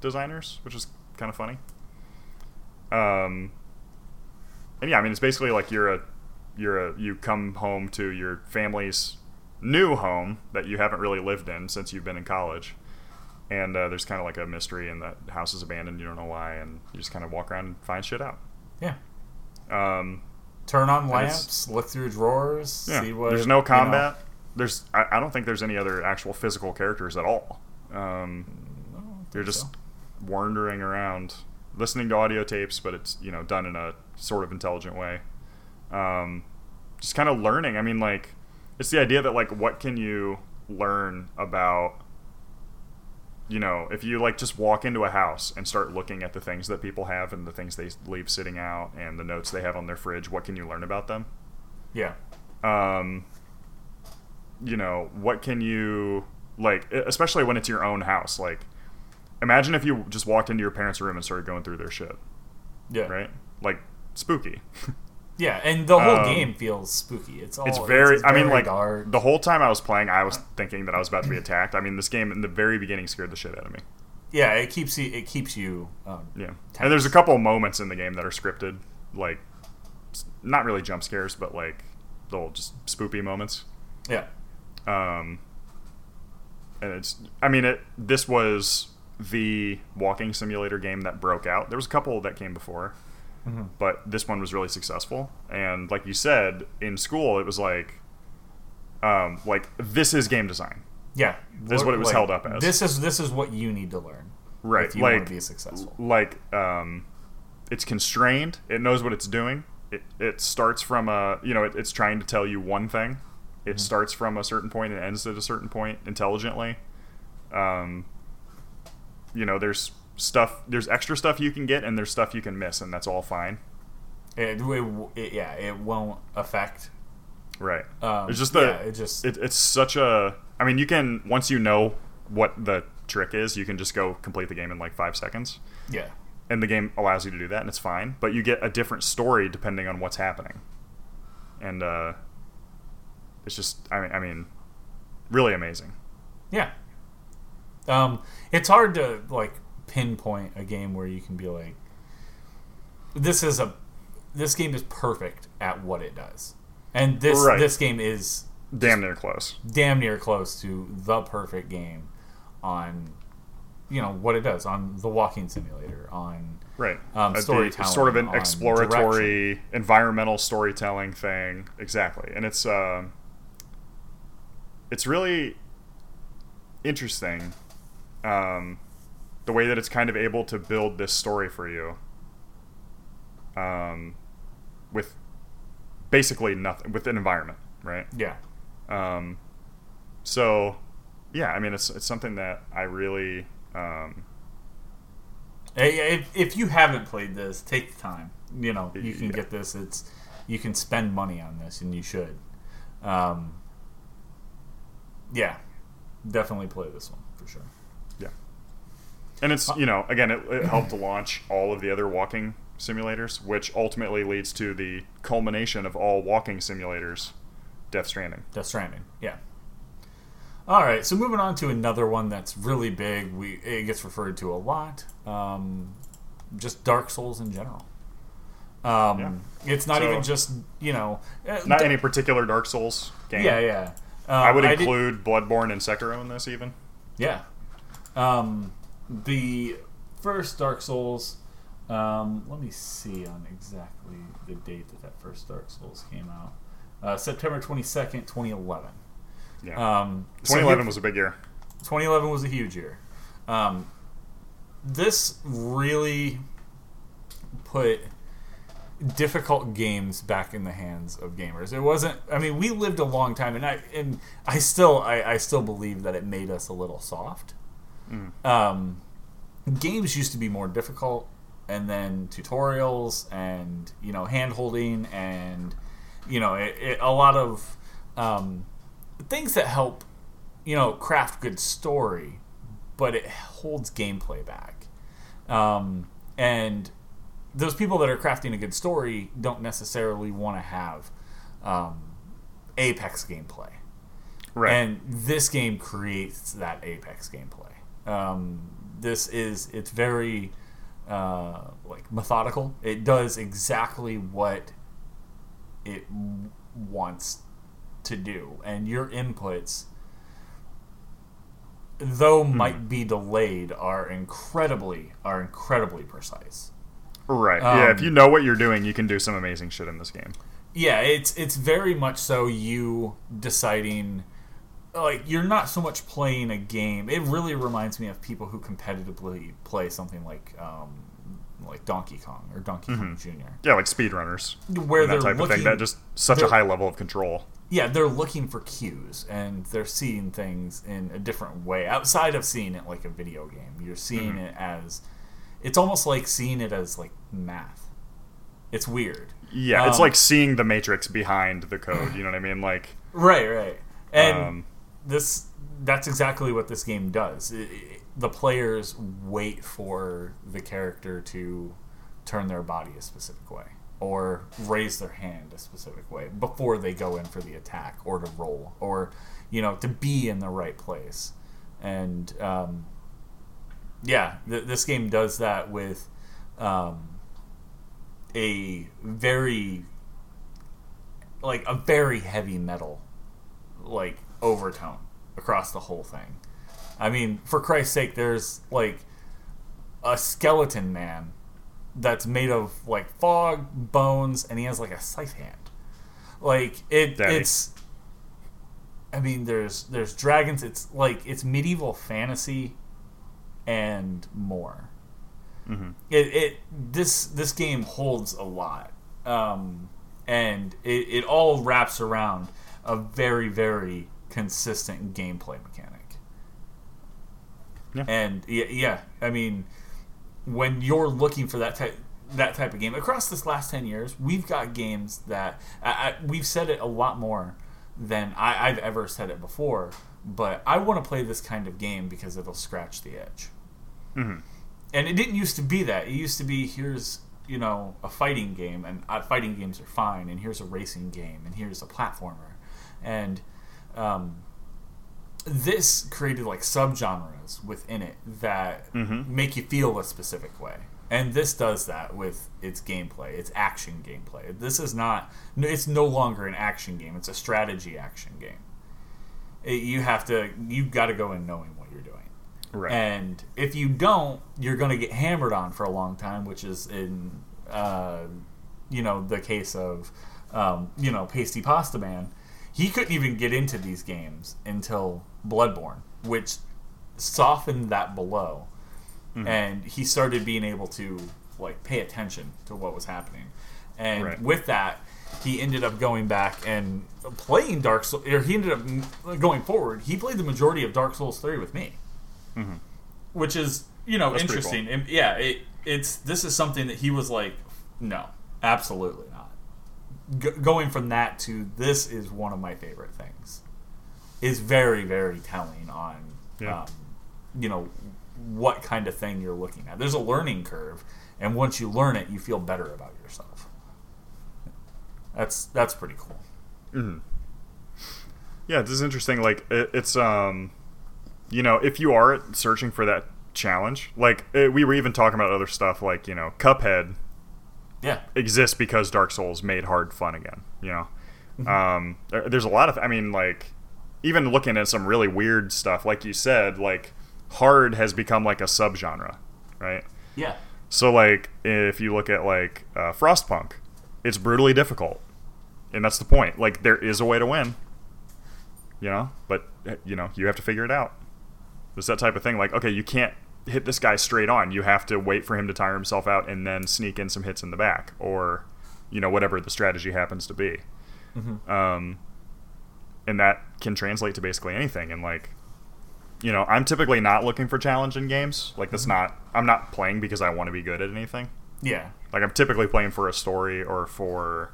designers, which is kind of funny. Um, and yeah, I mean, it's basically like you're a you're a you come home to your family's new home that you haven't really lived in since you've been in college, and uh, there's kind of like a mystery, and the house is abandoned. You don't know why, and you just kind of walk around and find shit out. Yeah. Um, Turn on lamps, look through drawers, yeah, see what. there's you no know. combat. There's I, I don't think there's any other actual physical characters at all. Um, you're just so. wandering around, listening to audio tapes, but it's you know done in a sort of intelligent way. Um, just kind of learning. I mean, like it's the idea that like what can you learn about you know if you like just walk into a house and start looking at the things that people have and the things they leave sitting out and the notes they have on their fridge what can you learn about them Yeah. um, you know, what can you like, especially when it's your own house? Like, imagine if you just walked into your parents' room and started going through their shit, Yeah. right? Like, spooky. [laughs] Yeah, and the whole Um, game feels spooky. It's all. it's very. I mean, like dark. the whole time I was playing, I was thinking that I was about to be attacked. I mean, this game in the very beginning scared the shit out of me. yeah, it keeps you. It keeps you. Um, Yeah, and there's a couple moments in the game that are scripted, like not really jump scares, but like little just spoopy moments. yeah. um, and it's i mean it this was the walking simulator game that broke out there was a couple that came before but this one was really successful. And like you said in school it was like um, like this is game design. Yeah, This is what it was held up as. This is this is what you need to learn, Right, If you like- want to be successful. like um, it's constrained. It knows what it's doing. It, it starts from a you know it, it's trying to tell you one thing. It starts from a certain point and ends at a certain point intelligently. Um, you know there's stuff there's extra stuff you can get and there's stuff you can miss and that's all fine. It, it, it- yeah, it won't affect. right. Um, it's just the yeah, it just it, it's such a i mean you can once you know what the trick is you can just go complete the game in like five seconds. Yeah, and the game allows you to do that and it's fine but you get a different story depending on what's happening. And uh it's just i mean i mean really amazing. Yeah. Um, it's hard to like pinpoint a game where you can be like, this is a, this game is perfect at what it does, and this Right. this game is damn near close. damn near close to the perfect game on you know what it does on the walking simulator on right. Um, Uh, storytelling sort of an exploratory environmental storytelling thing. Exactly. And it's um it's really interesting. Um the way that it's kind of able to build this story for you um with basically nothing with an environment right? Yeah. Um, so, yeah, I mean, it's it's something that I really um, if, if you haven't played this take the time. You know you can Yeah. get this. It's you can spend money on this and you should. Um, yeah definitely play this one for sure and it's you know again it, it helped to launch all of the other walking simulators, which ultimately leads to the culmination of all walking simulators, Death Stranding. Death Stranding. Yeah. All right, so moving on to another one that's really big. We it gets referred to a lot. Um, just Dark Souls in general. Um, Yeah. It's not So- even just you know. uh, Not d- any particular Dark Souls game. Yeah, yeah. Um, I would did- include Bloodborne and Sekiro in this even. Yeah. Um, the first Dark Souls, Um, let me see on exactly the date that that first Dark Souls came out. Uh, September twenty second, twenty eleven. Yeah. Um, so 2011 here- was a big year. 2011 was a huge year. Um, this really put difficult games back in the hands of gamers. It wasn't. I mean, we lived a long time, and I and I still I, I still believe that it made us a little soft. Um, games used to be more difficult, and then tutorials and you know hand holding and you know it, it, a lot of um, things that help you know craft good story, but it holds gameplay back. Um, and those people that are crafting a good story don't necessarily want to have um, Apex gameplay. Right. And this game creates that Apex gameplay. Um, this is it's very uh, like methodical. It does exactly what it w- wants to do, and your inputs, though might be delayed, are incredibly are incredibly precise. right. yeah. If um, you know what you're doing, you can do some amazing shit in this game. Yeah, it's it's very much so you deciding like you're not so much playing a game. It really reminds me of people who competitively play something like um, like Donkey Kong or Donkey Kong Jr. Yeah, like speedrunners. Where that they're type of looking, thing. That just such a high level of control. yeah, they're looking for cues and they're seeing things in a different way outside of seeing it like a video game. You're seeing Mm-hmm. it as it's almost like seeing it as like math. It's weird. Yeah, it's Um, like seeing the matrix behind the code. You know what I mean? Like, [laughs] Right, right. And um, this that's exactly what this game does. It- it- the players wait for the character to turn their body a specific way or raise their hand a specific way before they go in for the attack or to roll or you know to be in the right place. And um, yeah, th- this game does that with um, a very like a very heavy metal like overtone across the whole thing. I mean, for Christ's sake, there's like a skeleton man that's made of like fog, bones, and he has like a scythe hand. Like it, Daddy. it's. I mean, there's there's dragons. It's like it's medieval fantasy, and more. mhm. It, it this this game holds a lot, um, and it, it all wraps around a very very consistent gameplay mechanic. Yeah. And yeah, yeah, I mean, when you're looking for that type that type of game across this last ten years, we've got games that I, I, we've said it a lot more than I, I've ever said it before. But I want to play this kind of game because it'll scratch the edge Mhm. and it didn't used to be that. It used to be here's you know a fighting game, and uh, fighting games are fine, and here's a racing game, and here's a platformer, and um, this created like subgenres within it that Mhm. make you feel a specific way. And this does that with its gameplay, its action gameplay. This is not, it's no longer an action game, it's a strategy action game. It, you have to, you've got to go in knowing what you're doing. right. And if you don't, you're going to get hammered on for a long time, which is in, uh, you know, the case of, um, you know, Pasty Pasta Man. He couldn't even get into these games until Bloodborne, which softened that blow, mm-hmm. and he started being able to like pay attention to what was happening. And Right. with that, he ended up going back and playing Dark Souls. Or he ended up going forward. He played the majority of Dark Souls three with me mm-hmm. which is you know That's interesting. And, yeah, it, it's this is something that he was like, no, absolutely. G- going from that to this is one of my favorite things. Is very very telling on, Yeah. um, you know, what kind of thing you're looking at. There's a learning curve, and once you learn it, you feel better about yourself. That's that's pretty cool. Yeah, this is interesting. Like it, it's um, you know, if you are searching for that challenge, like eh, we were even talking about other stuff, like you know, Cuphead Yeah, exists because Dark Souls made hard fun again. You know, um, there, there's a lot of. I mean, like even looking at some really weird stuff, like you said, like hard has become like a subgenre, right? yeah, So like if you look at like uh, Frostpunk, it's brutally difficult, and that's the point. Like there is a way to win, you know, but you know you have to figure it out. It's that type of thing. Like okay, you can't hit this guy straight on. You have to wait for him to tire himself out and then sneak in some hits in the back, or you know whatever the strategy happens to be. Um, and that can translate to basically anything. And like, you know, I'm typically not looking for challenge in games. Like that's not. I'm not playing because I want to be good at anything. Yeah. Like I'm typically playing for a story or for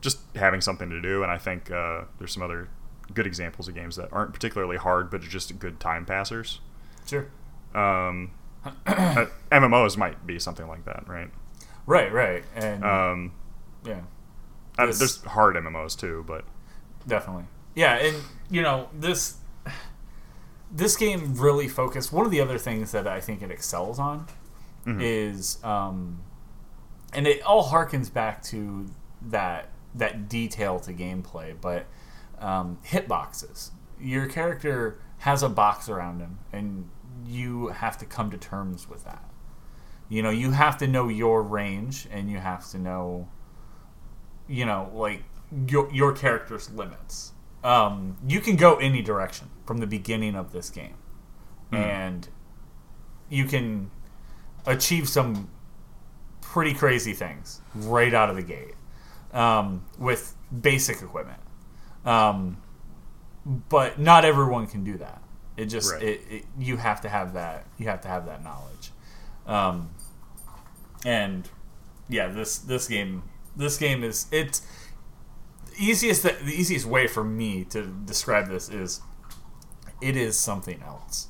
just having something to do. And I think uh, there's some other good examples of games that aren't particularly hard, but are just good time passers. Sure. Um, [clears throat] uh, MMOs might be something like that, right? Right. Right. And Um, yeah. I- This- there's hard MMOs too, but definitely yeah and you know this this game really focused one of the other things that i think it excels on is um and it all harkens back to that that detail to gameplay but um, hitboxes your character has a box around him and you have to come to terms with that you know you have to know your range and you have to know you know, like your your character's limits. Um, you can go any direction from the beginning of this game, and you can achieve some pretty crazy things right out of the gate um, with basic equipment. Um, but not everyone can do that. It just Right. it, it you have to have that you have to have that knowledge. Um, and yeah, this this game this game is it's easiest the easiest way for me to describe this is it is something else.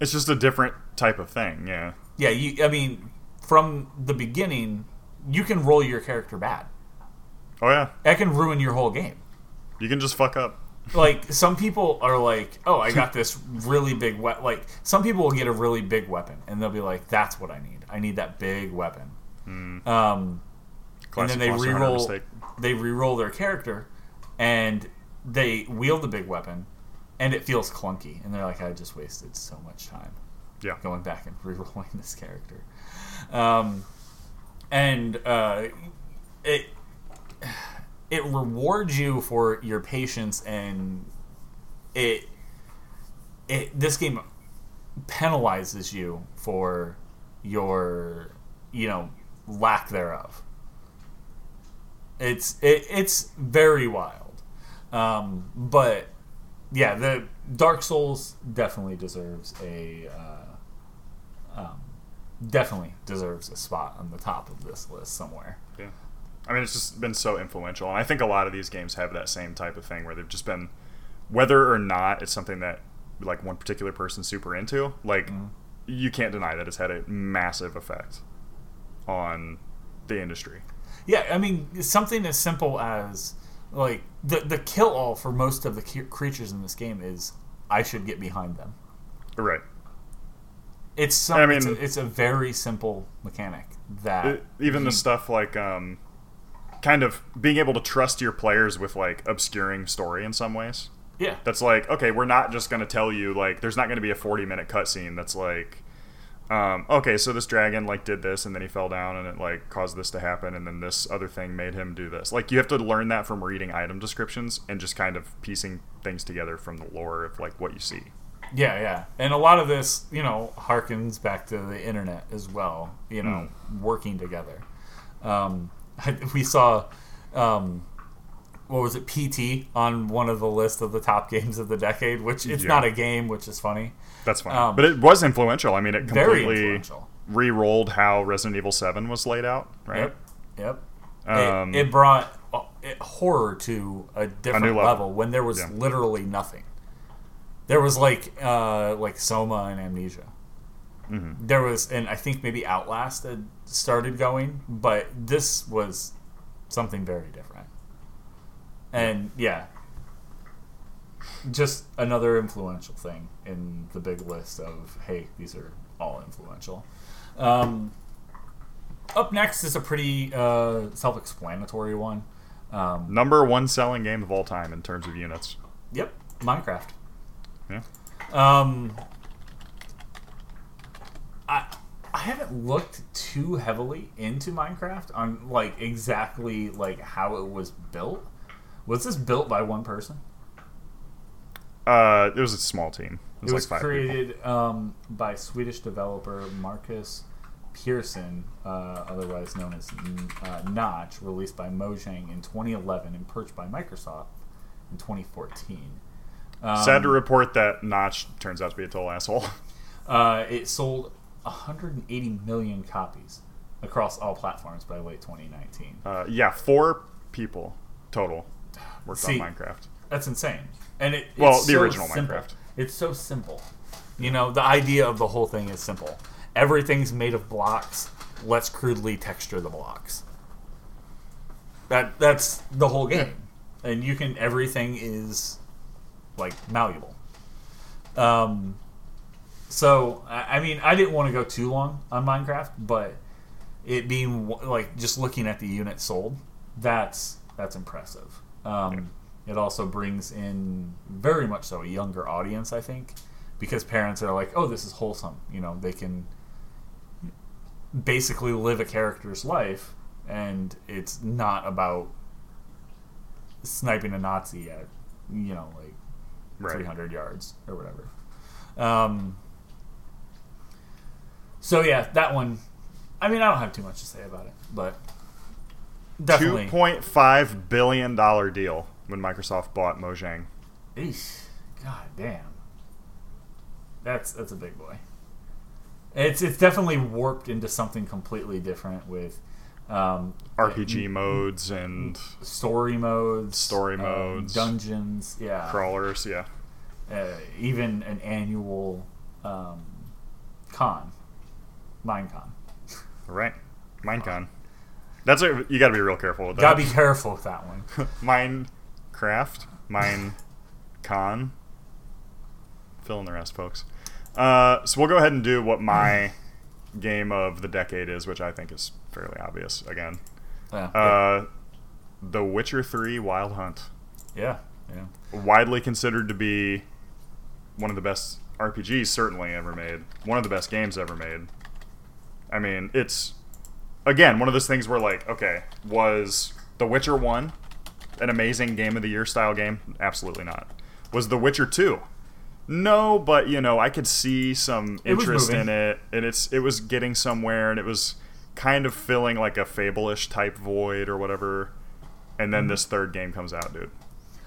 it's just a different type of thing. Yeah. Yeah, you I mean from the beginning you can roll your character bad. Oh yeah. That can ruin your whole game. You can just fuck up. Like some people are like, "Oh, I [laughs] got this really big we-. like some people will get a really big weapon and they'll be like, "That's what I need. I need that big weapon." Um Classic and then they re-roll they re-roll their character and they wield the big weapon and it feels clunky and they're like i just wasted so much time Yeah. going back and [laughs] re-rolling this character um, and uh, it it rewards you for your patience and it it this game penalizes you for your you know lack thereof it's it, it's very wild um, but yeah the dark souls definitely deserves a uh, um, definitely deserves a spot on the top of this list somewhere. I mean, it's just been so influential, and I think a lot of these games have that same type of thing where they've just been, whether or not it's something that like one particular person's super into, like you can't deny that it's had a massive effect on the industry. Yeah, I mean something as simple as like the the kill all for most of the creatures in this game is I should get behind them. Right. It's some, I mean- it's, a, it's a very simple mechanic that It- even the stuff like um, kind of being able to trust your players with like obscuring story in some ways. yeah That's like okay, we're not just going to tell you like there's not going to be a 40 minute cutscene that's like um, okay, so this dragon like did this and then he fell down and it like caused this to happen and then this other thing made him do this. Like you have to learn that from reading item descriptions and just kind of piecing things together from the lore of like what you see. yeah yeah and a lot of this you know harkens back to the internet as well you know Hmm. working together. Um, we saw um, what was it PT on one of the list of the top [laughs] games of the decade, which it's Yeah. not a game, which is funny. That's fine. Um, but it was influential. I mean, it completely re-rolled how Resident Evil 7 was laid out, right? Yep. Yep. Um, it, it brought uh, horror to a different level. level. when there was Yeah. literally nothing. There was like uh, like Soma and Amnesia. Mm-hmm. There was, and I think maybe Outlast had started going, but this was something very different. And yeah, just another influential thing in the big list of hey, these are all influential. Um, up next is a pretty uh, self-explanatory one. Um, Number one selling game of all time in terms of units. yep, Minecraft. Yeah. Um, I I haven't looked too heavily into Minecraft on like exactly like how it was built. Was this built by one person? Uh, it was a small team. It was, It was like created um, by Swedish developer Markus Persson, uh, otherwise known as uh, Notch, released by Mojang in 2011 and purchased by Microsoft in 2014. Um, Sad to report that Notch turns out to be a total asshole. Uh, it sold 180 million copies across all platforms by late 2019. Uh, yeah, four people total worked See, on Minecraft. That's insane. And it Well, it's the so original simple. Minecraft. It's so simple. You know, the idea of the whole thing is simple. Everything's made of blocks. Let's crudely texture the blocks. That that's the whole game. And you can everything is like malleable. Um so I mean, I didn't want to go too long on Minecraft, but it being like just looking at the units sold, that's that's impressive. Um, It also brings in very much so a younger audience, I think, because parents are like, "Oh, this is wholesome." You know, they can basically live a character's life, and it's not about sniping a Nazi at you know like Right. 300 yards or whatever. Um, so yeah, that one. I mean, I don't have too much to say about it, but definitely. Two point five billion dollar deal when Microsoft bought Mojang. Eesh, God damn. That's that's a big boy. It's it's definitely warped into something completely different with um, RPG modes and story modes, Story um, modes. dungeons, yeah, crawlers. Yeah, uh, even an annual um, con, Minecon. right. Minecon. That's a you got to be real careful with that. Gotta be careful with that one. [laughs] Minecraft, Minecon. Fill in the rest, folks. Uh, so we'll go ahead and do what my [laughs] game of the decade is, which I think is fairly obvious. Again, Yeah, uh, The Witcher Three: Wild Hunt, yeah, yeah. widely considered to be one of the best RPGs certainly ever made, one of the best games ever made. I mean, it's again one of those things where like, okay, was The Witcher One an amazing game of the year style game? Absolutely not. Was The Witcher Two? No, but you know, I could see some interest in it, and it's it was getting somewhere, and it was kind of filling like a Fable-ish type void or whatever. And then this third game comes out, dude.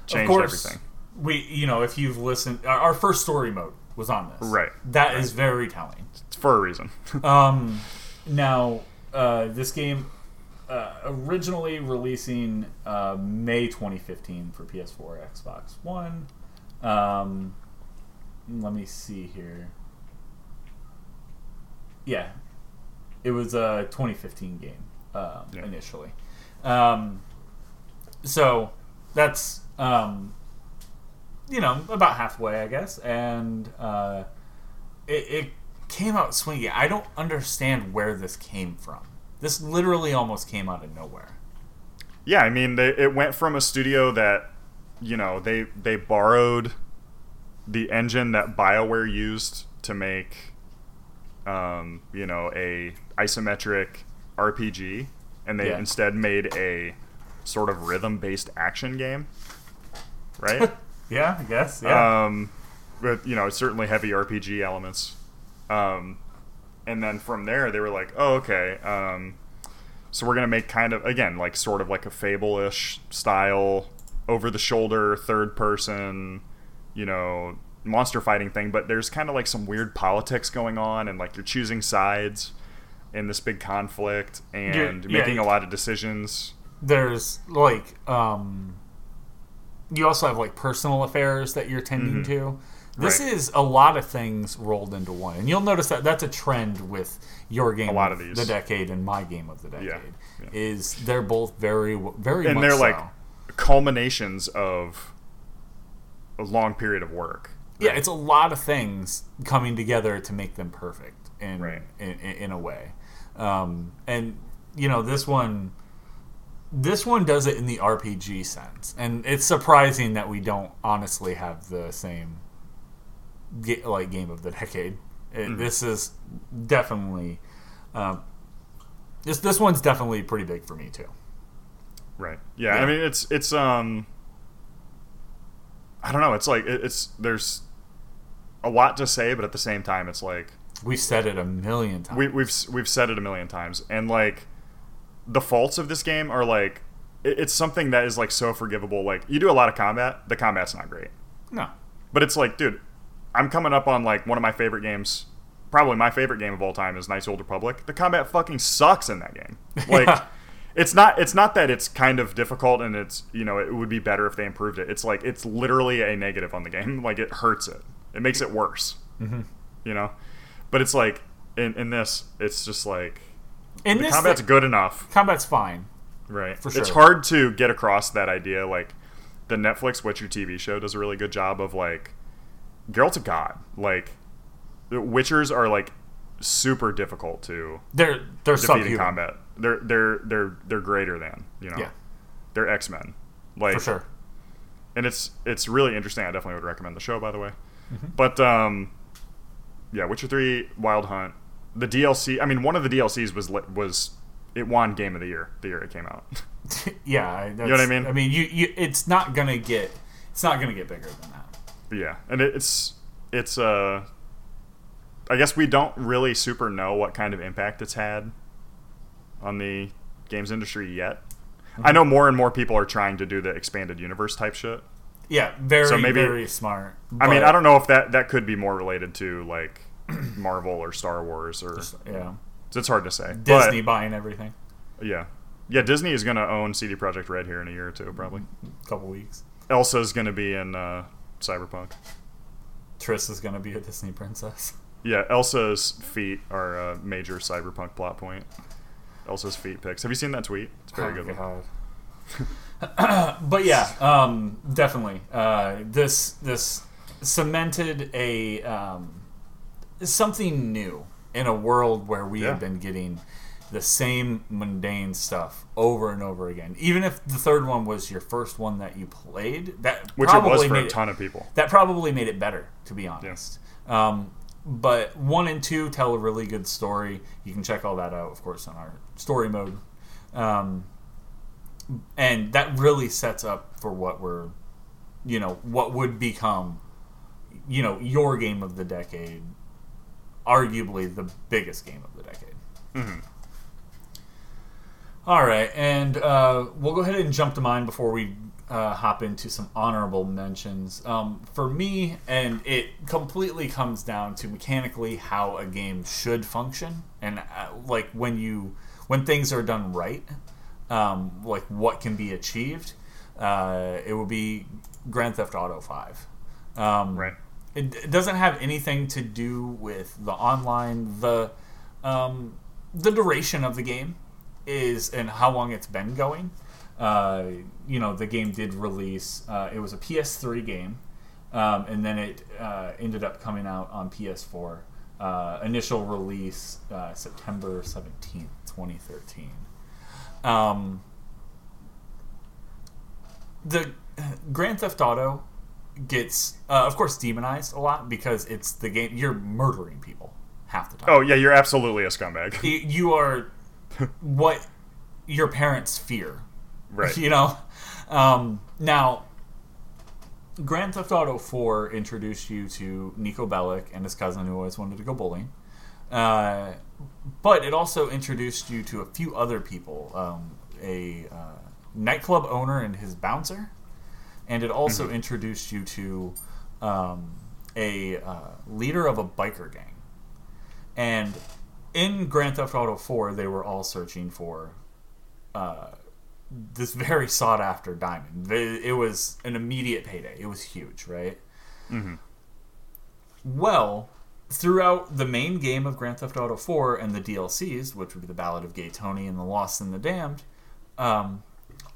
Changed Mm-hmm. of course, everything. we you know if you've listened, our, our first story mode was on this. Right. That is very telling. It's for a reason. [laughs] Um, now, uh, this game uh, originally releasing uh, May 2015 for PS4, Xbox One. Um, let me see here. Yeah, it was a 2015 game um, Yeah. initially. Um, so that's um, you know about halfway, I guess, and uh, it, it came out swinging. I don't understand where this came from. This literally almost came out of nowhere. yeah, I mean, they, it went from a studio that, you know, they they borrowed the engine that BioWare used to make, um, you know, a isometric RPG, and they Yeah. instead made a sort of rhythm-based action game, right? [laughs] Yeah, I guess. Yeah. um, with you know certainly heavy RPG elements. Um, and then from there they were like, oh okay, um, so we're gonna make kind of again like sort of like a Fable-ish style, over the shoulder, third person, you know, monster fighting thing. But there's kind of like some weird politics going on, and like you're choosing sides in this big conflict and yeah, making yeah. a lot of decisions. There's like um, you also have like personal affairs that you're tending to. This. Right. is a lot of things rolled into one, and you'll notice that that's a trend with your game, A lot of these. the decade, and my game of the decade. yeah. Is they're both very, very, and they're so. like culminations of a long period of work. yeah, it's a lot of things coming together to make them perfect in Right. in, in, in a way. Um, and you know, this one this one does it in the RPG sense. And it's surprising that we don't honestly have the same ga- like game of the decade. It, This is definitely Um, this this one's definitely pretty big for me too. Right. Yeah, Yeah. I mean it's it's um I don't know, it's like it, it's there's a lot to say but at the same time it's like We've said it a million times. we we've we've said it a million times and like the faults of this game are like it, it's something that is like so forgivable like you do a lot of combat, the combat's not great. no. But it's like, dude, I'm coming up on like one of my favorite games. Probably my favorite game of all time is Knights the Old Republic. The combat fucking sucks in that game. [laughs] Like, Yeah. it's not. It's not that it's kind of difficult and it's you know it would be better if they improved it. It's like it's literally a negative on the game. [laughs] Like it hurts it. It makes it worse. Mm-hmm. You know, but it's like in in this, it's just like In the this, combat's good enough. combat's fine. Right. For sure. It's hard to get across that idea. Like the Netflix Witcher TV show does a really good job of like Geralt's a god. Like the Witchers are like super difficult to They're they're defeat in combat. They're they're they're they're greater than you know. Yeah. They're X Men. Like for sure. and it's it's really interesting. I definitely would recommend the show, by the way. Mm-hmm. But um, yeah, Witcher Three, Wild Hunt, the DLC. I mean, one of the DLCs was was it won Game of the Year the year it came out. [laughs] yeah, I- know what I mean? I mean, you, you it's not gonna get it's not gonna get bigger than that. Yeah, and it, it's it's uh, I guess we don't really super know what kind of impact it's had on the games industry yet. Mm-hmm. I know more and more people are trying to do the expanded universe type shit. Yeah, very So maybe- very smart. I mean, I don't know if that that could be more related to like [clears throat] Marvel or Star Wars or Yeah, it's hard to say. Disney buying everything. Yeah. Yeah, Disney is going to own CD Projekt Red here in a year or two, probably. A couple weeks. Elsa's going to be in uh, Cyberpunk. Triss is gonna be a Disney princess. Yeah, Elsa's feet are a major Cyberpunk plot point. Elsa's feet pics. Have you seen that tweet? It's a very Oh, good one. [coughs] But yeah, um, definitely. Uh, this this cemented a um, something new in a world where we Yeah. have been getting the same mundane stuff over and over again. Even if the third one was your first one that you played, that Which it probably was for made a ton of people. that probably made it better, to be honest. Um, but one and two tell a really good story. You can check all that out, of course, on our story mode. Um, and that really sets up for what we're, you know, what would become, you know, your game of the decade, arguably the biggest game of the decade. Mhm. All right, and uh, we'll go ahead and jump to mine before we uh, hop into some honorable mentions. Um, for me, and it completely comes down to mechanically how a game should function, and uh, like when you when things are done right, um, like what can be achieved. Uh, it would be Grand Theft Auto Five. Um, Right. it, it doesn't have anything to do with the online the um, the duration of the game is and how long it's been going uh, you know the game did release uh, it was a ps3 game um, and then it uh, ended up coming out on ps4 uh, initial release uh, september 17th 2013 um, the grand theft auto gets, uh, of course, demonized a lot because it's the game. You're murdering people half the time. Oh, yeah, you're absolutely a scumbag. You are what your parents fear. Right. [laughs] You know. Um, now, Grand Theft Auto 4 introduced you to Niko Bellic and his cousin who always wanted to go bowling. Uh, but it also introduced you to a few other people um, a uh, nightclub owner and his bouncer. And it also introduced you to um, a uh, leader of a biker gang. And in Grand Theft Auto 4, they were all searching for uh, this very sought after diamond. They, it was an immediate payday. It was huge, right? Mm-hmm. Well, throughout the main game of Grand Theft Auto 4 and the DLCs, which would be the Ballad of Gay Tony and the Lost and the Damned, um,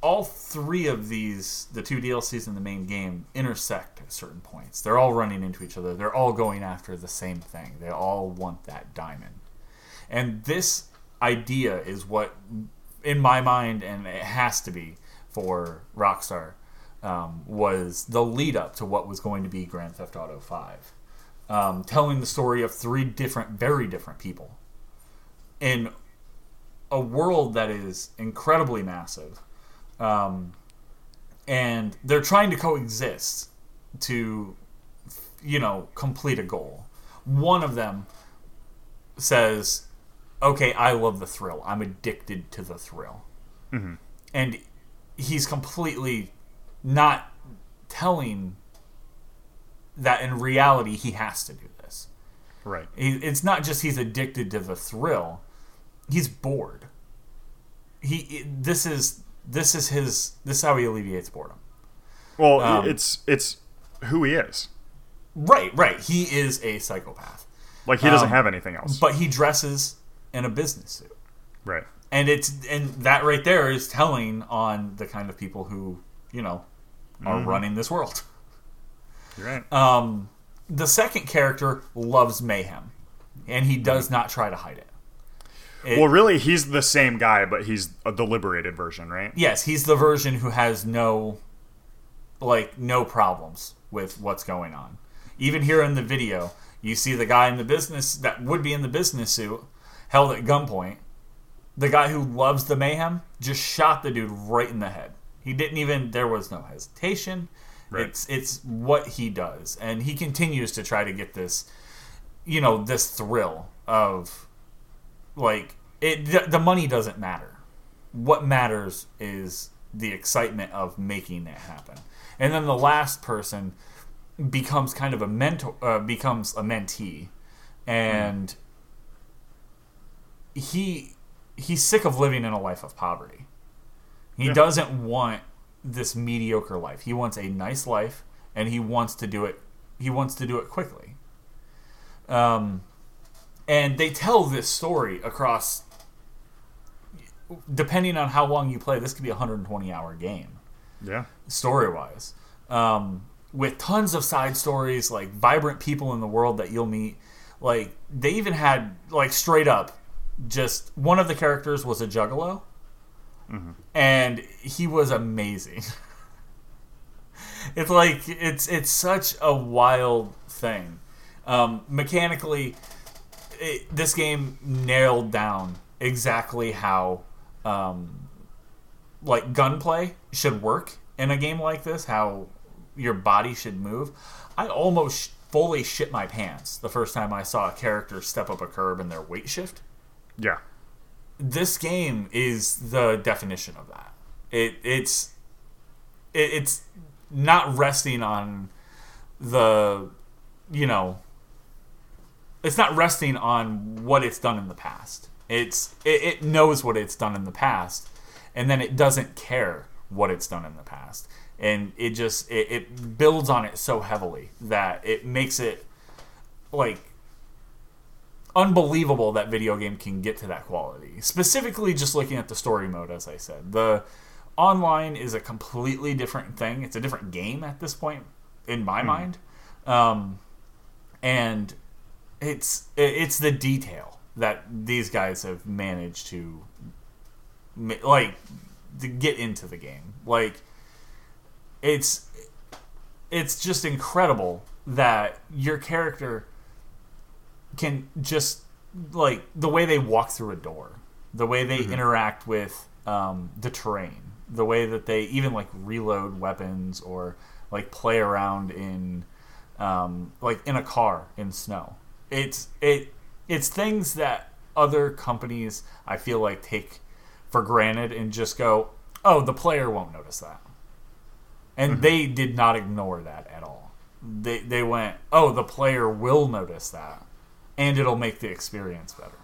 all three of these, the two DLCs in the main game, intersect at certain points. They're all running into each other. They're all going after the same thing. They all want that diamond. And this idea is what, in my mind, and it has to be for Rockstar, um, was the lead up to what was going to be Grand Theft Auto 5. Um, telling the story of three different, very different people in a world that is incredibly massive, um, and they're trying to coexist to, you know, complete a goal. One of them says, "Okay, I love the thrill. I'm addicted to the thrill," and he's completely not telling that in reality he has to do this. Right. He, it's not just he's addicted to the thrill; he's bored. He this is this is his this is how he alleviates boredom. Well, Um, it's it's who he is. Right, right. He is a psychopath, Like he doesn't um, have anything else. but he dresses in a business suit, right. and it's and that right there is telling on the kind of people who you know are running this world. You're right. Um, the second character loves mayhem, and he does not try to hide it. It- well, really, he's the same guy, but he's a, the liberated version, right? yes, he's the version who has no, like, no problems with what's going on. Even here in the video, you see the guy in the business that would be in the business suit held at gunpoint. The guy who loves the mayhem just shot the dude right in the head. He didn't even. There was no hesitation. Right. It's it's what he does, and he continues to try to get this, you know, this thrill of, like it. The, the money doesn't matter. What matters is the excitement of making it happen. And then the last person becomes kind of a mentor, uh, becomes a mentee, and he he's sick of living in a life of poverty. He Yeah. doesn't want this mediocre life. He wants a nice life, and he wants to do it. He wants to do it quickly. Um, and they tell this story across. Depending on how long you play, this could be a 120 hour game Yeah. story wise, um, with tons of side stories, like vibrant people in the world that you'll meet. Like they even had like straight up, just one of the characters was a juggalo, and he was amazing. [laughs] it's like it's it's such a wild thing. Um, mechanically, it, this game nailed down exactly how um, like gunplay should work in a game like this, how your body should move. I almost fully shit my pants the first time I saw a character step up a curb in their weight shift. Yeah. This game is the definition of that. It it's it, it's not resting on the you know it's not resting on what it's done in the past. It's it, it knows what it's done in the past, and then it doesn't care what it's done in the past, and it just it, it builds on it so heavily that it makes it like unbelievable that video game can get to that quality. Specifically, just looking at the story mode, as I said, the online is a completely different thing. It's a different game at this point, in my mind, um, and it's it's the detail that these guys have managed to like to get into the game. Like it's it's just incredible that your character can just like the way they walk through a door, the way they interact with um, the terrain, the way that they even like reload weapons or like play around in um, like in a car in snow. It's it it's things that other companies I feel like take for granted and just go, oh, the player won't notice that, and they did not ignore that at all. They they went, oh, the player will notice that, and it'll make the experience better.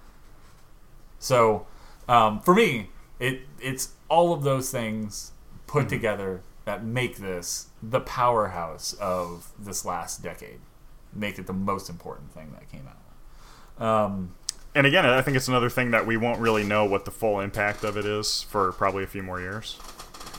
So, um, for me, it it's all of those things put together that make this the powerhouse of this last decade. Make it the most important thing that came out. Um, And again, I think it's another thing that we won't really know what the full impact of it is for probably a few more years.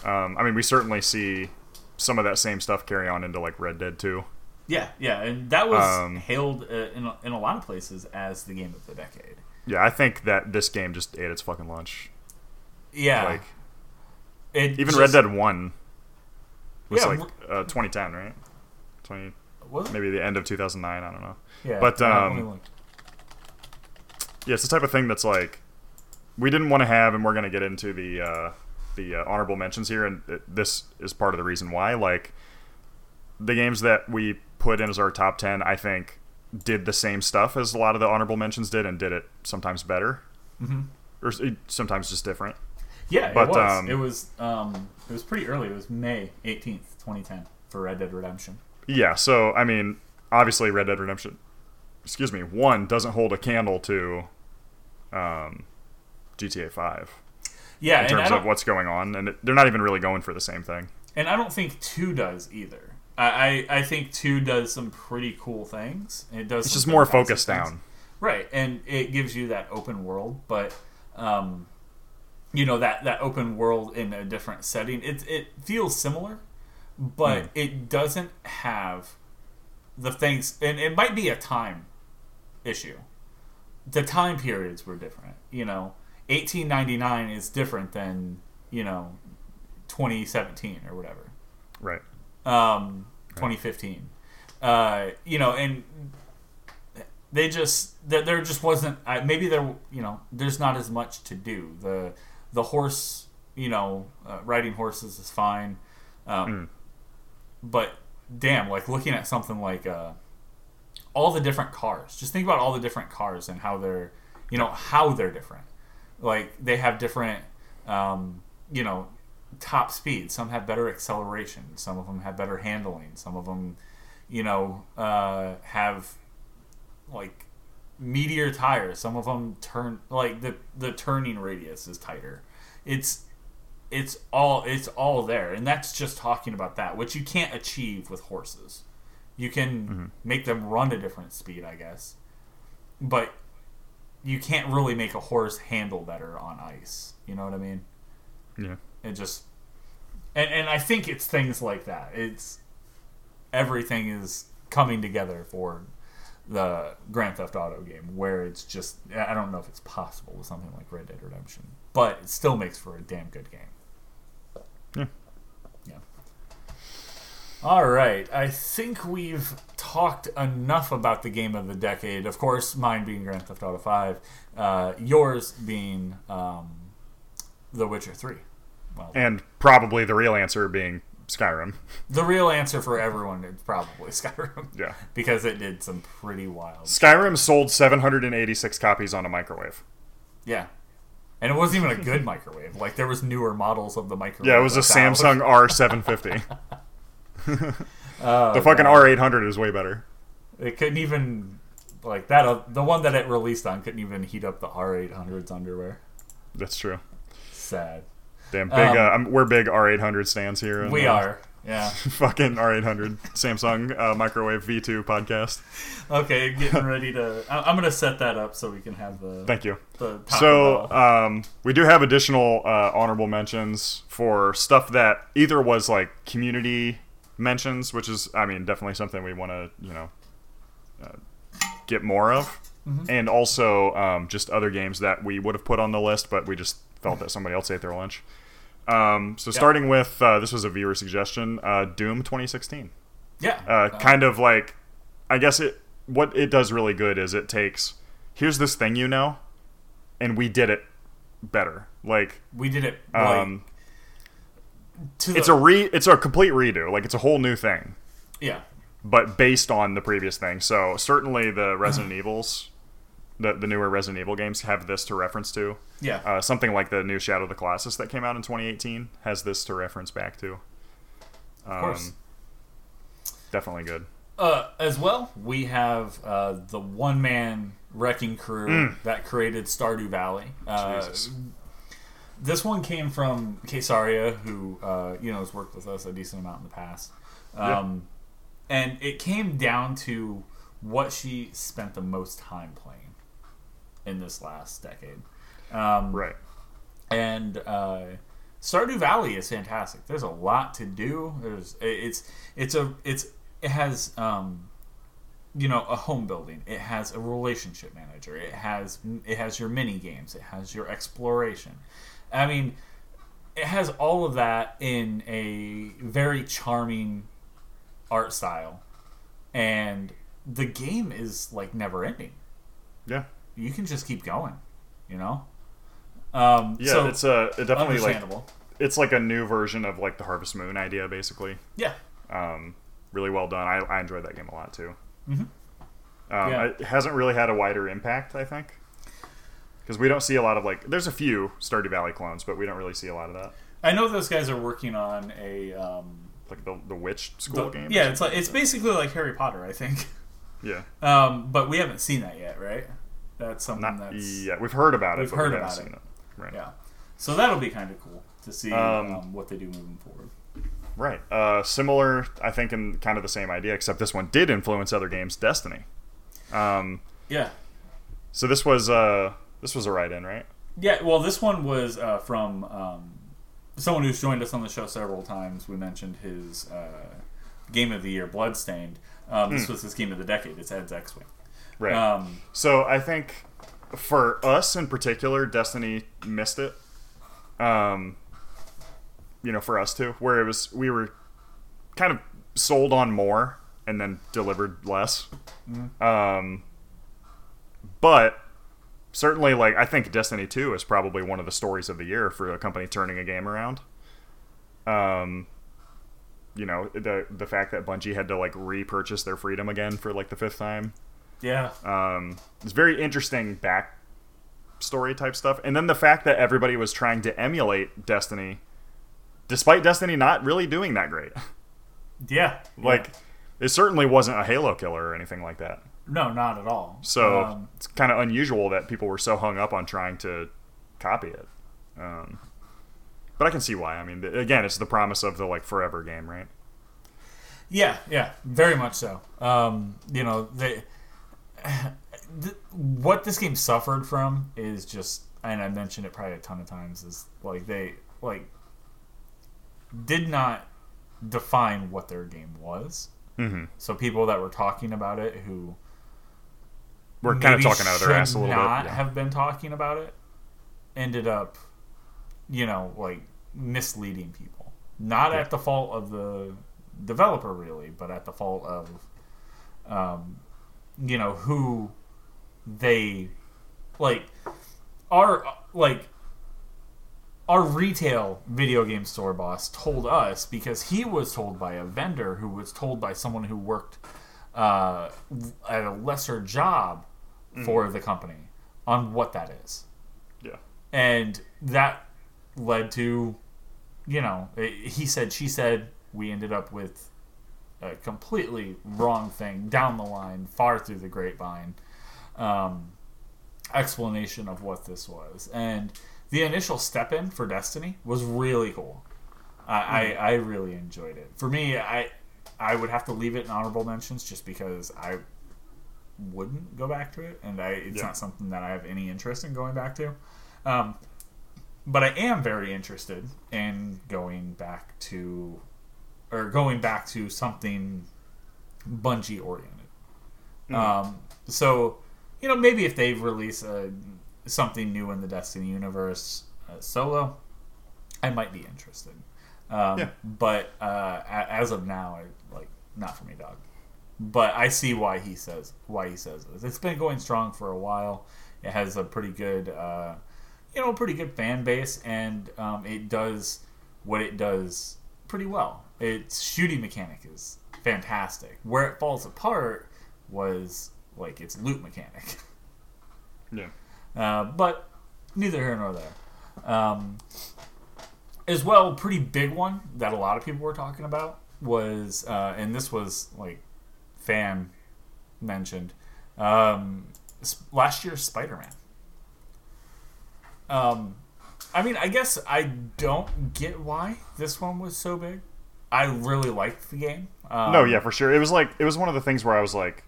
Um, I mean, we certainly see some of that same stuff carry on into like Red Dead 2. Yeah, yeah, and that was Um, hailed uh, in a, in a lot of places as the game of the decade. Yeah, I think that this game just ate its fucking lunch. Yeah, Like it even just- Red Dead 1 was Yeah, like uh, 2010, right? 20 was it? maybe the end of 2009, I don't know. Yeah, but, um, let me look. Yeah, it's the type of thing that's like we didn't want to have, and we're going to get into the uh, the uh, honorable mentions here, and it, this is part of the reason why. Like the games that we put in as our top ten, I think did the same stuff as a lot of the honorable mentions did, and did it sometimes better, mm-hmm. or sometimes just different. Yeah, But, it was. um, it was. Um, it was pretty early. It was May eighteenth, twenty ten, for Red Dead Redemption. Yeah, so I mean, obviously, Red Dead Redemption, excuse me, one doesn't hold a candle to um, GTA Five Yeah, in terms of what's going on, and it, they're not even really going for the same thing. and I don't think two does either. I, I, I think two does some pretty cool things. It does. It's just more focused things. down. right? And it gives you that open world, but um, you know that that open world in a different setting. It it feels similar, but Hmm. it doesn't have the things, and it might be a time issue. The time periods were different. You know, eighteen ninety nine is different than you know twenty seventeen or whatever Right. um, 2015. Uh, you know, and they just there, there just wasn't I maybe there you know there's not as much to do. The the horse you know uh, riding horses is fine, um, but damn, like looking at something like uh, all the different cars. Just think about all the different cars and how they're you know how they're different. Like they have different um, you know top speed. Some have better acceleration. Some of them have better handling. Some of them, you know, uh, have like meteor tires. Some of them turn like the the turning radius is tighter. It's it's all it's all there, and that's just talking about that, which you can't achieve with horses. You can make them run a different speed, I guess, but you can't really make a horse handle better on ice. You know what I mean? Yeah. It just and and I think it's things like that. It's everything is coming together for the Grand Theft Auto game where it's just I don't know if it's possible with something like Red Dead Redemption, but it still makes for a damn good game. Yeah. Yeah. All right, I think we've talked enough about the game of the decade. Of course, mine being Grand Theft Auto Five, uh, yours being um, The Witcher Three. Well, And probably the real answer being Skyrim. [laughs] The real answer for everyone is probably [laughs] Skyrim. Yeah. Because it did some pretty wild. Skyrim sold 786 copies on a microwave. Yeah. And it wasn't even a good [laughs] microwave. Like there was newer models of the microwave. Yeah, it was a. Samsung R750. Oh, the fucking God. R800 is way better. It couldn't even like that. Uh, the one that it released on couldn't even heat up the R800's underwear. That's true. Sad. Damn big. Um, uh, I'm, we're big R800 stands here. We uh, are. Yeah. [laughs] fucking R800 Samsung uh, microwave V2 podcast. Okay, [laughs] getting ready to. I- I'm gonna set that up so we can have the Thank you. the So um, we do have additional uh, honorable mentions for stuff that either was like community mentions, which is I mean definitely something we want to you know uh, get more of, and also um, just other games that we would have put on the list, but we just felt that somebody else ate their lunch. Um, so starting with uh, this was a viewer suggestion, uh, Doom 2016 yeah. uh, kind of like i guess it what it does really good is it takes here's this thing you know and we did it better like we did it. Like, um the, it's a re it's a complete redo like it's a whole new thing yeah. but based on the previous thing so certainly the resident [sighs] evils the, the newer resident evil games have this to reference to Yeah. uh, something like the new shadow of the colossus that came out in 2018 has this to reference back to um, of course. definitely good Uh, as well, we have uh, the one man wrecking crew that created Stardew Valley. Uh, Jesus. this one came from Kesaria, who uh, you know has worked with us a decent amount in the past, um, and it came down to what she spent the most time playing in this last decade. Um, right and uh, Stardew Valley is fantastic. There's a lot to do. There's it's it's a it's it has um, you know a home building. It has a relationship manager. It has it has your mini games. It has your exploration. I mean, it has all of that in a very charming art style, and the game is like never ending yeah you can just keep going, you know. Um, Yeah, so it's a it definitely like it's like a new version of like the Harvest Moon idea, basically. yeah, Um, really well done. I, I enjoyed that game a lot too. Mhm. Um, Yeah. It hasn't really had a wider impact, I think, because we don't see a lot of like. There's a few Stardew Valley clones, but we don't really see a lot of that. I know those guys are working on a. Um, Like the the witch school the- game. yeah, it's like it's basically like Harry Potter, I think. yeah. Um, but we haven't seen that yet, right? That's something Not that's yeah. We've heard about it. We've heard we about it. it. Right. yeah. So that'll be kind of cool to see Um, um, what they do moving forward. Right. Uh, similar, I think, in kind of the same idea, except this one did influence other games. Destiny. Um, Yeah, so this was uh, this was a write-in, right? yeah. Well, this one was uh, from um, someone who's joined us on the show several times. We mentioned his uh, game of the year, Bloodstained. Um, this was his game of the decade. It's Ed's X-wing. Right. Um, So I think for us in particular, Destiny missed it. Um, you know, for us too, where it was we were kind of sold on more and then delivered less. Um, but certainly, like I think Destiny Two is probably one of the stories of the year for a company turning a game around. Um, you know the the fact that Bungie had to like repurchase their freedom again for like the fifth time. Yeah, Um, it's very interesting back story type stuff, and then the fact that everybody was trying to emulate Destiny, despite Destiny not really doing that great. yeah. like, it certainly wasn't a Halo killer or anything like that. no, not at all. So Um, it's kind of unusual that people were so hung up on trying to copy it. Um, but I can see why. I mean, again, it's the promise of the like forever game, right? Yeah, yeah, very much so. Um, you know, they, [sighs] th- what this game suffered from is just, and I mentioned it probably a ton of times, is like they like did not define what their game was. Mm-hmm. So people that were talking about it who We're kind of talking out of their ass a little not bit. Yeah. have been talking about it ended up, you know, like misleading people. Not Yeah. at the fault of the developer, really, but at the fault of, um, you know, who they like our like our retail video game store boss told us because he was told by a vendor who was told by someone who worked uh, at a lesser job for the company on what that is yeah. and that led to you know it, he said she said we ended up with a completely wrong thing down the line far through the grapevine um, explanation of what this was and the initial step in for destiny was really cool I, I, I really enjoyed it for me i i would have to leave it in honorable mentions just because i wouldn't go back to it, and I, it's Yeah. not something that I have any interest in going back to. Um, but I am very interested in going back to, or going back to something Bungie oriented. Um, so, you know, maybe if they release uh, something new in the Destiny universe uh, solo, I might be interested. Um, Yeah. But uh, as of now, I like not for me, dog. But I see why he says why he says this. It's been going strong for a while. It has a pretty good, uh, you know, pretty good fan base, and um, it does what it does pretty well. Its shooting mechanic is fantastic. Where it falls apart was like its loot mechanic. [laughs] Yeah. Uh, but neither here nor there. Um, as well, pretty big one that a lot of people were talking about was, uh, and this was like fan mentioned, um, last year's Spider Man. Um, I mean, I guess I don't get why this one was so big. I really liked the game. Um, No, yeah, for sure. It was like it was one of the things where I was like,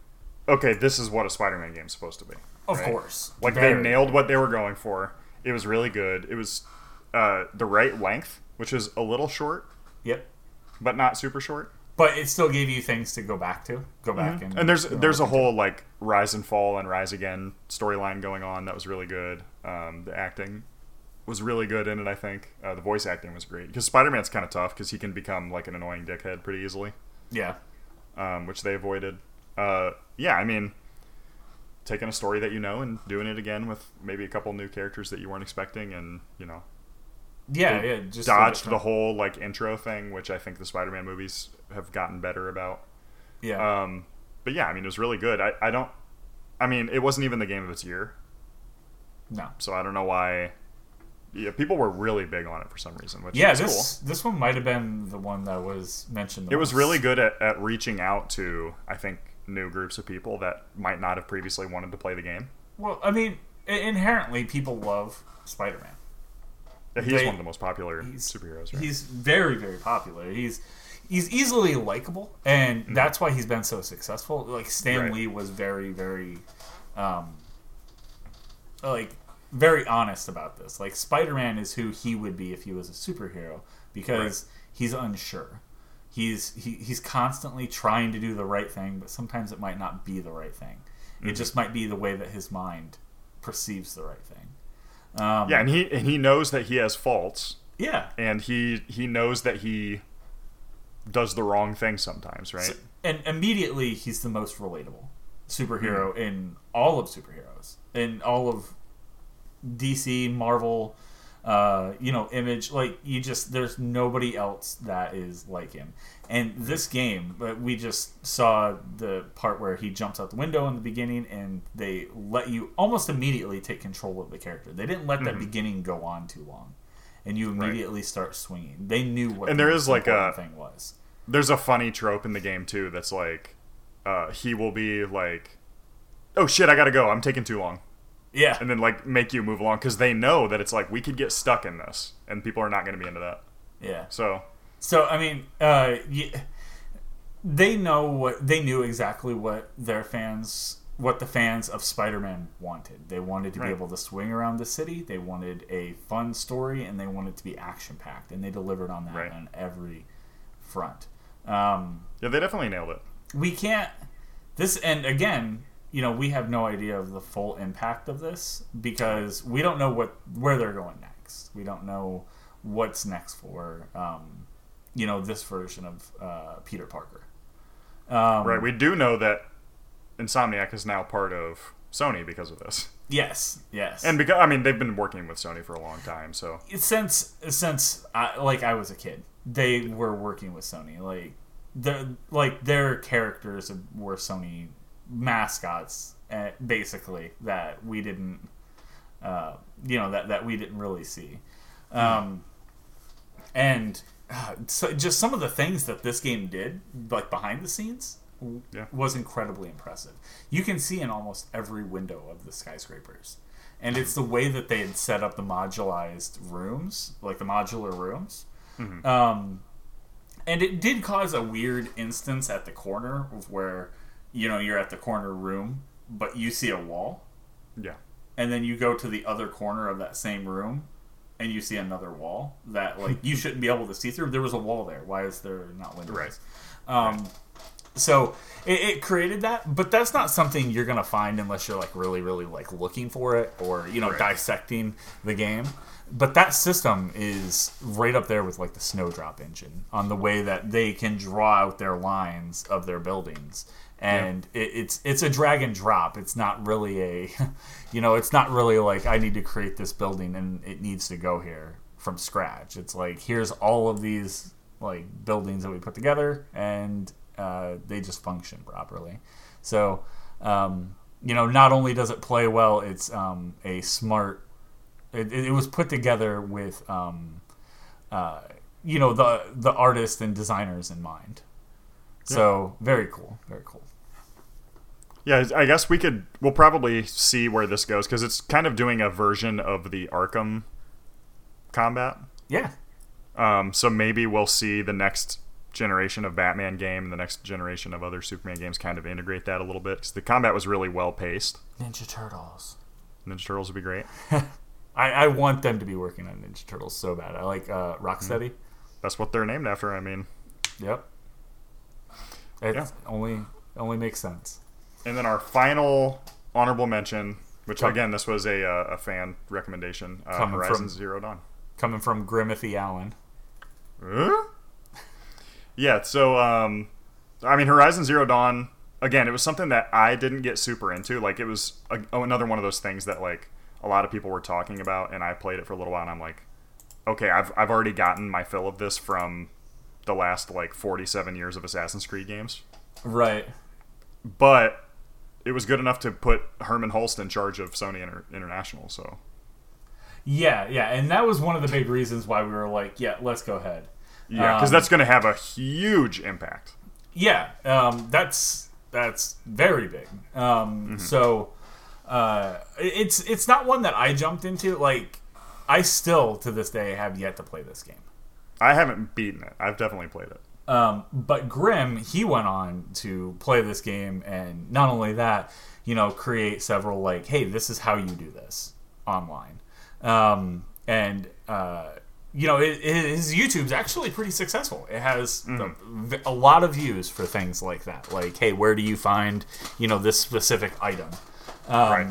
okay, this is what a Spider-Man game's supposed to be. of right? course. Like Very. they nailed what they were going for. It was really good. It was uh, the right length, which is a little short, Yep. but not super short. But it still gave you things to go back to, go back and Mm-hmm. And there's there's a whole like rise and fall and rise again storyline going on that was really good. Um, the acting was really good in it. I think uh, the voice acting was great because Spider-Man's kind of tough because he can become like an annoying dickhead pretty easily. yeah. um, which they avoided. Uh, yeah, I mean, taking a story that you know and doing it again with maybe a couple new characters that you weren't expecting, and you know, Yeah, yeah. Just dodged the whole like intro thing, which I think the Spider-Man movies have gotten better about. Yeah. Um, but yeah, I mean, it was really good. I, I don't, I mean, it wasn't even the game of its year, no. so I don't know why. Yeah, people were really big on it for some reason, which Yeah, is this this one might have been the one that was mentioned. Cool. It was really good at, at reaching out to, I think, new groups of people that might not have previously wanted to play the game. Well, I mean, inherently, people love Spider-Man. Yeah, he is They- one of the most popular He's superheroes, right? He's very, very popular. He's he's easily likable, and that's why he's been so successful. Like Stan Mm-hmm. Right. Lee was very, very, um, like very honest about this. Like Spider-Man is who he would be if he was a superhero because he's unsure. He's he, he's constantly trying to do the right thing, but sometimes it might not be the right thing. Mm-hmm. It just might be the way that his mind perceives the right thing. Um, yeah, and he and he knows that he has faults, yeah. and he he knows that he does the wrong thing sometimes, right? So- and immediately he's the most relatable superhero Hmm. in all of superheroes in all of DC, Marvel, uh, you know, Image. Like you just there's nobody else that is like him. And this game, we just saw the part where he jumps out the window in the beginning, and they let you almost immediately take control of the character. They didn't let that beginning go on too long, and you Mm-hmm. Right. immediately start swinging. They knew what And the there is, like, a- thing was. There's a funny trope in the game too that's like uh, he will be like, "Oh shit, I gotta go. I'm taking too long," Yeah, and then like make you move along because they know that it's like we could get stuck in this, and people are not going to be into that. yeah. So So I mean, uh, y they know what they knew exactly what their fans, what the fans of Spider-Man wanted. They wanted to Right. be able to swing around the city. They wanted a fun story, and they wanted to be action-packed, and they delivered on that Right. on every front. Um, yeah, they definitely nailed it. we can't this and again you know we have no idea of the full impact of this because we don't know what where they're going next we don't know what's next for um, you know this version of uh, peter parker um, Right. We do know that Insomniac is now part of Sony because of this, yes yes and because I mean they've been working with Sony for a long time, so since since I, like I was a kid, they were working with Sony. Like the like their characters were Sony mascots, uh, basically that we didn't, uh, you know, that that we didn't really see, um, and uh, so just some of the things that this game did, like behind the scenes. Yeah. Was incredibly impressive. You can see in almost every window of the skyscrapers and it's the way that they had set up the modularized rooms, like the modular rooms. Um, and it did cause a weird instance at the corner of where, you know, you're at the corner room, but you see a wall, yeah. and then you go to the other corner of that same room, and you see another wall that [laughs] like you shouldn't be able to see through. There was a wall there. Why is there not windows? Right. Um, so it, it created that, but that's not something you're gonna find unless you're like really, really like looking for it or you know Right. dissecting the game. But that system is right up there with like the Snowdrop engine on the way that they can draw out their lines of their buildings, and it, it's it's a drag and drop. It's not really a, [laughs] you know, it's not really like I need to create this building and it needs to go here from scratch. It's like here's all of these like buildings that we put together and uh, they just function properly. So, um, you know, not only does it play well, it's um, a smart. It, it was put together with, um, uh, you know, the the artists and designers in mind. So very cool, very cool. Yeah, I guess we could. We'll probably see where this goes because it's kind of doing a version of the Arkham combat. Yeah, Um, so maybe we'll see the next generation of Batman game and the next generation of other Superman games kind of integrate that a little bit because the combat was really well paced. Ninja Turtles. Ninja Turtles would be great. [laughs] I, I want them to be working on Ninja Turtles so bad. I like uh, Rocksteady. That's what they're named after. I mean, Yep. It Yeah. only only makes sense. And then our final honorable mention, which again this was a uh, a fan recommendation, uh, Coming Horizon from- Zero Dawn. Coming from Grimothy Allen. Huh? Yeah, so um, I mean, Horizon Zero Dawn again, it was something that I didn't get super into. Like it was a, oh, another one of those things that like a lot of people were talking about, and I played it for a little while, and I'm like, okay, I've I've already gotten my fill of this from the last like 47 years of Assassin's Creed games. Right. But it was good enough to put Hermen Hulst in charge of Sony Inter- International. So Yeah, yeah, and that was one of the big reasons why we were like, yeah, let's go ahead. yeah, because Um, that's going to have a huge impact. Yeah, um, that's that's very big. Um, So uh, it's it's not one that I jumped into. Like I still to this day have yet to play this game. I haven't beaten it. I've definitely played it. Um, but Grim, he went on to play this game, and not only that, you know, create several like, hey, this is how you do this online, um, and uh, you know, it, it, his YouTube's actually pretty successful. It has the, v- a lot of views for things like that, like, hey, where do you find, you know, this specific item, um, Right.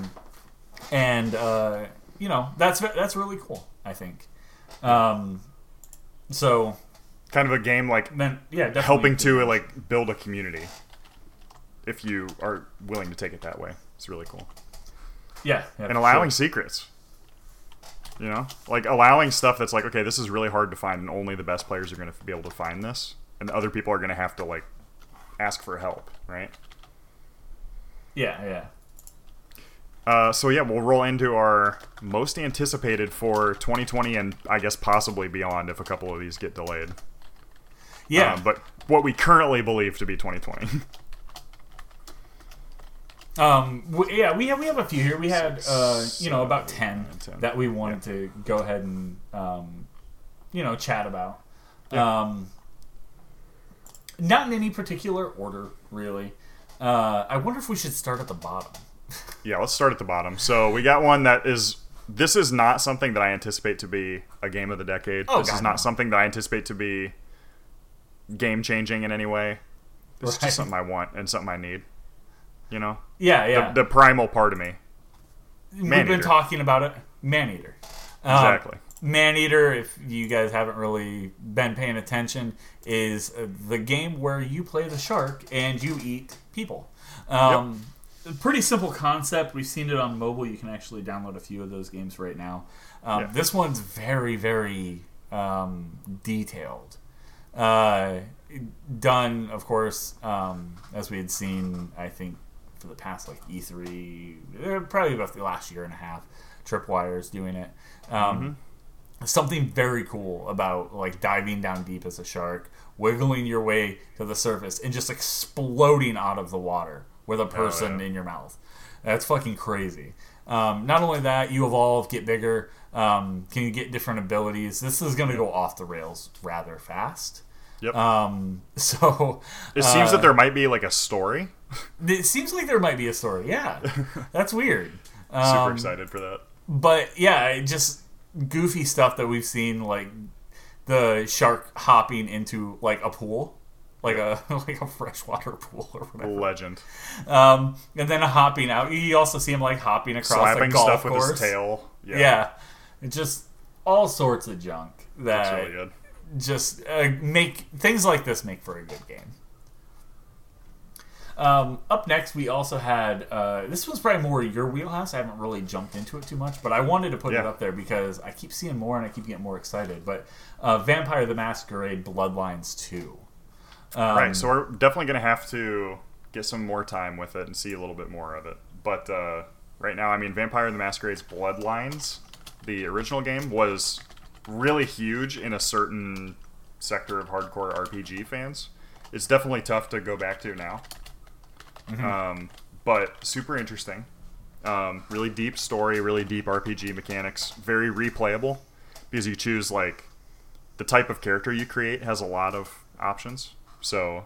and uh, you know, that's that's really cool. I think. Um, so Kind of a game like then, yeah, definitely helping to like build a community. If you are willing to take it that way, it's really cool. Yeah, yeah and allowing sure. secrets. You know, like allowing stuff that's like, okay, this is really hard to find, and only the best players are going to be able to find this, and other people are going to have to like ask for help, right? Yeah, yeah. Uh, so yeah, we'll roll into our most anticipated for 2020, and I guess possibly beyond if a couple of these get delayed. Yeah, Um, but what we currently believe to be 2020. [laughs] um, w- yeah, we have we have a few here. We had uh, you know about ten that we wanted to go ahead and um, you know chat about. Yeah. Um, not in any particular order, really. Uh, I wonder if we should start at the bottom. [laughs] Yeah, let's start at the bottom. So we got one that is. This is not something that I anticipate to be a game of the decade. Oh, this is not no. something that I anticipate to be game changing in any way. It's Right. just something I want and something I need. You know, Yeah, yeah. the, the primal part of me. We've been Maneater. talking about it. Maneater. Um, Exactly. Maneater, if you guys haven't really been paying attention, is uh, the game where you play the shark and you eat people. Um, a Pretty simple concept. We've seen it on mobile. You can actually download a few of those games right now. Um, Yeah. This one's very, very um, detailed. Uh, done, of course, um, as we had seen, I think, for the past like E3, eh, probably about the last year and a half. Tripwire's doing it. Um, Something very cool about like diving down deep as a shark, wiggling your way to the surface, and just exploding out of the water with a person yeah. in your mouth. That's fucking crazy. Um, not only that, you evolve, get bigger. Um, can you get different abilities? This is going to go off the rails rather fast. Yep. Um, [laughs] so it seems uh, that there might be like a story. [laughs] it seems like there might be a story. Yeah, that's weird. [laughs] Super Um, excited for that. But yeah, just goofy stuff that we've seen, like the shark hopping into like a pool, like a like a freshwater pool or whatever. Legend. Um, and then hopping out. You also see him like hopping across Slapping a golf stuff course. with his tail. Yeah. Yeah, It's just all sorts of junk that That's really good. just uh, make things like this make for a good game. Um, up next, we also had uh, this was probably more your wheelhouse. I haven't really jumped into it too much, but I wanted to put it up there because I keep seeing more and I keep getting more excited. But uh, Vampire the Masquerade Bloodlines Two. Um, right. So we're definitely going to have to get some more time with it and see a little bit more of it. But uh, right now, I mean, Vampire the Masquerade's Bloodlines, the original game, was really huge in a certain sector of hardcore RPG fans. It's definitely tough to go back to now. Um, but super interesting. Um, really deep story, really deep RPG mechanics, very replayable because you choose like the type of character you create has a lot of options. So,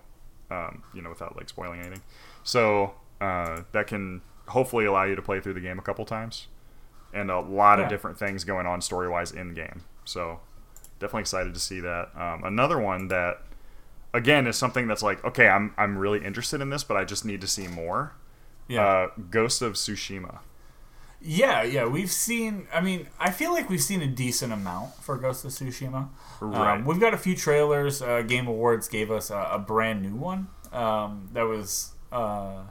um, you know, without like spoiling anything, so uh, that can hopefully allow you to play through the game a couple times, and a lot Yeah. of different things going on story wise in game. So, definitely excited to see that. Um, another one that again is something that's like, okay, I'm I'm really interested in this, but I just need to see more. yeah. Uh, Ghost of Tsushima. Yeah, yeah, we've seen. I mean, I feel like we've seen a decent amount for Ghost of Tsushima. Right. Um, we've got a few trailers. Uh, Game Awards gave us a, a brand new one um, that was uh,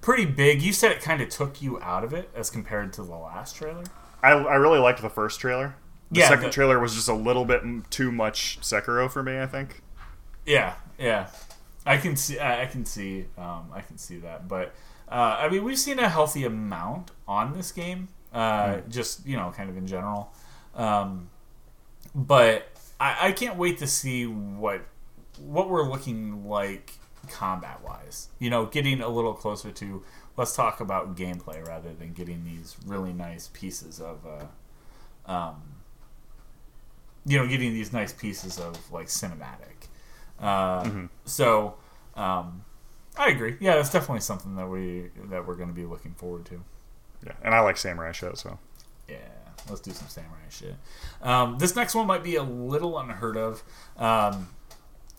pretty big. You said it kind of took you out of it as compared to the last trailer. I, I really liked the first trailer. The Yeah, second the- trailer was just a little bit too much Sekiro for me. I think. Yeah, yeah. I can see. I I can see. Um, I can see that. But uh, I mean, we've seen a healthy amount on this game. Uh, Just you know, kind of in general. Um, but I, I can't wait to see what what we're looking like combat wise. You know, getting a little closer to. Let's talk about gameplay rather than getting these really nice pieces of. Uh, um, you know, getting these nice pieces of like cinematic. Uh, So, um, I agree. Yeah, that's definitely something that we that we're going to be looking forward to. Yeah, and I like samurai shit. So Yeah, let's do some samurai shit. Um, this next one might be a little unheard of, um,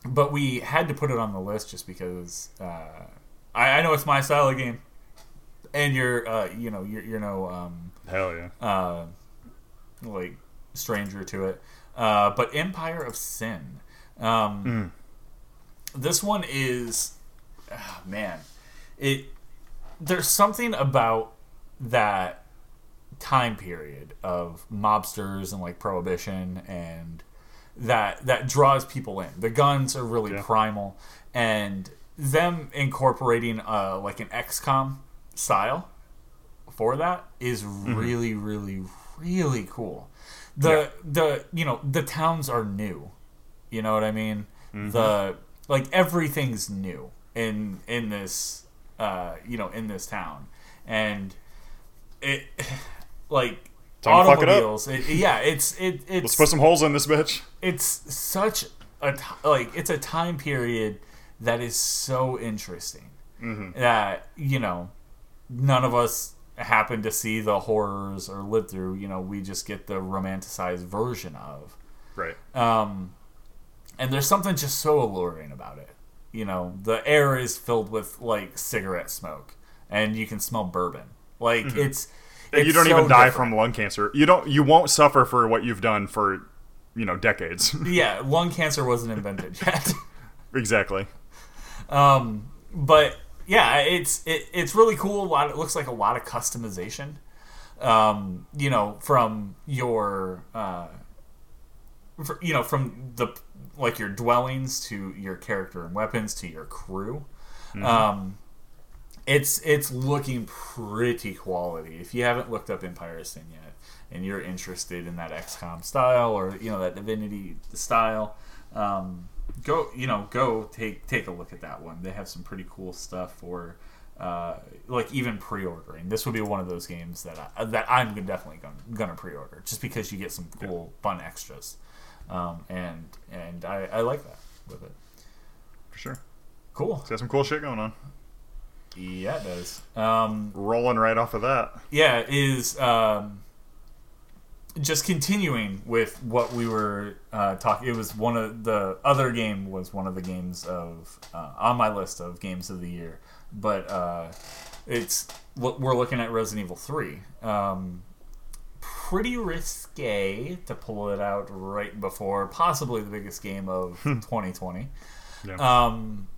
but we had to put it on the list just because uh, I, I know it's my style of game, and you're uh, you know you're you're no um, hell yeah. uh, like stranger to it. Uh, but Empire of Sin. Um, This one is, ah, man, it. There's something about that time period of mobsters and like prohibition and that that draws people in. The guns are really Yeah. primal, and them incorporating uh, like an XCOM style for that is really, really, really cool. The the you know the towns are new, you know what I mean. The like everything's new in in this uh, you know in this town, and it [sighs] like Time to fuck it up. automobiles. It yeah, it's it it's Let's put some holes in this bitch. It's such a t- like it's a time period that is so interesting that you know none of us happen to see the horrors or live through you know we just get the romanticized version of Right. um and there's something just so alluring about it you know the air is filled with like cigarette smoke and you can smell bourbon like it's, it's you don't so even die different. from lung cancer. You don't. You won't suffer for what you've done for, you know, decades. [laughs] yeah lung cancer wasn't invented [laughs] yet exactly. Um, but yeah, it's it, it's really cool. A lot. It looks like a lot of customization. Um, you know, from your uh, fr you know, from the like your dwellings to your character and weapons to your crew. Um, it's it's looking pretty quality. If you haven't looked up Empire of Sin yet, and you're interested in that XCOM style or you know that Divinity style, um, go you know go take take a look at that one. They have some pretty cool stuff for. Uh, like even pre-ordering, this would be one of those games that I, that I'm definitely gonna, gonna pre-order, just because you get some cool, fun extras, um, and and I, I like that with it. For sure. Cool, It's got some cool shit going on. yeah, it does. Um, Rolling right off of that. yeah, is um, just continuing with what we were uh, talking. It was one of the other game was one of the games of uh, on my list of games of the year, but uh, it's what we're looking at Resident Evil Three. Um, pretty risque to pull it out right before possibly the biggest game of 2020. Yeah. Um,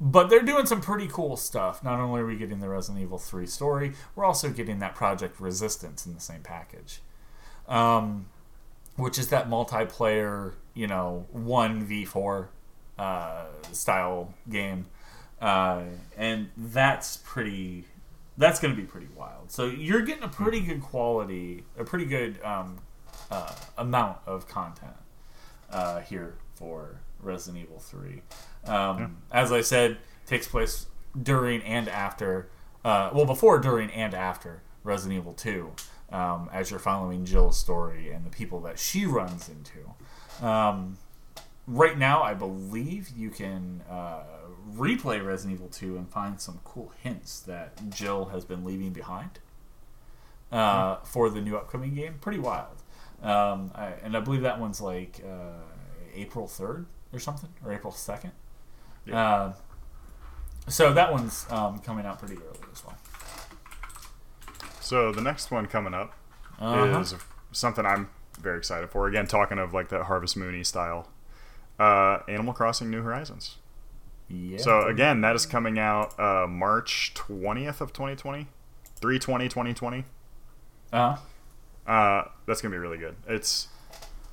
but they're doing some pretty cool stuff. Not only are we getting the Resident Evil 3 story, we're also getting that Project Resistance in the same package. Um, which is that multiplayer, you know, 1v4 uh, style game. Uh, and that's pretty. That's going to be pretty wild. So you're getting a pretty good quality, a pretty good um, uh, amount of content uh, here for Resident Evil 3. Um, As I said, takes place during and after, uh, well, before, during, and after Resident Evil 2, um, as you're following Jill's story and the people that she runs into. Um, right now, I believe you can uh, replay Resident Evil 2 and find some cool hints that Jill has been leaving behind uh, for the new upcoming game. Pretty wild. Um, I, and I believe that one's like uh, April 3rd or something, or April 2nd. Uh, so that one's um, coming out pretty early as well. So the next one coming up Uh-huh. is something I'm very excited for. Again, talking of like that Harvest Moony style, uh, Animal Crossing: New Horizons. Yeah. So again, that is coming out uh, March 20th of 2020. 320 2020. uh Uh, that's gonna be really good. It's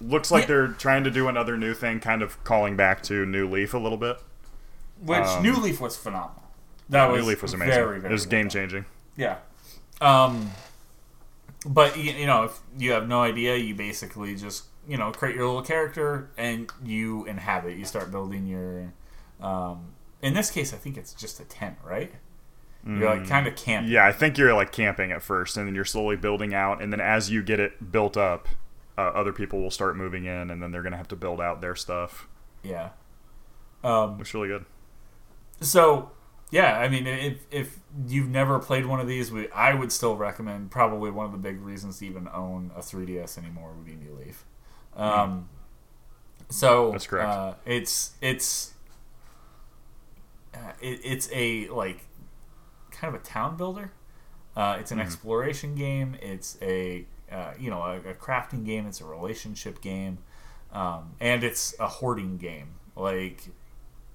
looks like Yeah. they're trying to do another new thing, kind of calling back to New Leaf a little bit. which Um, New Leaf was phenomenal. That was New Leaf was amazing. Very, very it was game changing. Yeah. Um, but you, you know, if you have no idea, you basically just you know create your little character and you inhabit. You start building your. Um, in this case, I think it's just a tent, right? You're like kind of camping. Yeah, I think you're like camping at first, and then you're slowly building out, and then as you get it built up, uh, other people will start moving in, and then they're gonna have to build out their stuff. Yeah. Um, Looks really good. so yeah, I mean, if if you've never played one of these, we I would still recommend. Probably one of the big reasons to even own a 3DS anymore would be New Leaf. Um, so That's correct. Uh, it's it's uh, it, it's a like kind of a town builder. Uh, it's an exploration game. It's a uh, you know a, a crafting game. It's a relationship game, um, and it's a hoarding game. Like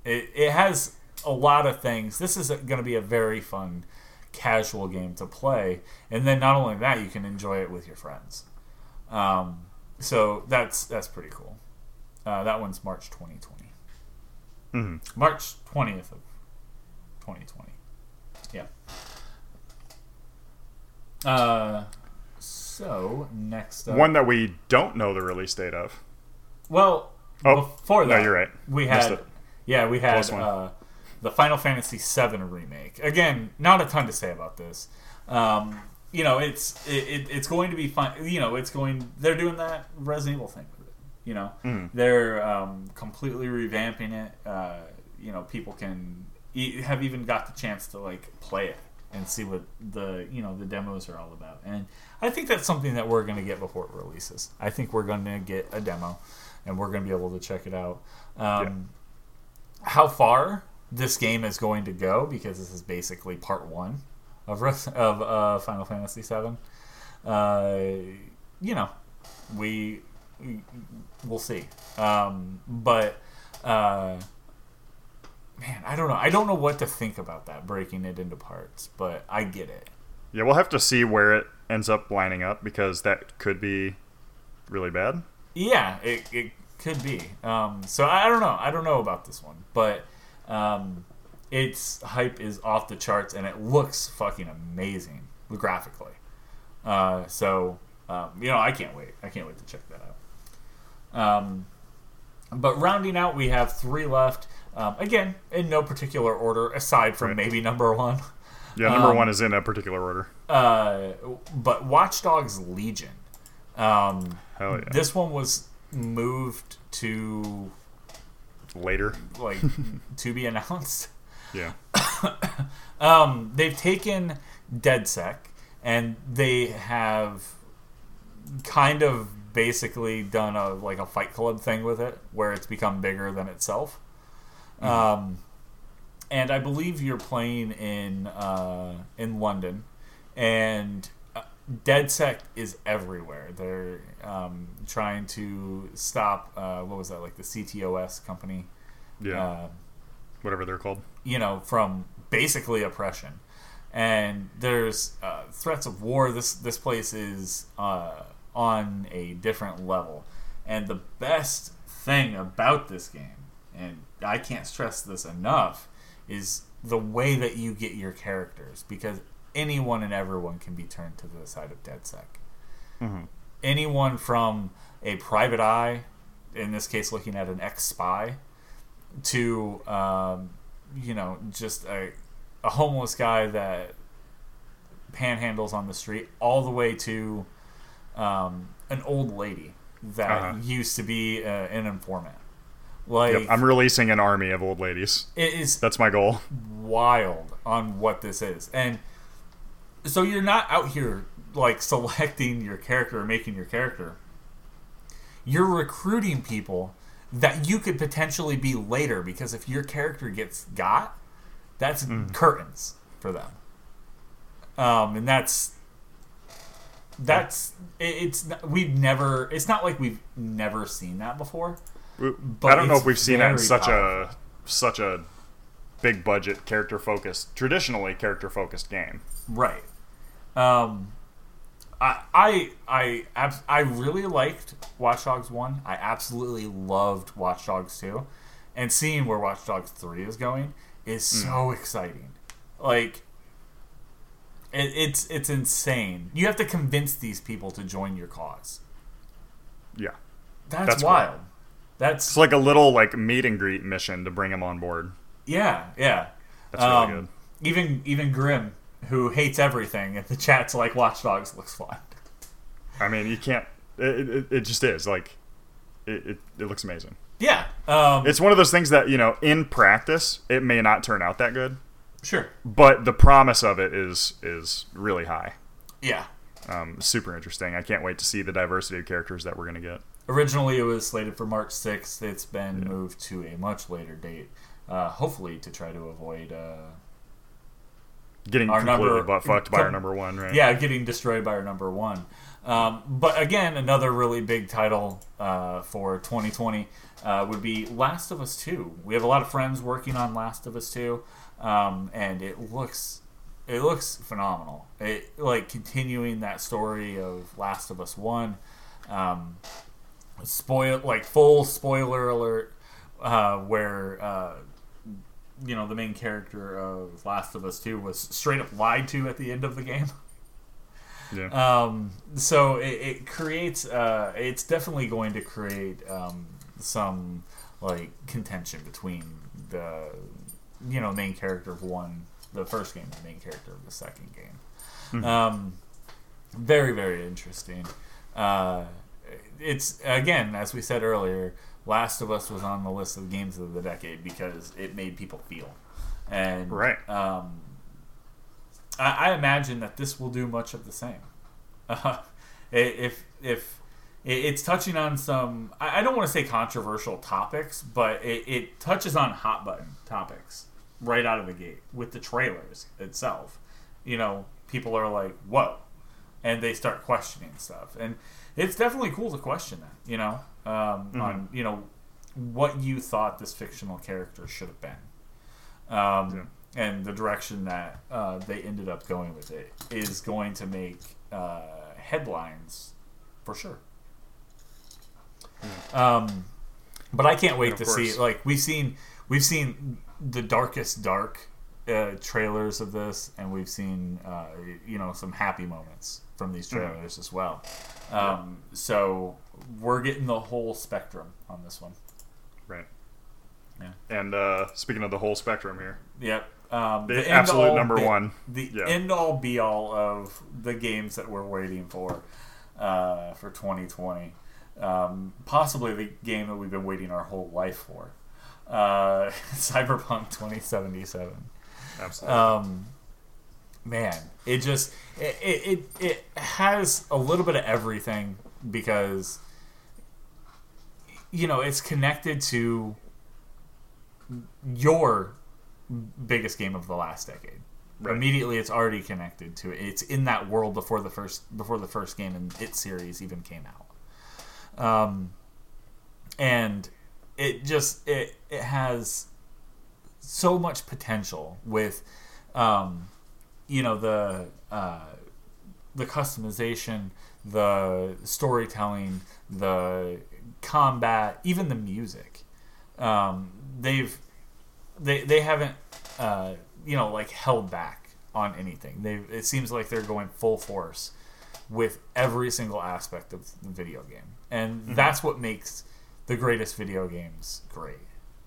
it, it has a lot of things. This is going to be a very fun, casual game to play, and then not only that, you can enjoy it with your friends. Um, so that's that's pretty cool. Uh, that one's March 2020. Mhm. March 20th of 2020. Yeah. Uh, so next up, One that we don't know the release date of. well, Oh, before that, no, you're right. We had, yeah, we had uh, the Final Fantasy VII remake. Again, not a ton to say about this. Um, you know, it's it, it, it's going to be fun. You know, it's going. They're doing that Resident Evil thing with it. You know, Mhm. they're um, completely revamping it. Uh, you know, people can e- have even got the chance to like play it and see what the you know the demos are all about. And I think that's something that we're going to get before it releases. I think we're going to get a demo, and we're going to be able to check it out. Um, How far this game is going to go, because this is basically part one of of uh, Final Fantasy VII. Uh, you know, we, we we'll see. Um, but uh, man, I don't know. I don't know what to think about that breaking it into parts, but I get it. Yeah, we'll have to see where it ends up lining up because that could be really bad. Yeah, it, it could be. Um, so I don't know. I don't know about this one, but um, its hype is off the charts and it looks fucking amazing graphically. Uh, so um, you know, I can't wait. I can't wait to check that out. Um, but rounding out, we have three left. Um, again, in no particular order, aside from Right. amy number one. Yeah, number Um, one is in a particular order. Uh, but Watch Dogs Legion. Um, Hell yeah. This one was moved to Later. like to be announced. [laughs] Yeah. [coughs] Um, they've taken DeadSec and they have kind of basically done a like a Fight Club thing with it, where it's become bigger than itself. Um, and I believe you're playing in uh, in London, and DeadSec is everywhere. They're um, trying to stop uh, what was that like the CTOS company, Yeah. uh, Whatever they're called. you know, from basically oppression. And there's uh, threats of war. This this place is uh, on a different level. And the best thing about this game, and I can't stress this enough, is the way that you get your characters because anyone and everyone can be turned to the side of DeadSec. Mhm. Anyone from a private eye, in this case, looking at an ex spy, to um, you know just a, a homeless guy that panhandles on the street, all the way to um, an old lady that Uh-huh. used to be uh, an informant. Like Yep. I'm releasing an army of old ladies. it is That's my goal. wild on what this is. And so you're not out here like selecting your character or making your character. You're recruiting people that you could potentially be later because if your character gets got, that's curtains for them. Um, and that's that's it's we've never it's not like we've never seen that before. But I don't know if we've seen that in such powerful. a such a big budget, character focused, traditionally character focused game. Right. Um, I I I abs- I really liked Watch Dogs one. I absolutely loved Watch Dogs two, and seeing where Watch Dogs three is going is so exciting. Like. It, it's it's insane. You have to convince these people to join your cause. Yeah. That's, That's cool. wild. That's It's like a little like meet and greet mission to bring them on board. yeah, yeah. That's really Um, good. Even even Grim, who hates everything, and the chat's like Watch Dogs looks fun. I mean, you can't. It, it, it just is like, it, it, it looks amazing. Yeah. Um, It's one of those things that you know, in practice, it may not turn out that good, sure. but the promise of it is is really high. Yeah. Um, super interesting. I can't wait to see the diversity of characters that we're gonna get. Originally, it was slated for March 6th. It's been moved to a much later date, uh, hopefully to try to avoid, uh, Getting Our completely number- butt fucked by our number one, right? yeah, getting destroyed by our number one. Um, but again, another really big title uh, for 2020 uh, would be Last of Us 2. We have a lot of friends working on Last of Us 2, um, and it looks it looks phenomenal. It like continuing that story of Last of Us 1. Um, spoil like full spoiler alert uh, where uh, you know the main character of Last of Us 2 was straight up lied to at the end of the game. [laughs] Yeah. Um, so it, it creates uh, it's definitely going to create um, some like contention between the you know main character of one the first game and the main character of the second game. Um, very very interesting. Uh, it's again as we said earlier, Last of Us was on the list of games of the decade because it made people feel, and Right. Um, I, I imagine that this will do much of the same. [laughs] Uh, if if it's touching on some, I don't want to say controversial topics, but it, it touches on hot button topics right out of the gate with the trailers itself. You know, people are like, "Whoa," and they start questioning stuff, and it's definitely cool to question that. You know, um, on you know what you thought this fictional character should have been um, and the direction that uh, they ended up going with it is going to make uh, headlines for sure. Um, but I can't wait to see. course. Like we've seen, we've seen the darkest dark uh, trailers of this, and we've seen uh, you know some happy moments from these trailers as well. Um, So we're getting the whole spectrum on this one. Right. Yeah. And uh, speaking of the whole spectrum here, Yep. Um, The end absolute all number be- one. The Yeah. end all be all of the games that we're waiting for uh, for 2020. Um, possibly the game that we've been waiting our whole life for. Uh, [laughs] Cyberpunk 2077. absolutely. Um, man, it just it it it has a little bit of everything because you know it's connected to your biggest game of the last decade. Right. Immediately, it's already connected to it. It's in that world before the first before the first game in its series even came out. Um, and it just it it has so much potential with um, you know the uh, the customization, the storytelling, the combat, even the music. Um, they've they they haven't uh, you know like held back on anything. They it seems like they're going full force with every single aspect of the video game, and that's what makes the greatest video games great.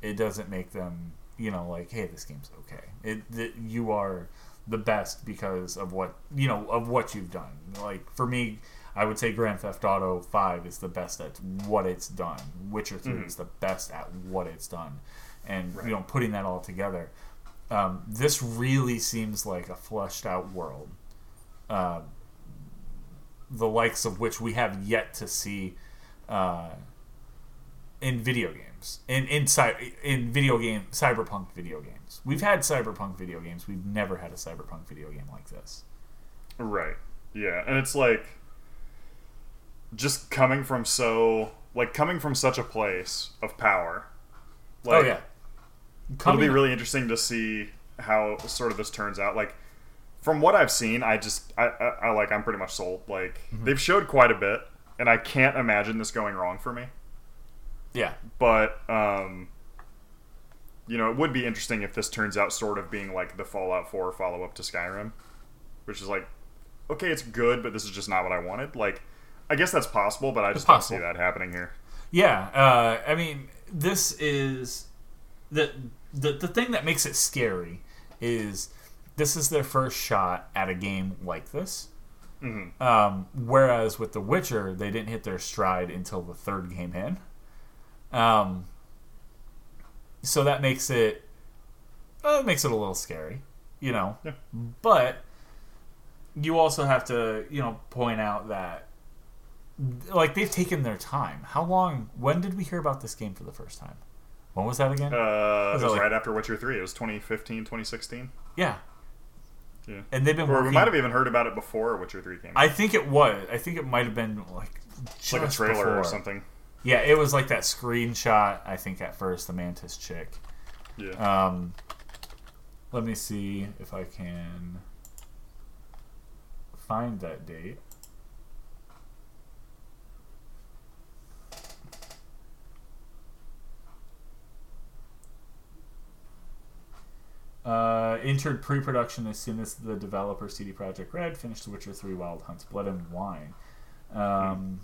It doesn't make them you know like hey this game's okay. It that you are the best because of what you know of what you've done. Like for me, I would say Grand Theft Auto Five is the best at what it's done. Witcher 3 is the best at what it's done, and you know putting that all together. Um, this really seems like a fleshed out world, uh, the likes of which we have yet to see uh, in video games. In in cy- in video game cyberpunk video games, we've had cyberpunk video games. We've never had a cyberpunk video game like this. Right. Yeah, and it's like just coming from so like coming from such a place of power. Like, oh yeah, it'll be really interesting to see how sort of this turns out. Like from what I've seen, I just I, I, I like I'm pretty much sold. Like Mm-hmm. they've showed quite a bit, and I can't imagine this going wrong for me. yeah, But um, you know, it would be interesting if this turns out sort of being like the Fallout 4 follow up to Skyrim, which is like, okay, it's good, but this is just not what I wanted. Like, I guess that's possible, but I just don't see that happening here. yeah. Uh, I mean, this is the the the thing that makes it scary is this is their first shot at a game like this. Mhm. Um, whereas with The Witcher, they didn't hit their stride until the third game in. Um, so that makes it uh, it makes it a little scary, you know. Yeah. But you also have to, you know, point out that like they've taken their time. How long? When did we hear about this game for the first time? When was that again? Uh, it Was was like- right after Witcher 3. It was 2015, 2016. yeah, Yeah. and they've been Or we might have even heard about it before Witcher 3 came out. I think it was. I think it might have been like just like a trailer or something. Yeah, it was like that screenshot. I think at first the Mantis chick. Yeah. Um, let me see if I can find that date. Uh, entered pre-production as soon as the developer CD Projekt Red finished The Witcher 3 Wild Hunt's Blood and Wine. Um,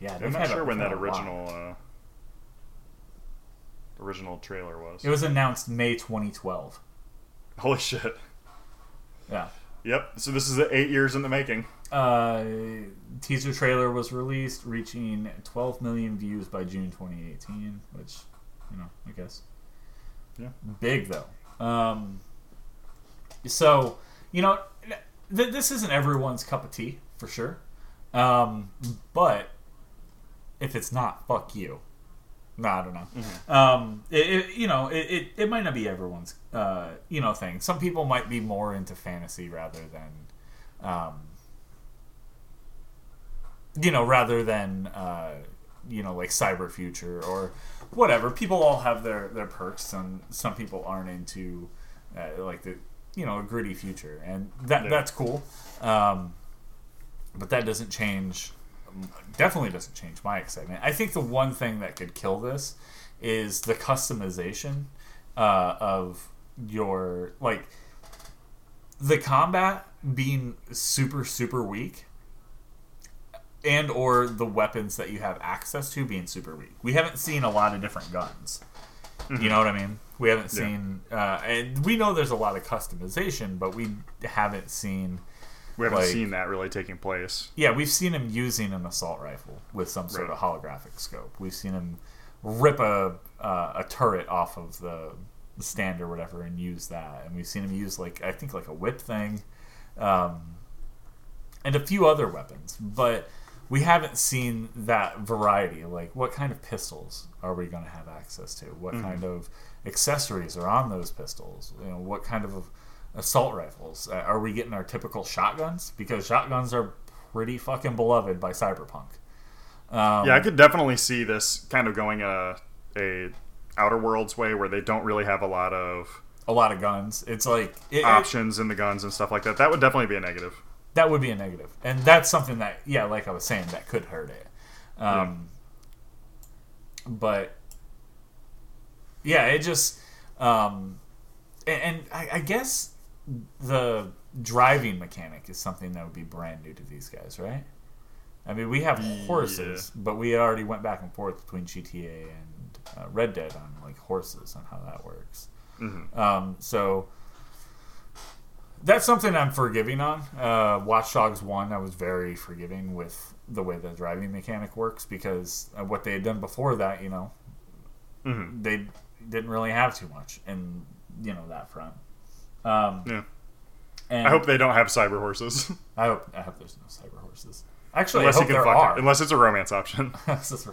Yeah, I'm not sure when that had a lot. original uh, original trailer was. It was announced May 2012. Holy shit. Yeah. Yep. So this is eight years in the making. Uh, teaser trailer was released, reaching 12 million views by June 2018, which, you know, I guess. Yeah. Big, though. Um, so, you know, th- this isn't everyone's cup of tea, for sure. Um, but if it's not, fuck you. No, I don't know. Um, it, it, you know, it, it, it might not be everyone's, uh, you know, thing. Some people might be more into fantasy rather than, um, you know, rather than, uh, you know, like cyber future or whatever. People all have their, their perks, and some people aren't into, uh, like the, you know, a gritty future, and that Yeah. that's cool. Um, but that doesn't change definitely doesn't change my excitement. I think the one thing that could kill this is the customization uh, of your like the combat being super super weak and or the weapons that you have access to being super weak. We haven't seen a lot of different guns. You know what i mean? We haven't Yeah. seen uh, and we know there's a lot of customization but we haven't seen We haven't Like- seen that really taking place. yeah, we've seen him using an assault rifle with some sort Right. of holographic scope. We've seen him rip a uh, a turret off of the stand or whatever and use that, and we've seen him use like I think like a whip thing, um, and a few other weapons, but we haven't seen that variety. Like, what kind of pistols are we going to have access to? What kind of accessories are on those pistols? You know, what kind of assault rifles? Uh, are we getting our typical shotguns? Because shotguns are pretty fucking beloved by cyberpunk. Um, Yeah, I could definitely see this kind of going a a Outer Worlds way where they don't really have a lot of a lot of guns. It's like it, it- options in the guns and stuff like that. That would definitely be a negative. that would be a negative, and that's something that yeah, like I was saying, that could hurt it. Um, But yeah, it just um, and, and I, I guess the driving mechanic is something that would be brand new to these guys, right? I mean, we have horses, but we already went back and forth between GTA and uh, Red Dead on like horses and how that works. Mhm. Um, so that's something I'm forgiving on. Uh, Watch Dogs One, I was very forgiving with the way the driving mechanic works because what they had done before that, you know, Mhm. they didn't really have too much in you know that front. Um, Yeah. and I hope they don't have cyber horses. [laughs] I hope I hope there's no cyber horses. Actually, unless you can fuck it. Unless it's a romance option. [laughs] Is-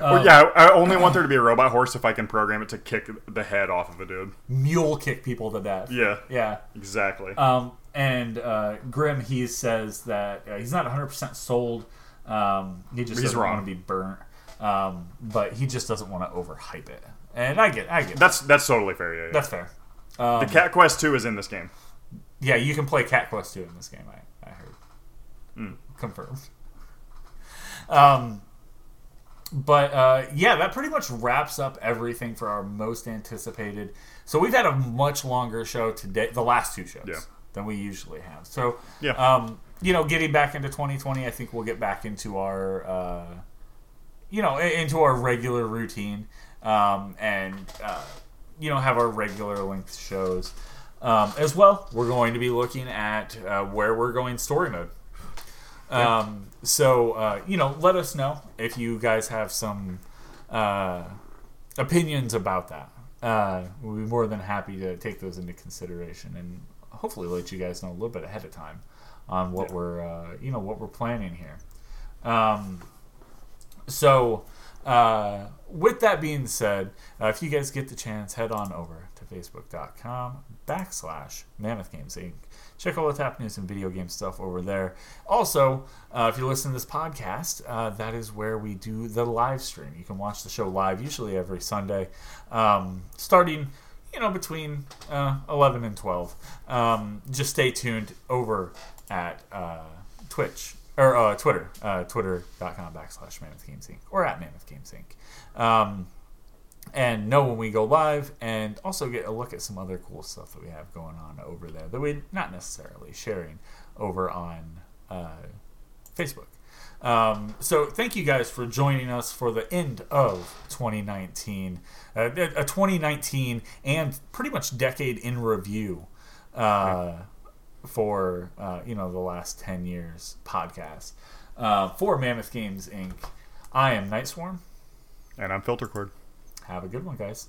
Well, yeah, I only want there to be a robot horse if I can program it to kick the head off of a dude. Mule kick people to death. Yeah, Yeah. exactly. Um, and uh, Grim, he says that uh, he's not 100% sold. Um, he just He's doesn't wrong. want to be burnt. Um, but he just doesn't want to overhype it. And I get, I get that. that's that's totally fair. Yeah, yeah. That's fair. Um, the Cat Quest Two is in this game. yeah, you can play Cat Quest 2 in this game. I, I heard. Hmm. Confirmed. Um, but uh, yeah, that pretty much wraps up everything for our most anticipated. So we've had a much longer show today, the last two shows, Yeah. than we usually have. So Yeah. um, you know, getting back into 2020, I think we'll get back into our, uh, you know, into our regular routine, um, and uh, you know, have our regular length shows. Um, as well, we're going to be looking at uh, where we're going story mode. Um, so uh, you know, let us know if you guys have some uh, opinions about that. Uh, we'll be more than happy to take those into consideration and hopefully let you guys know a little bit ahead of time on what we're uh, you know what we're planning here. Um, so uh, with that being said, uh, if you guys get the chance, head on over to facebook.com backslash Mammoth Games Inc. Check all the top news and video game stuff over there. Also, uh, if you listen to this podcast, uh, that is where we do the live stream. You can watch the show live, usually every Sunday, um, starting you know between uh, 11 and 12. Um, just stay tuned over at uh, Twitch or uh, Twitter, uh, twitter.com backslash Mammoth Games Inc. or at Mammoth Games Inc. Um, and know when we go live, and also get a look at some other cool stuff that we have going on over there that we're not necessarily sharing over on uh, Facebook. Um, so thank you guys for joining us for the end of 2019, uh, a 2019 and pretty much decade in review uh, for uh, you know the last 10 years podcast uh, for Mammoth Games Inc. I am Night Swarm. And I'm Filter Cord. Have a good one, guys.